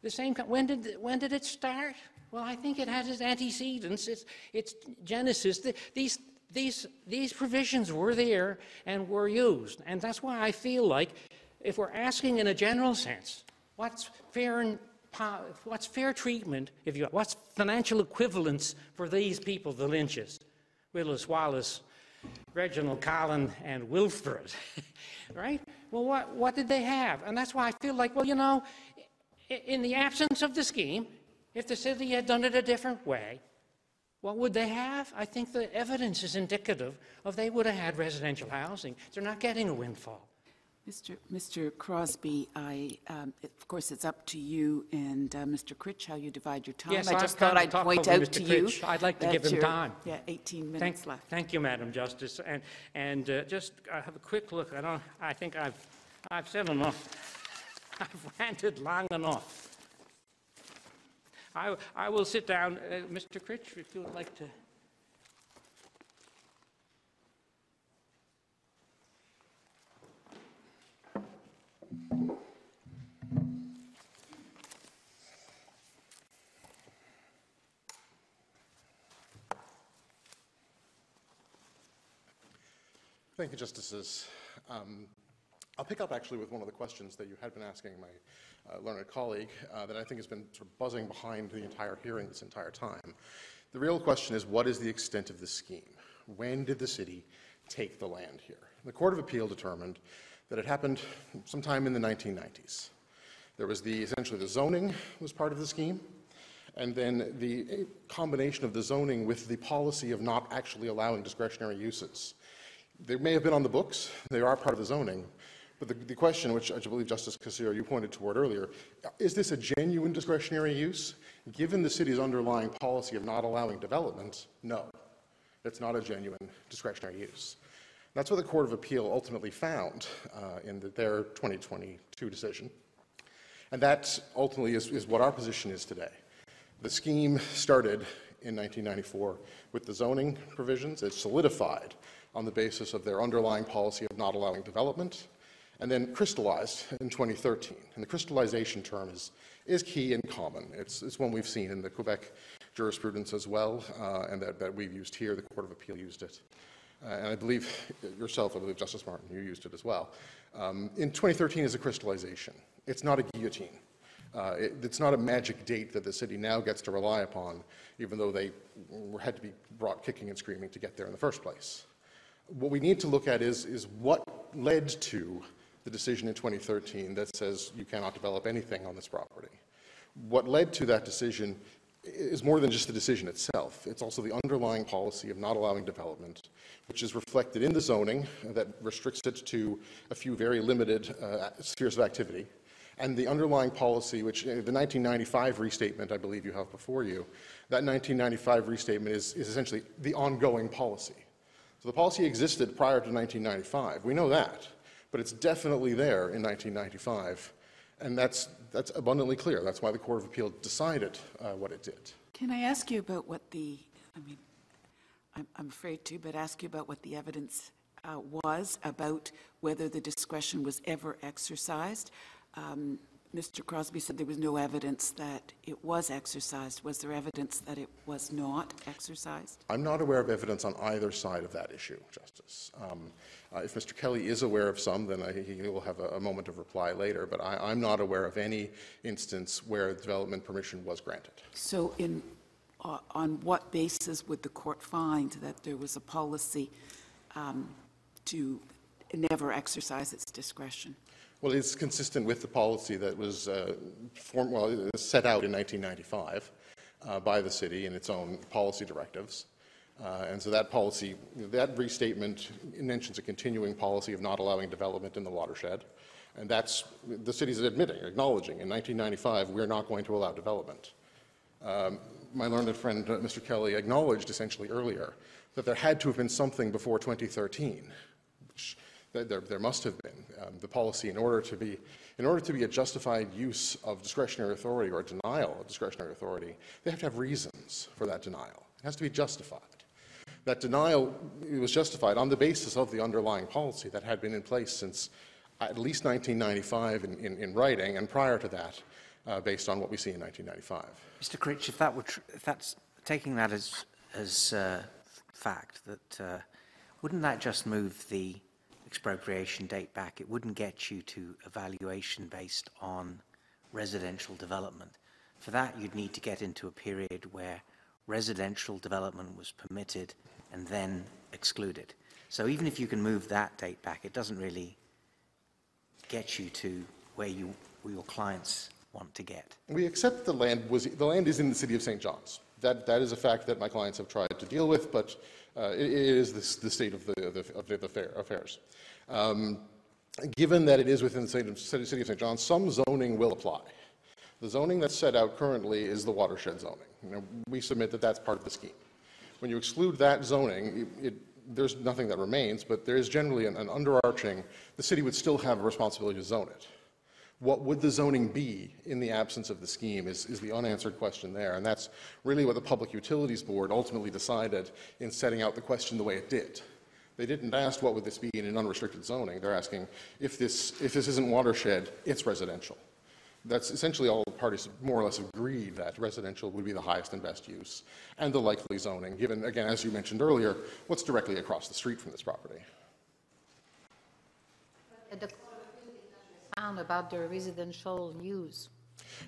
The same, when did, when did it start? Well, I think it has its antecedents, its, its genesis. The- These, these, these provisions were there and were used. And that's why I feel like if we're asking in a general sense, what's fair and what's fair treatment, if you, what's financial equivalence for these people, the Lynches, Willis, Wallace, Reginald, Collin, and Wilfred, right? Well, what, what did they have? And that's why I feel like, well, you know, in the absence of the scheme, if the city had done it a different way, what would they have? I think the evidence is indicative of they would have had residential housing. They're not getting a windfall. Mr. Mr. Crosby, I, um, of course, it's up to you and uh, Mr. Critch how you divide your time. Yes, I just thought I'd point out Mr. to you. I'd like to give him you're- time. Yeah, 18 Thank, minutes left. thank you, Madam Justice. And, and uh, just uh, have a quick look. I don't, I think I've, I've said enough. I've ranted long enough. I, I will sit down. Uh, Mr. Critch, if you would like to. Thank you, Justices. Um, I'll pick up actually with one of the questions that you had been asking my learned colleague uh, that I think has been sort of buzzing behind the entire hearing this entire time. The real question is what is the extent of the scheme? When did the city take the land here? The Court of Appeal determined that it happened sometime in the 1990s. There was the essentially the zoning was part of the scheme, and then the combination of the zoning with the policy of not actually allowing discretionary uses. They may have been on the books, they are part of the zoning, but the, the question, which I believe Justice Castillo you pointed toward earlier, is this a genuine discretionary use? Given the city's underlying policy of not allowing development, no, it's not a genuine discretionary use. That's what the Court of Appeal ultimately found uh, in the, their 2022 decision. And that ultimately is, is what our position is today. The scheme started in 1994 with the zoning provisions. It solidified on the basis of their underlying policy of not allowing development, and then crystallized in 2013. And the crystallization term is, is key and common. It's, it's one we've seen in the Quebec jurisprudence as well, uh, and that, that we've used here. The Court of Appeal used it. Uh, and I believe yourself, I believe Justice Martin, you used it as well. Um, in 2013 is a crystallization. It's not a guillotine. Uh, it, it's not a magic date that the city now gets to rely upon, even though they had to be brought kicking and screaming to get there in the first place. What we need to look at is, is what led to the decision in 2013 that says you cannot develop anything on this property. What led to that decision is more than just the decision itself. It's also the underlying policy of not allowing development, which is reflected in the zoning that restricts it to a few very limited uh, spheres of activity, and the underlying policy, which uh, the 1995 restatement I believe you have before you, that 1995 restatement is, is essentially the ongoing policy. So the policy existed prior to 1995. We know that, but it's definitely there in 1995. And that's, that's abundantly clear. That's why the Court of Appeal decided uh, what it did. Can I ask you about what the, I mean, I'm, I'm afraid to, but ask you about what the evidence uh, was about whether the discretion was ever exercised? Um, Mr. Crosby said there was no evidence that it was exercised. Was there evidence that it was not exercised? I'm not aware of evidence on either side of that issue, Justice. Um, uh, if Mr. Kelly is aware of some, then I, he will have a, a, moment of reply later, but I, am not aware of any instance where development permission was granted. So, in, uh, on what basis would the court find that there was a policy um, to never exercise its discretion? Well, it's consistent with the policy that was uh, form, well, set out in 1995 uh, by the city in its own policy directives. Uh, and so that policy, that restatement mentions a continuing policy of not allowing development in the watershed. And that's the city's admitting, acknowledging in 1995, we're not going to allow development. Um, my learned friend, uh, Mr. Kelly, acknowledged essentially earlier that there had to have been something before 2013, which there, there must have been. Um, the policy, in order to be, in order to be a justified use of discretionary authority or denial of discretionary authority, they have to have reasons for that denial. It has to be justified. That denial was justified on the basis of the underlying policy that had been in place since at least 1995 in, in, in writing, and prior to that, uh, based on what we see in 1995. Mr. Critch, if that were if that's taking that as as uh, fact, that uh, wouldn't that just move the expropriation date back, it wouldn't get you to evaluation based on residential development. For that, you'd need to get into a period where residential development was permitted and then excluded. So even if you can move that date back, it doesn't really get you to where you where your clients want to get. We accept the land was the land is in the city of St. John's. That that is a fact that my clients have tried to deal with, but it, it is the, the, state of the, of the affairs. Um, given that it is within the city of- city of St. John, some zoning will apply. The zoning that's set out currently is the watershed zoning. You know, we submit that that's part of the scheme. When you exclude that zoning, it, it- there's nothing that remains, but there is generally an, an underarching, the city would still have a responsibility to zone it. What would the zoning be in the absence of the scheme is, is the unanswered question there. And that's really what the Public Utilities Board ultimately decided in setting out the question the way it did. They didn't ask what would this be in an unrestricted zoning. They're asking if this, if this isn't watershed, it's residential. That's essentially all the parties more or less agreed that residential would be the highest and best use and the likely zoning, given, again, as you mentioned earlier, what's directly across the street from this property. The found about the residential use.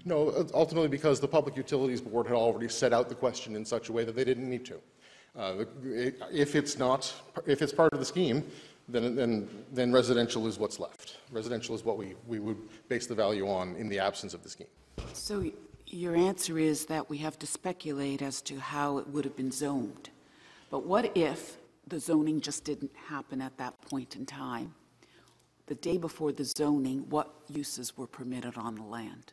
No, ultimately because the Public Utilities Board had already set out the question in such a way that they didn't need to. Uh, If it's not, if it's part of the scheme, then, then, then residential is what's left. Residential is what we, we would base the value on in the absence of the scheme. So your answer is that we have to speculate as to how it would have been zoned. But what if the zoning just didn't happen at that point in time? The day before the zoning, what uses were permitted on the land?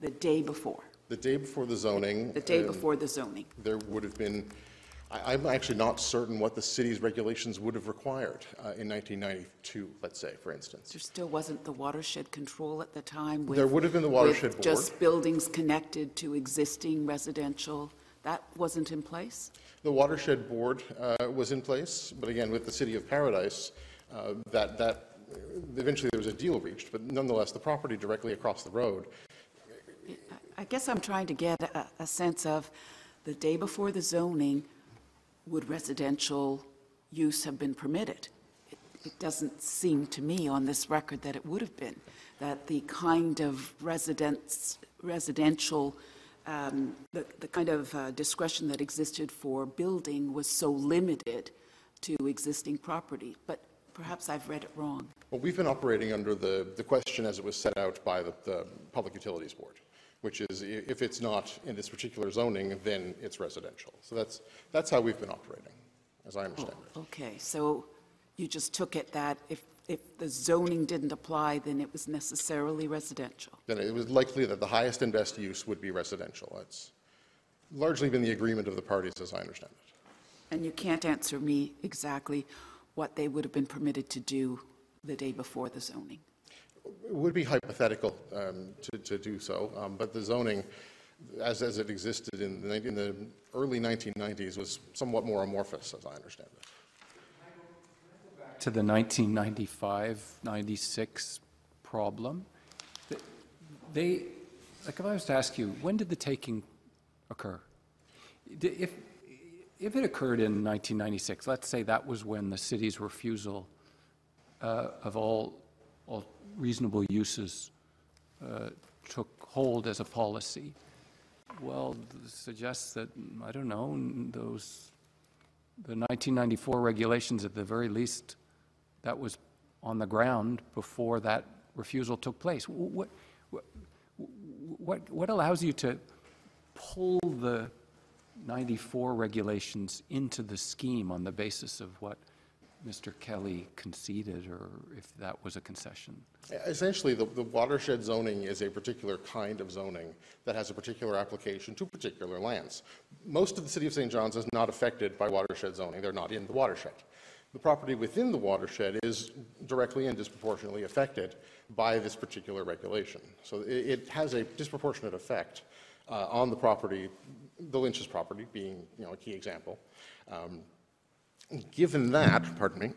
The day before, The day before the zoning. the day um, before the zoning. There would have been, I, I'm actually not certain what the city's regulations would have required uh, in 1992, let's say, for instance. There still wasn't the watershed control at the time with... There would have been the watershed with board. just buildings connected to existing residential. That wasn't in place? The watershed board uh, was in place, but again, with the city of Paradise, uh, that, that, eventually there was a deal reached, but nonetheless, the property directly across the road, I guess I'm trying to get a, a sense of, the day before the zoning, would residential use have been permitted? It- It doesn't seem to me on this record that it would have been, that the kind of residence, residential, um, the, the kind of uh, discretion that existed for building was so limited to existing property. But perhaps I've read it wrong. well, we've been operating under the, the question as it was set out by the, the Public Utilities Board, which is if it's not in this particular zoning, then it's residential. So that's, that's how we've been operating, as I understand it. Oh, okay, so you just took it that if, if the zoning didn't apply, then it was necessarily residential? Then it was likely that the highest and best use would be residential. That's largely been the agreement of the parties, as I understand it. And you can't answer me exactly what they would have been permitted to do the day before the zoning? It would be hypothetical um, to, to do so, um, but the zoning, as, as it existed in the, in the early 1990s, was somewhat more amorphous, as I understand it. to the 1995, 96 problem. They, like if I was to ask you, when did the taking occur? If, if it occurred in 1996, let's say that was when the city's refusal uh, of all, all reasonable uses uh, took hold as a policy. Well, suggests that, I don't know, those, the 1994 regulations at the very least, that was on the ground before that refusal took place. What, what, what allows you to pull the 94 regulations into the scheme on the basis of what Mr. Kelly conceded, or if that was a concession? Essentially, the, the watershed zoning is a particular kind of zoning that has a particular application to particular lands. Most of the city of St. John's is not affected by watershed zoning. They're not in the watershed. The property within the watershed is directly and disproportionately affected by this particular regulation. So it, it has a disproportionate effect uh, on the property, the Lynch's property being, you know, a key example. Um, Given that, pardon me,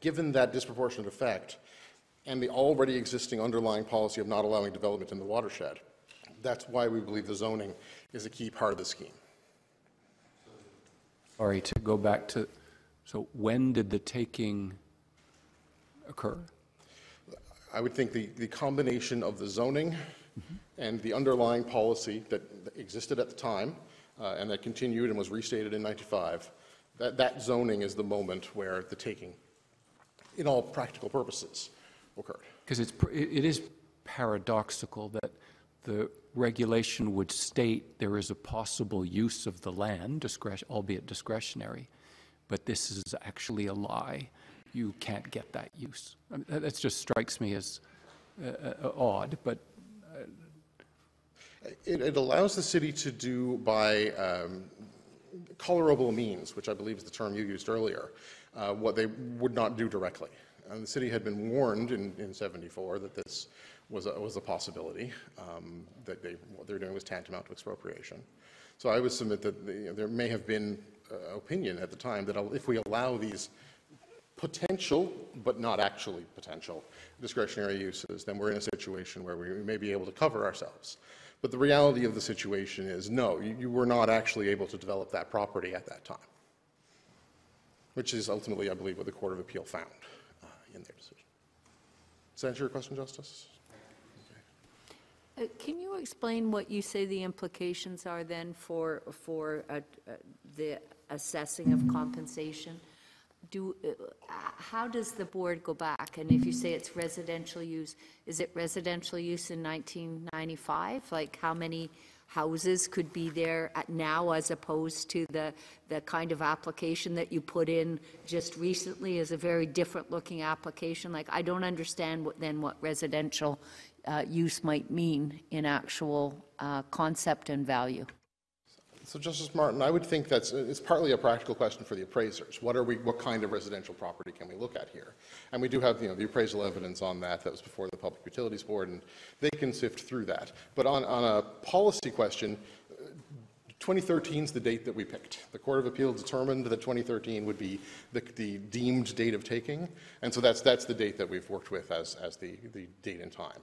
given that disproportionate effect and the already existing underlying policy of not allowing development in the watershed, that's why we believe the zoning is a key part of the scheme. Sorry, to go back to, so when did the taking occur? I would think the, the combination of the zoning and the underlying policy that existed at the time uh, and that continued and was restated in 95, that, that zoning is the moment where the taking, in all practical purposes, occurred. Because it's, pr- it is paradoxical that the regulation would state there is a possible use of the land, albeit discretionary, but this is actually a lie, you can't get that use. I mean, that, that just strikes me as uh, uh, odd, but It, it allows the city to do by um, colorable means, which I believe is the term you used earlier, uh, what they would not do directly. And the city had been warned in, in 74 that this was a, was a possibility, um, that they, what they're doing was tantamount to expropriation. So I would submit that the, you know, there may have been uh, opinion at the time that if we allow these potential, but not actually potential, discretionary uses, then we're in a situation where we may be able to cover ourselves. But the reality of the situation is, no, you, you were not actually able to develop that property at that time, which is ultimately, I believe, what the Court of Appeal found uh, in their decision. Does that answer your question, Justice? Uh, Can you explain what you say the implications are then for, for uh, uh, the assessing of compensation? Do, uh, how does the board go back? And if you say it's residential use, is it residential use in 1995? Like how many houses could be there at now as opposed to the, the kind of application that you put in just recently is a very different looking application? Like I don't understand what, then what residential uh, use might mean in actual uh, concept and value. So Justice Martin, I would think that's, it's partly a practical question for the appraisers. What are we, what kind of residential property can we look at here? And we do have, you know, the appraisal evidence on that, that was before the Public Utilities Board, and they can sift through that. But on, on a policy question, 2013 is the date that we picked. The Court of Appeal determined that 2013 would be the, the deemed date of taking, and so that's, that's the date that we've worked with as, as the, the date and time.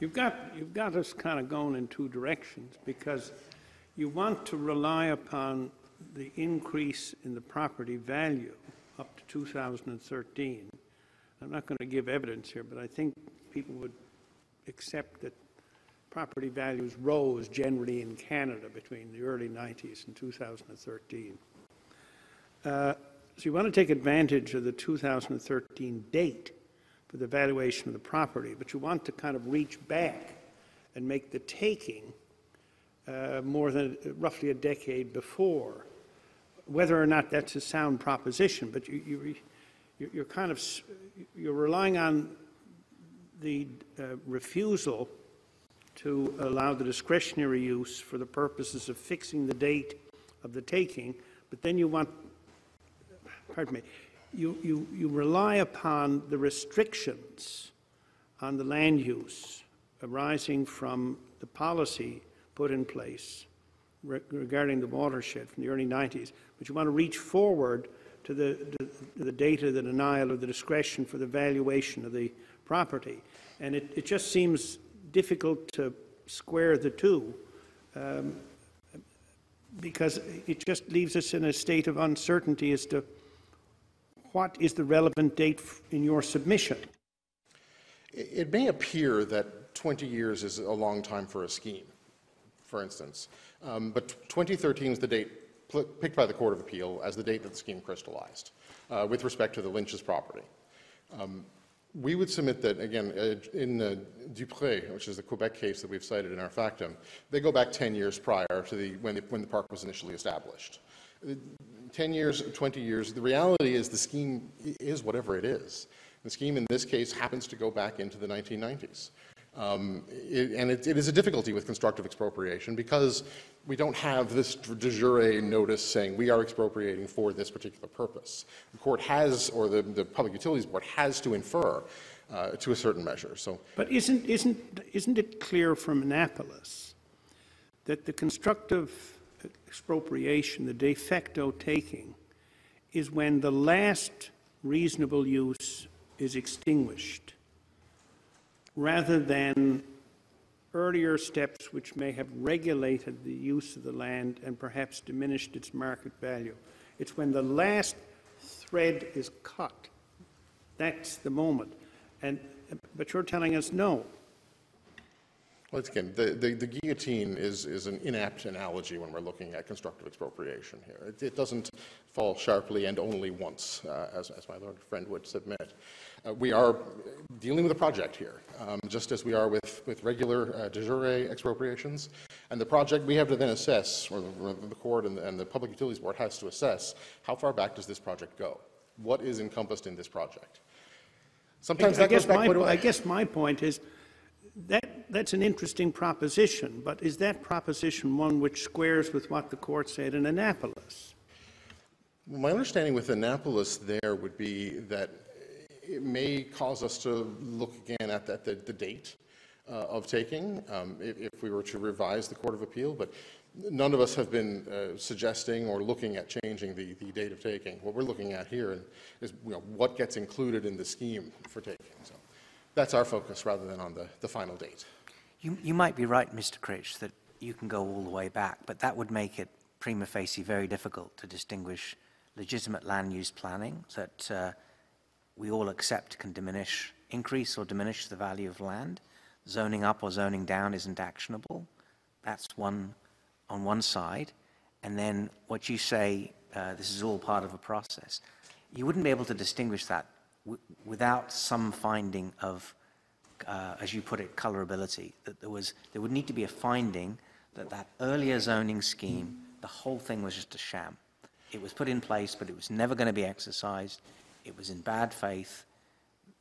You've got, you've got us kind of going in two directions because you want to rely upon the increase in the property value up to 2013. I'm not going to give evidence here, but I think people would accept that property values rose generally in Canada between the early 90s and 2013. Uh, so you want to take advantage of the 2013 date for the valuation of the property, but you want to kind of reach back and make the taking uh, more than roughly a decade before. Whether or not that's a sound proposition, but you, you, you- you're kind of, you're relying on the uh, refusal to allow the discretionary use for the purposes of fixing the date of the taking, but then you want, pardon me, you, you, you rely upon the restrictions on the land use arising from the policy put in place re- regarding the watershed from the early 90s, but you want to reach forward to the, to the date of the denial of the discretion for the valuation of the property. And it, it just seems difficult to square the two um, because it just leaves us in a state of uncertainty as to what is the relevant date in your submission. It may appear that 20 years is a long time for a scheme, for instance, Um, but 2013 is the date picked by the Court of Appeal as the date that the scheme crystallized uh, with respect to the Lynch's property. Um, We would submit that, again, uh, in uh, Dupré, which is the Quebec case that we've cited in our factum, they go back 10 years prior to the, when the, when the park was initially established. Uh, 10 years, 20 years, the reality is the scheme is whatever it is. The scheme in this case happens to go back into the 1990s. Um, it- And it it is a difficulty with constructive expropriation because we don't have this de jure notice saying we are expropriating for this particular purpose. The court has, or the, the Public Utilities Board has to infer uh, to a certain measure, so. But isn't, isn't, isn't it clear from Annapolis that the constructive expropriation, the de facto taking, is when the last reasonable use is extinguished, rather than earlier steps which may have regulated the use of the land and perhaps diminished its market value. It's when the last thread is cut. That's the moment. And, but you're telling us no. Once again, the, the, the guillotine is, is an inapt analogy when we're looking at constructive expropriation here. It, it doesn't fall sharply and only once, uh, as, as my learned friend would submit. Uh, we are dealing with a project here, um, just as we are with, with regular uh, de jure expropriations. And the project, we have to then assess, or the, or the court and the, and the Public Utilities Board has to assess, how far back does this project go? What is encompassed in this project? Sometimes I that goes back my quite a po- way. I guess my point is, that, that's an interesting proposition, but is that proposition one which squares with what the court said in Annapolis? My understanding with Annapolis there would be that it may cause us to look again at the, the date uh, of taking, um, if, if we were to revise the Court of Appeal, but none of us have been uh, suggesting or looking at changing the, the date of taking. What we're looking at here is, you know, what gets included in the scheme for taking. So that's our focus rather than on the, the final date. You, you might be right, Mr. Critch, that you can go all the way back, but that would make it prima facie very difficult to distinguish legitimate land use planning that uh, we all accept can diminish, increase or diminish the value of land. Zoning up or zoning down isn't actionable. That's one on one side. And then what you say, uh, this is all part of a process. You wouldn't be able to distinguish that without some finding of uh, as you put it, colorability, that there was, there would need to be a finding that that earlier zoning scheme, the whole thing was just a sham. It was put in place, but it was never going to be exercised. It was in bad faith.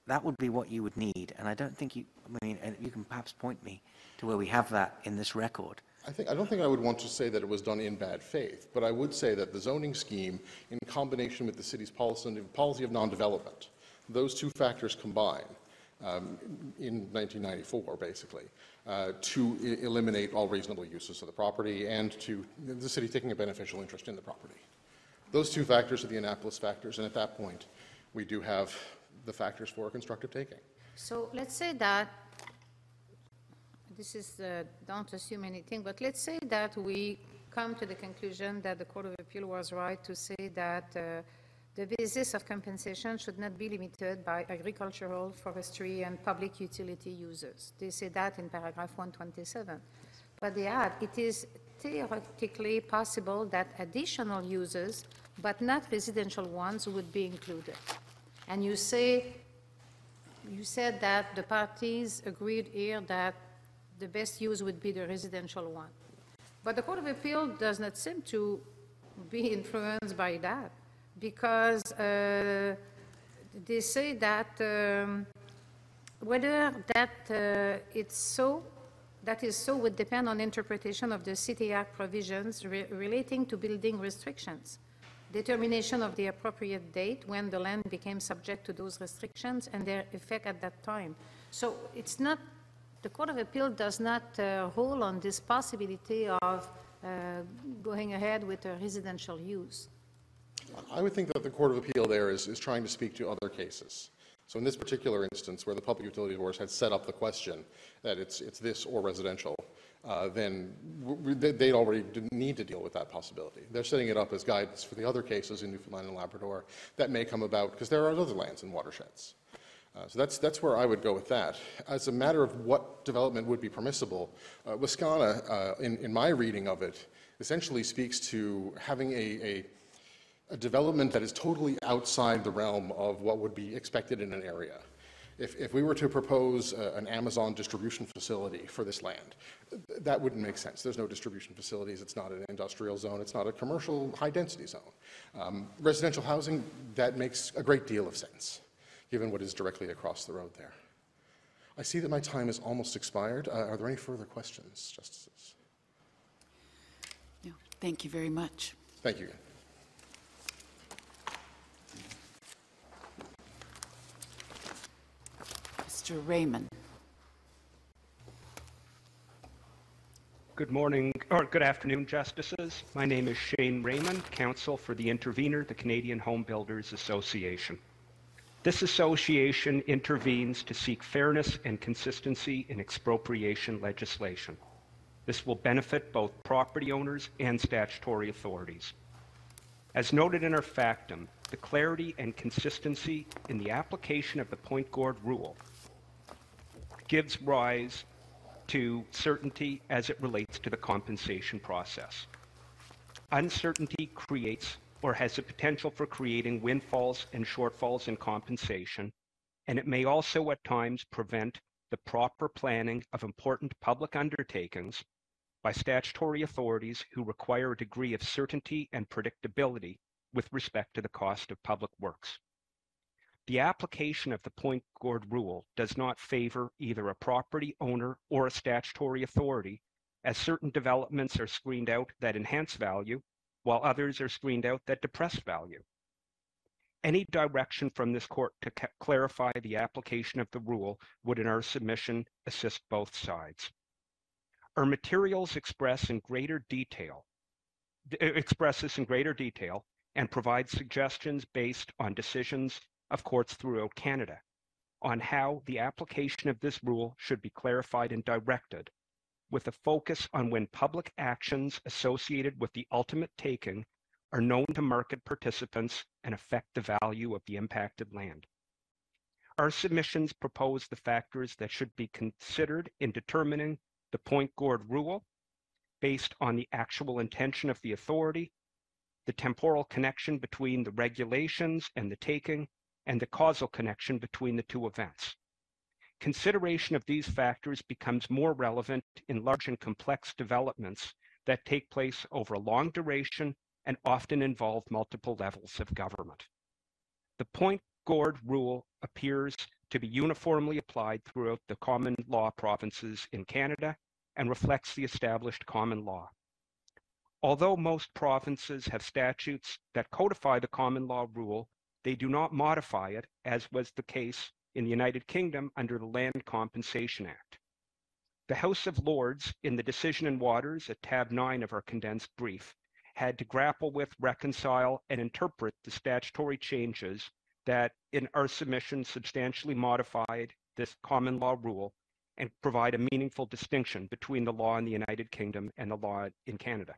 That would be what you would need, and I don't think you, I mean, and you can perhaps point me to where we have that in this record. I think, I don't think I would want to say that it was done in bad faith, but I would say that the zoning scheme, in combination with the city's policy, policy of non-development, those two factors combine um, in 1994, basically, uh, to eliminate all reasonable uses of the property and to the city taking a beneficial interest in the property. Those two factors are the Annapolis factors, and at that point, we do have the factors for constructive taking. So let's say that, this is, uh, don't assume anything, but let's say that we come to the conclusion that the Court of Appeal was right to say that uh, the basis of compensation should not be limited by agricultural, forestry, and public utility users. They say that in paragraph 127. But they add, it is theoretically possible that additional users, but not residential ones, would be included. And you say you said that the parties agreed here that the best use would be the residential one. But the Court of Appeal does not seem to be influenced by that, because uh, they say that um, whether that uh, it's so, that is so would depend on interpretation of the City Act provisions re- relating to building restrictions determination of the appropriate date when the land became subject to those restrictions and their effect at that time. So it's not, the Court of Appeal does not uh, hold on this possibility of uh, going ahead with a residential use. I would think that the Court of Appeal there is, is trying to speak to other cases. So in this particular instance, where the Public Utility Board had set up the question that it's, it's this or residential, uh, then they'd already need to deal with that possibility. They're setting it up as guidance for the other cases in Newfoundland and Labrador that may come about, because there are other lands and watersheds. Uh, So that's, that's where I would go with that. As a matter of what development would be permissible, uh, Wascana, uh, in, in my reading of it, essentially speaks to having a, a, a development that is totally outside the realm of what would be expected in an area. If, if we were to propose uh, an Amazon distribution facility for this land, th- that wouldn't make sense. There's no distribution facilities, it's not an industrial zone, it's not a commercial high-density zone. Um, Residential housing, that makes a great deal of sense, given what is directly across the road there. I see that my time has almost expired. Uh, Are there any further questions, Justices? No, Thank you very much. Thank you. Mr. Raymond. Good morning, or good afternoon, Justices. My name is Shane Raymond, counsel for the intervener, the Canadian Home Builders Association. This association intervenes to seek fairness and consistency in expropriation legislation. This will benefit both property owners and statutory authorities. As noted in our factum, the clarity and consistency in the application of the Pointe Gourde rule gives rise to certainty as it relates to the compensation process. Uncertainty creates or has the potential for creating windfalls and shortfalls in compensation, and it may also at times prevent the proper planning of important public undertakings by statutory authorities who require a degree of certainty and predictability with respect to the cost of public works. The application of the Pointe Gourde rule does not favor either a property owner or a statutory authority, as certain developments are screened out that enhance value, while others are screened out that depress value. Any direction from this court to ca- clarify the application of the rule would, in our submission, assist both sides. Our materials express in greater detail, express this in greater detail and provide suggestions based on decisions of courts throughout Canada on how the application of this rule should be clarified and directed, with a focus on when public actions associated with the ultimate taking are known to market participants and affect the value of the impacted land. Our submissions propose the factors that should be considered in determining the Pointe Gourde rule based on the actual intention of the authority, the temporal connection between the regulations and the taking, and the causal connection between the two events. Consideration of these factors becomes more relevant in large and complex developments that take place over a long duration and often involve multiple levels of government. The Pointe Gourde rule appears to be uniformly applied throughout the common law provinces in Canada and reflects the established common law. Although most provinces have statutes that codify the common law rule, they do not modify it, as was the case in the United Kingdom under the Land Compensation Act. The House of Lords, in the decision in Waters at tab 9 of our condensed brief, had to grapple with, reconcile, and interpret the statutory changes that, in our submission, substantially modified this common law rule and provide a meaningful distinction between the law in the United Kingdom and the law in Canada.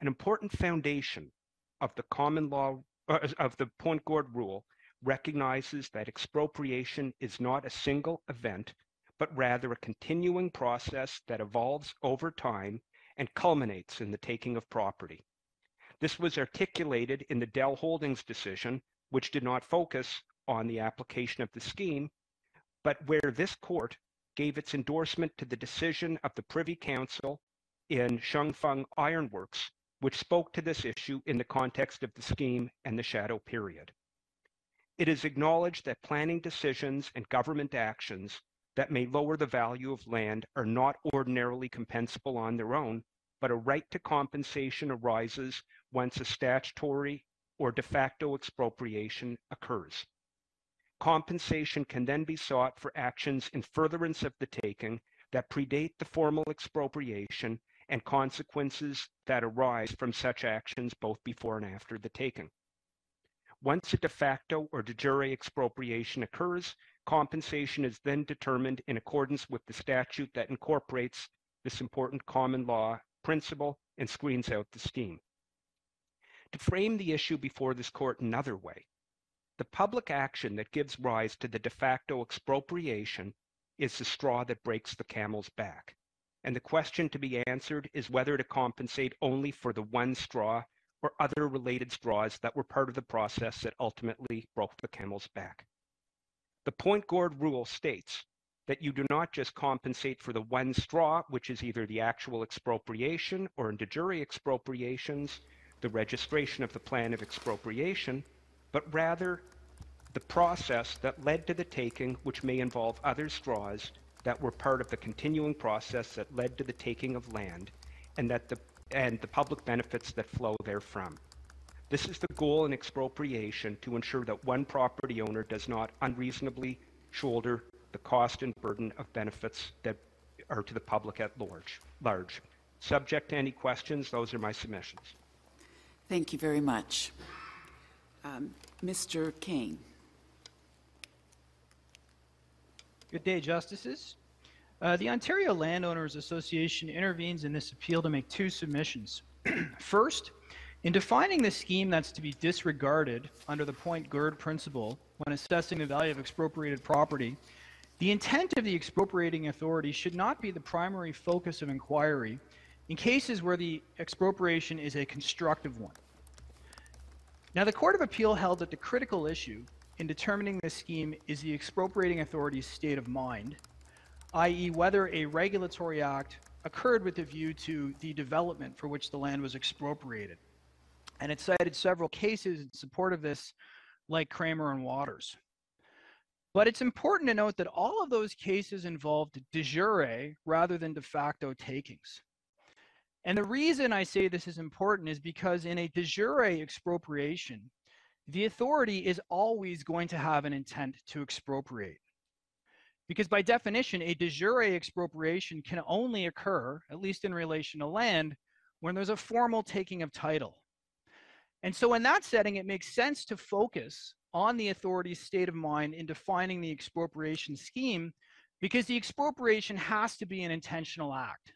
An important foundation of the common law Uh, of the Pointe Gourde rule recognizes that expropriation is not a single event, but rather a continuing process that evolves over time and culminates in the taking of property. This was articulated in the Dell Holdings decision, which did not focus on the application of the scheme, but where this court gave its endorsement to the decision of the Privy Council in Shun Fung Ironworks, which spoke to this issue in the context of the scheme and the shadow period. It is acknowledged that planning decisions and government actions that may lower the value of land are not ordinarily compensable on their own, but a right to compensation arises once a statutory or de facto expropriation occurs. Compensation can then be sought for actions in furtherance of the taking that predate the formal expropriation and consequences that arise from such actions both before and after the taking. Once a de facto or de jure expropriation occurs, compensation is then determined in accordance with the statute that incorporates this important common law principle and screens out the scheme. To frame the issue before this court another way, the public action that gives rise to the de facto expropriation is the straw that breaks the camel's back. And the question to be answered is whether to compensate only for the one straw or other related straws that were part of the process that ultimately broke the camel's back. The Pointe Gourde rule states that you do not just compensate for the one straw, which is either the actual expropriation or in de jure expropriations, the registration of the plan of expropriation, but rather the process that led to the taking, which may involve other straws that were part of the continuing process that led to the taking of land, and that the and the public benefits that flow therefrom. This is the goal in expropriation to ensure that one property owner does not unreasonably shoulder the cost and burden of benefits that are to the public at large. large. Subject to any questions, those are my submissions. Thank you very much. Um, Mr. Kane. Good day, Justices. Uh, the Ontario Landowners Association intervenes in this appeal to make two submissions. First, in defining the scheme that's to be disregarded under the Pointe Gourde principle when assessing the value of expropriated property, The intent of the expropriating authority should not be the primary focus of inquiry in cases where the expropriation is a constructive one. Now, the Court of Appeal held that the critical issue in determining this scheme is the expropriating authority's state of mind, i.e., whether a regulatory act occurred with a view to the development for which the land was expropriated. And it cited several cases in support of this, like Kramer and Waters. But it's important to note that all of those cases involved de jure rather than de facto takings. And the reason I say this is important is because in a de jure expropriation, the authority is always going to have an intent to expropriate. Because by definition, a de jure expropriation can only occur, at least in relation to land, when there's a formal taking of title. And so in that setting, it makes sense to focus on the authority's state of mind in defining the expropriation scheme because the expropriation has to be an intentional act.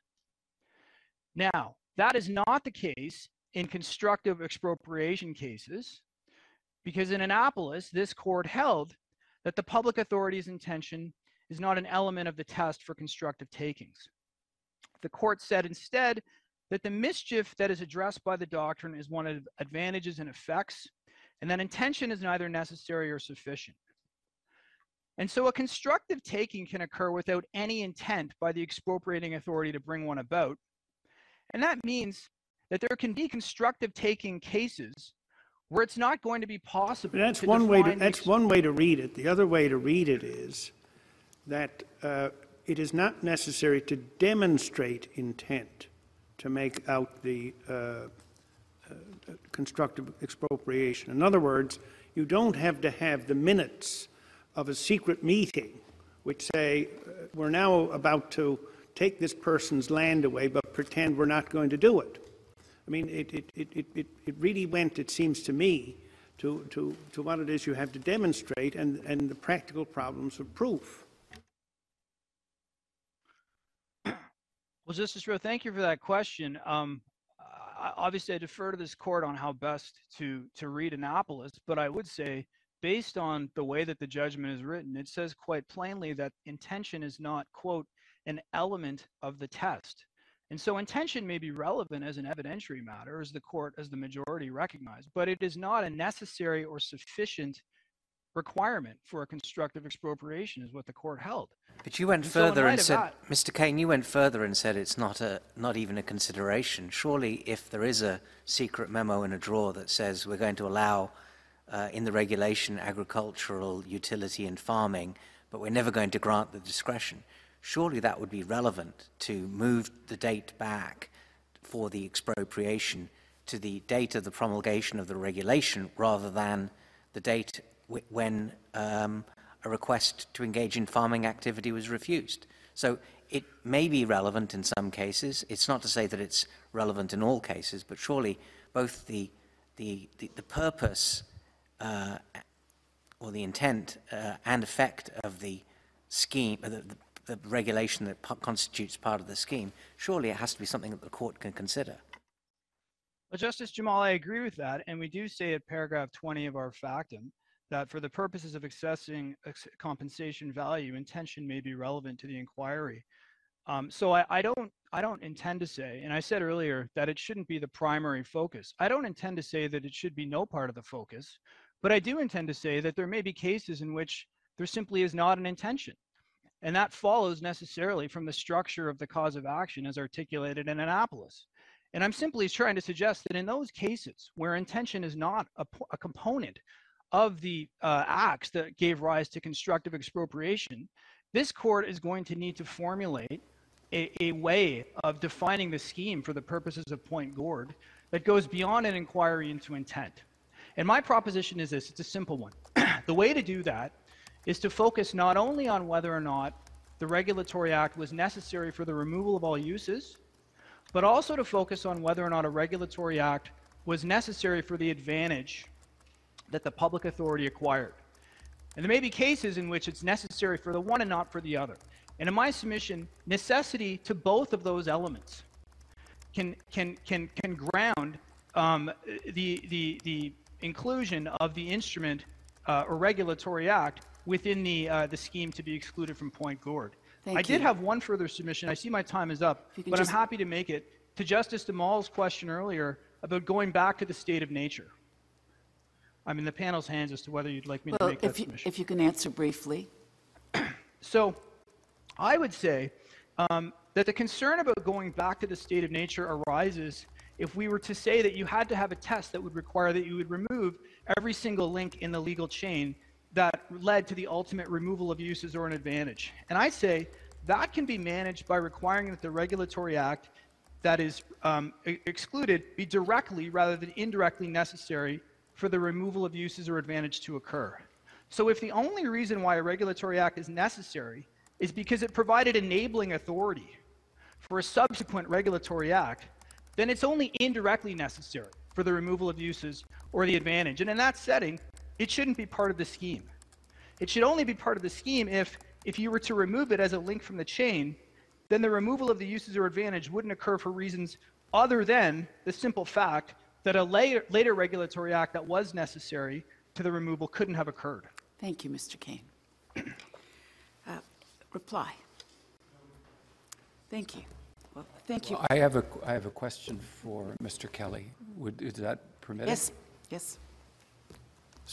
Now, that is not the case in constructive expropriation cases because in Annapolis, this court held that the public authority's intention is not an element of the test for constructive takings. The court said instead that the mischief that is addressed by the doctrine is one of advantages and effects, and that intention is neither necessary or sufficient. And so a constructive taking can occur without any intent by the expropriating authority to bring one about. And that means that there can be constructive taking cases where it's not going to be possible. That's to one way to, that's one way to read it. The other way to read it is that uh, it is not necessary to demonstrate intent to make out the uh, uh, constructive expropriation. In other words, you don't have to have the minutes of a secret meeting which say, uh, we're now about to take this person's land away, but pretend we're not going to do it. I mean, it, it, it, it, it really went, it seems to me, to, to, to what it is you have to demonstrate and, and the practical problems of proof. Well, Justice Rowe, thank you for that question. Um, obviously, I defer to this court on how best to to read Annapolis, but I would say, based on the way that the judgment is written, it says quite plainly that intention is not quote an element of the test. And so intention may be relevant as an evidentiary matter, as the court, as the majority recognized, but it is not a necessary or sufficient requirement for a constructive expropriation, is what the court held. But you went And further light and said, that- Mr. Kane, you went further and said it's not a not even a consideration. Surely, if there is a secret memo in a drawer that says we're going to allow uh, in the regulation agricultural utility and farming, but we're never going to grant the discretion, surely that would be relevant to move the date back for the expropriation to the date of the promulgation of the regulation rather than the date when um, a request to engage in farming activity was refused. So it may be relevant in some cases. It's not to say that it's relevant in all cases, but surely both the, the, the, the purpose uh, or the intent uh, and effect of the scheme, uh, the, the, the regulation that constitutes part of the scheme, surely it has to be something that the court can consider. Well, Justice Jamal, I agree with that, and we do say at paragraph 20 of our factum that for the purposes of assessing compensation value, intention may be relevant to the inquiry. Um, so I, I don't I don't intend to say, and I said earlier that it shouldn't be the primary focus. I don't intend to say that it should be no part of the focus, but I do intend to say that there may be cases in which there simply is not an intention. And that follows necessarily from the structure of the cause of action as articulated in Annapolis. And I'm simply trying to suggest that in those cases where intention is not a, a component of the uh, acts that gave rise to constructive expropriation, this court is going to need to formulate a, a way of defining the scheme for the purposes of Pointe Gourde that goes beyond an inquiry into intent. And my proposition is this it's a simple one. the way to do that is to focus not only on whether or not the regulatory act was necessary for the removal of all uses, but also to focus on whether or not a regulatory act was necessary for the advantage that the public authority acquired. And there may be cases in which it's necessary for the one and not for the other. And in my submission, necessity to both of those elements can, can, can, can ground um, the, the, the inclusion of the instrument uh, or regulatory act within the, uh, the scheme to be excluded from Pointe Gourde. Thank I did you. have one further submission. I see my time is up, but just- I'm happy to make it to Justice Jamal's question earlier about going back to the state of nature. I'm in the panel's hands as to whether you'd like me to Well, make that if you, submission. if you can answer briefly. So I would say um, that the concern about going back to the state of nature arises if we were to say that you had to have a test that would require that you would remove every single link in the legal chain that led to the ultimate removal of uses or an advantage. And I say that can be managed by requiring that the regulatory act that is um, excluded be directly rather than indirectly necessary for the removal of uses or advantage to occur. So if the only reason why a regulatory act is necessary is because it provided enabling authority for a subsequent regulatory act, then it's only indirectly necessary for the removal of uses or the advantage. And in that setting, it shouldn't be part of the scheme. It should only be part of the scheme if, if you were to remove it as a link from the chain, then the removal of the uses or advantage wouldn't occur for reasons other than the simple fact that a later, later regulatory act that was necessary to the removal couldn't have occurred. Thank you, Mr. Kane. Uh, Reply. Thank you. Well, thank you. I have a, I have a question for Mr. Kelly. Would, is that permitted? Yes, yes.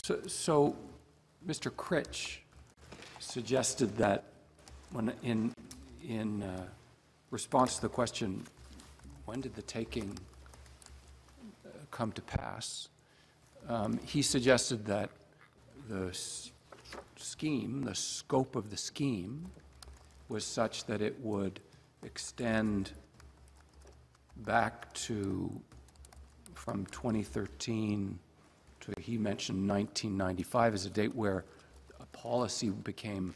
So, so Mr. Critch suggested that when, in, in uh, response to the question, when did the taking uh, come to pass? Um, He suggested that the s- scheme, the scope of the scheme, was such that it would extend back to, from 2013 to, he mentioned 1995 as a date where a policy became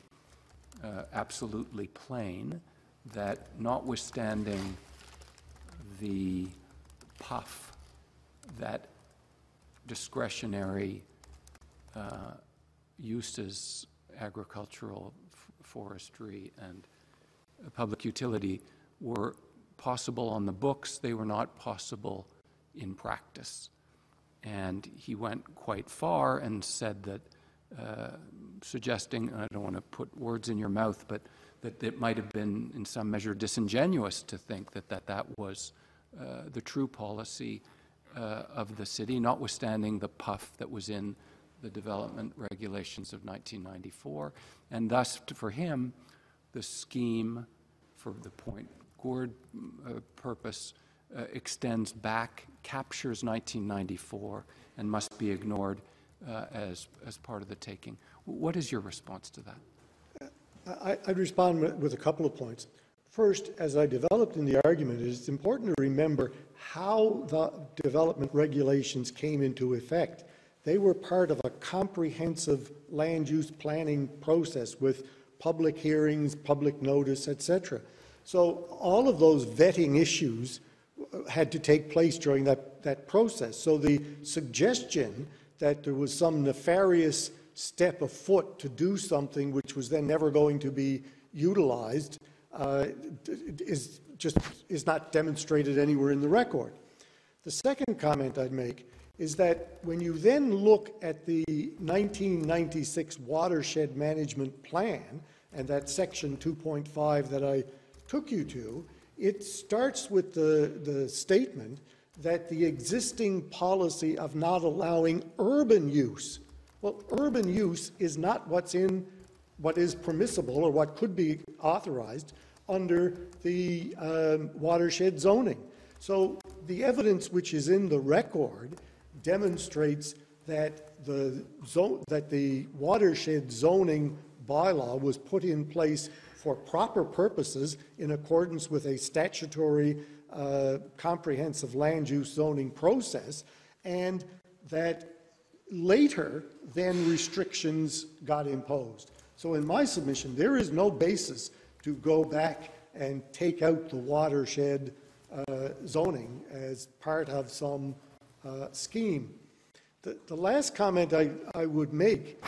uh, absolutely plain that notwithstanding the puff that discretionary uh, uses, agricultural, forestry, and public utility were possible on the books, they were not possible in practice. And he went quite far and said that, uh, suggesting, I don't want to put words in your mouth, but that it might have been in some measure disingenuous to think that that, that was uh, the true policy uh, of the city, notwithstanding the puff that was in the development regulations of 1994. And thus, for him, the scheme for the Pointe Gourde uh, purpose uh, extends back, captures 1994, and must be ignored uh, as, as part of the taking. What is your response to that? I- I'd respond with- a couple of points. First, as I developed in the argument, it's important to remember how the development regulations came into effect. They were part of a comprehensive land use planning process with public hearings, public notice, etc. So all of those vetting issues had to take place during that, that process. So the suggestion that there was some nefarious step afoot to do something which was then never going to be utilized uh, is just is not demonstrated anywhere in the record. The second comment I'd make is that when you then look at the 1996 watershed management plan and that section 2.5 that I took you to, it starts with the, the statement that the existing policy of not allowing urban use, well, urban use is not what's in what is permissible or what could be authorized under the um, watershed zoning. So the evidence which is in the record demonstrates that the zone, that the watershed zoning bylaw was put in place for proper purposes in accordance with a statutory uh, comprehensive land use zoning process, and that later then restrictions got imposed. So in my submission, there is no basis to go back and take out the watershed uh, zoning as part of some uh, scheme. The, the last comment I, I would make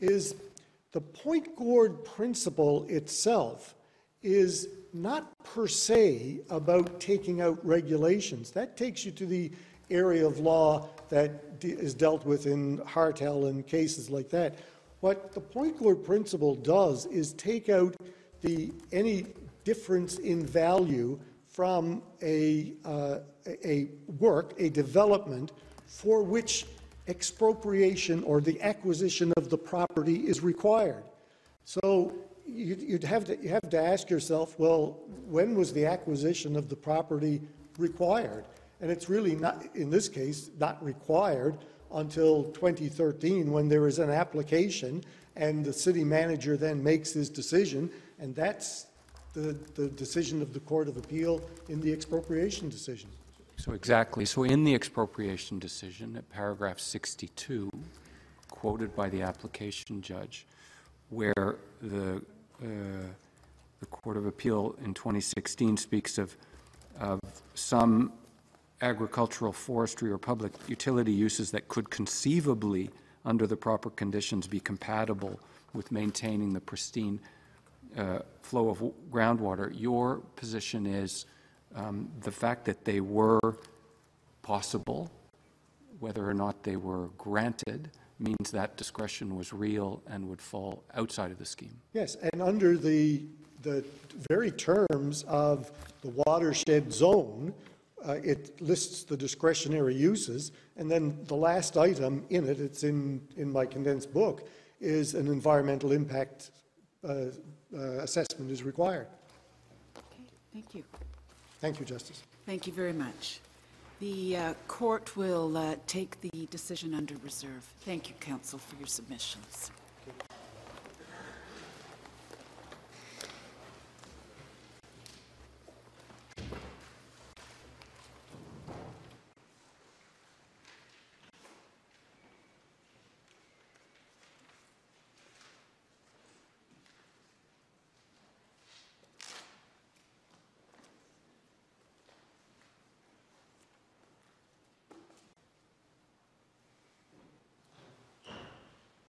is the Pointe Gourde principle itself is not per se about taking out regulations. That takes you to the area of law that is dealt with in Hartel and cases like that. What the Pointe Gourde principle does is take out the, any difference in value from a, uh, a work, a development for which expropriation or the acquisition of the property is required. So you'd, you'd have to, you have to ask yourself, well, when was the acquisition of the property required? And it's really not, in this case, not required until 2013 when there is an application and the city manager then makes his decision, and that's the, the decision of the Court of Appeal in the expropriation decision. So exactly. So in the expropriation decision, at paragraph 62, quoted by the application judge, where the, uh, the Court of Appeal in 2016 speaks of, of some agricultural, forestry, or public utility uses that could conceivably, under the proper conditions, be compatible with maintaining the pristine uh, flow of groundwater. Your position is um, the fact that they were possible, whether or not they were granted, means that discretion was real and would fall outside of the scheme. Yes, and under the, the very terms of the watershed zone, uh, it lists the discretionary uses, and then the last item in it, it's in, in my condensed book, is an environmental impact uh, uh, assessment is required. Okay, thank you. Thank you, Justice. Thank you very much. The uh, court will uh, take the decision under reserve. Thank you, counsel, for your submissions.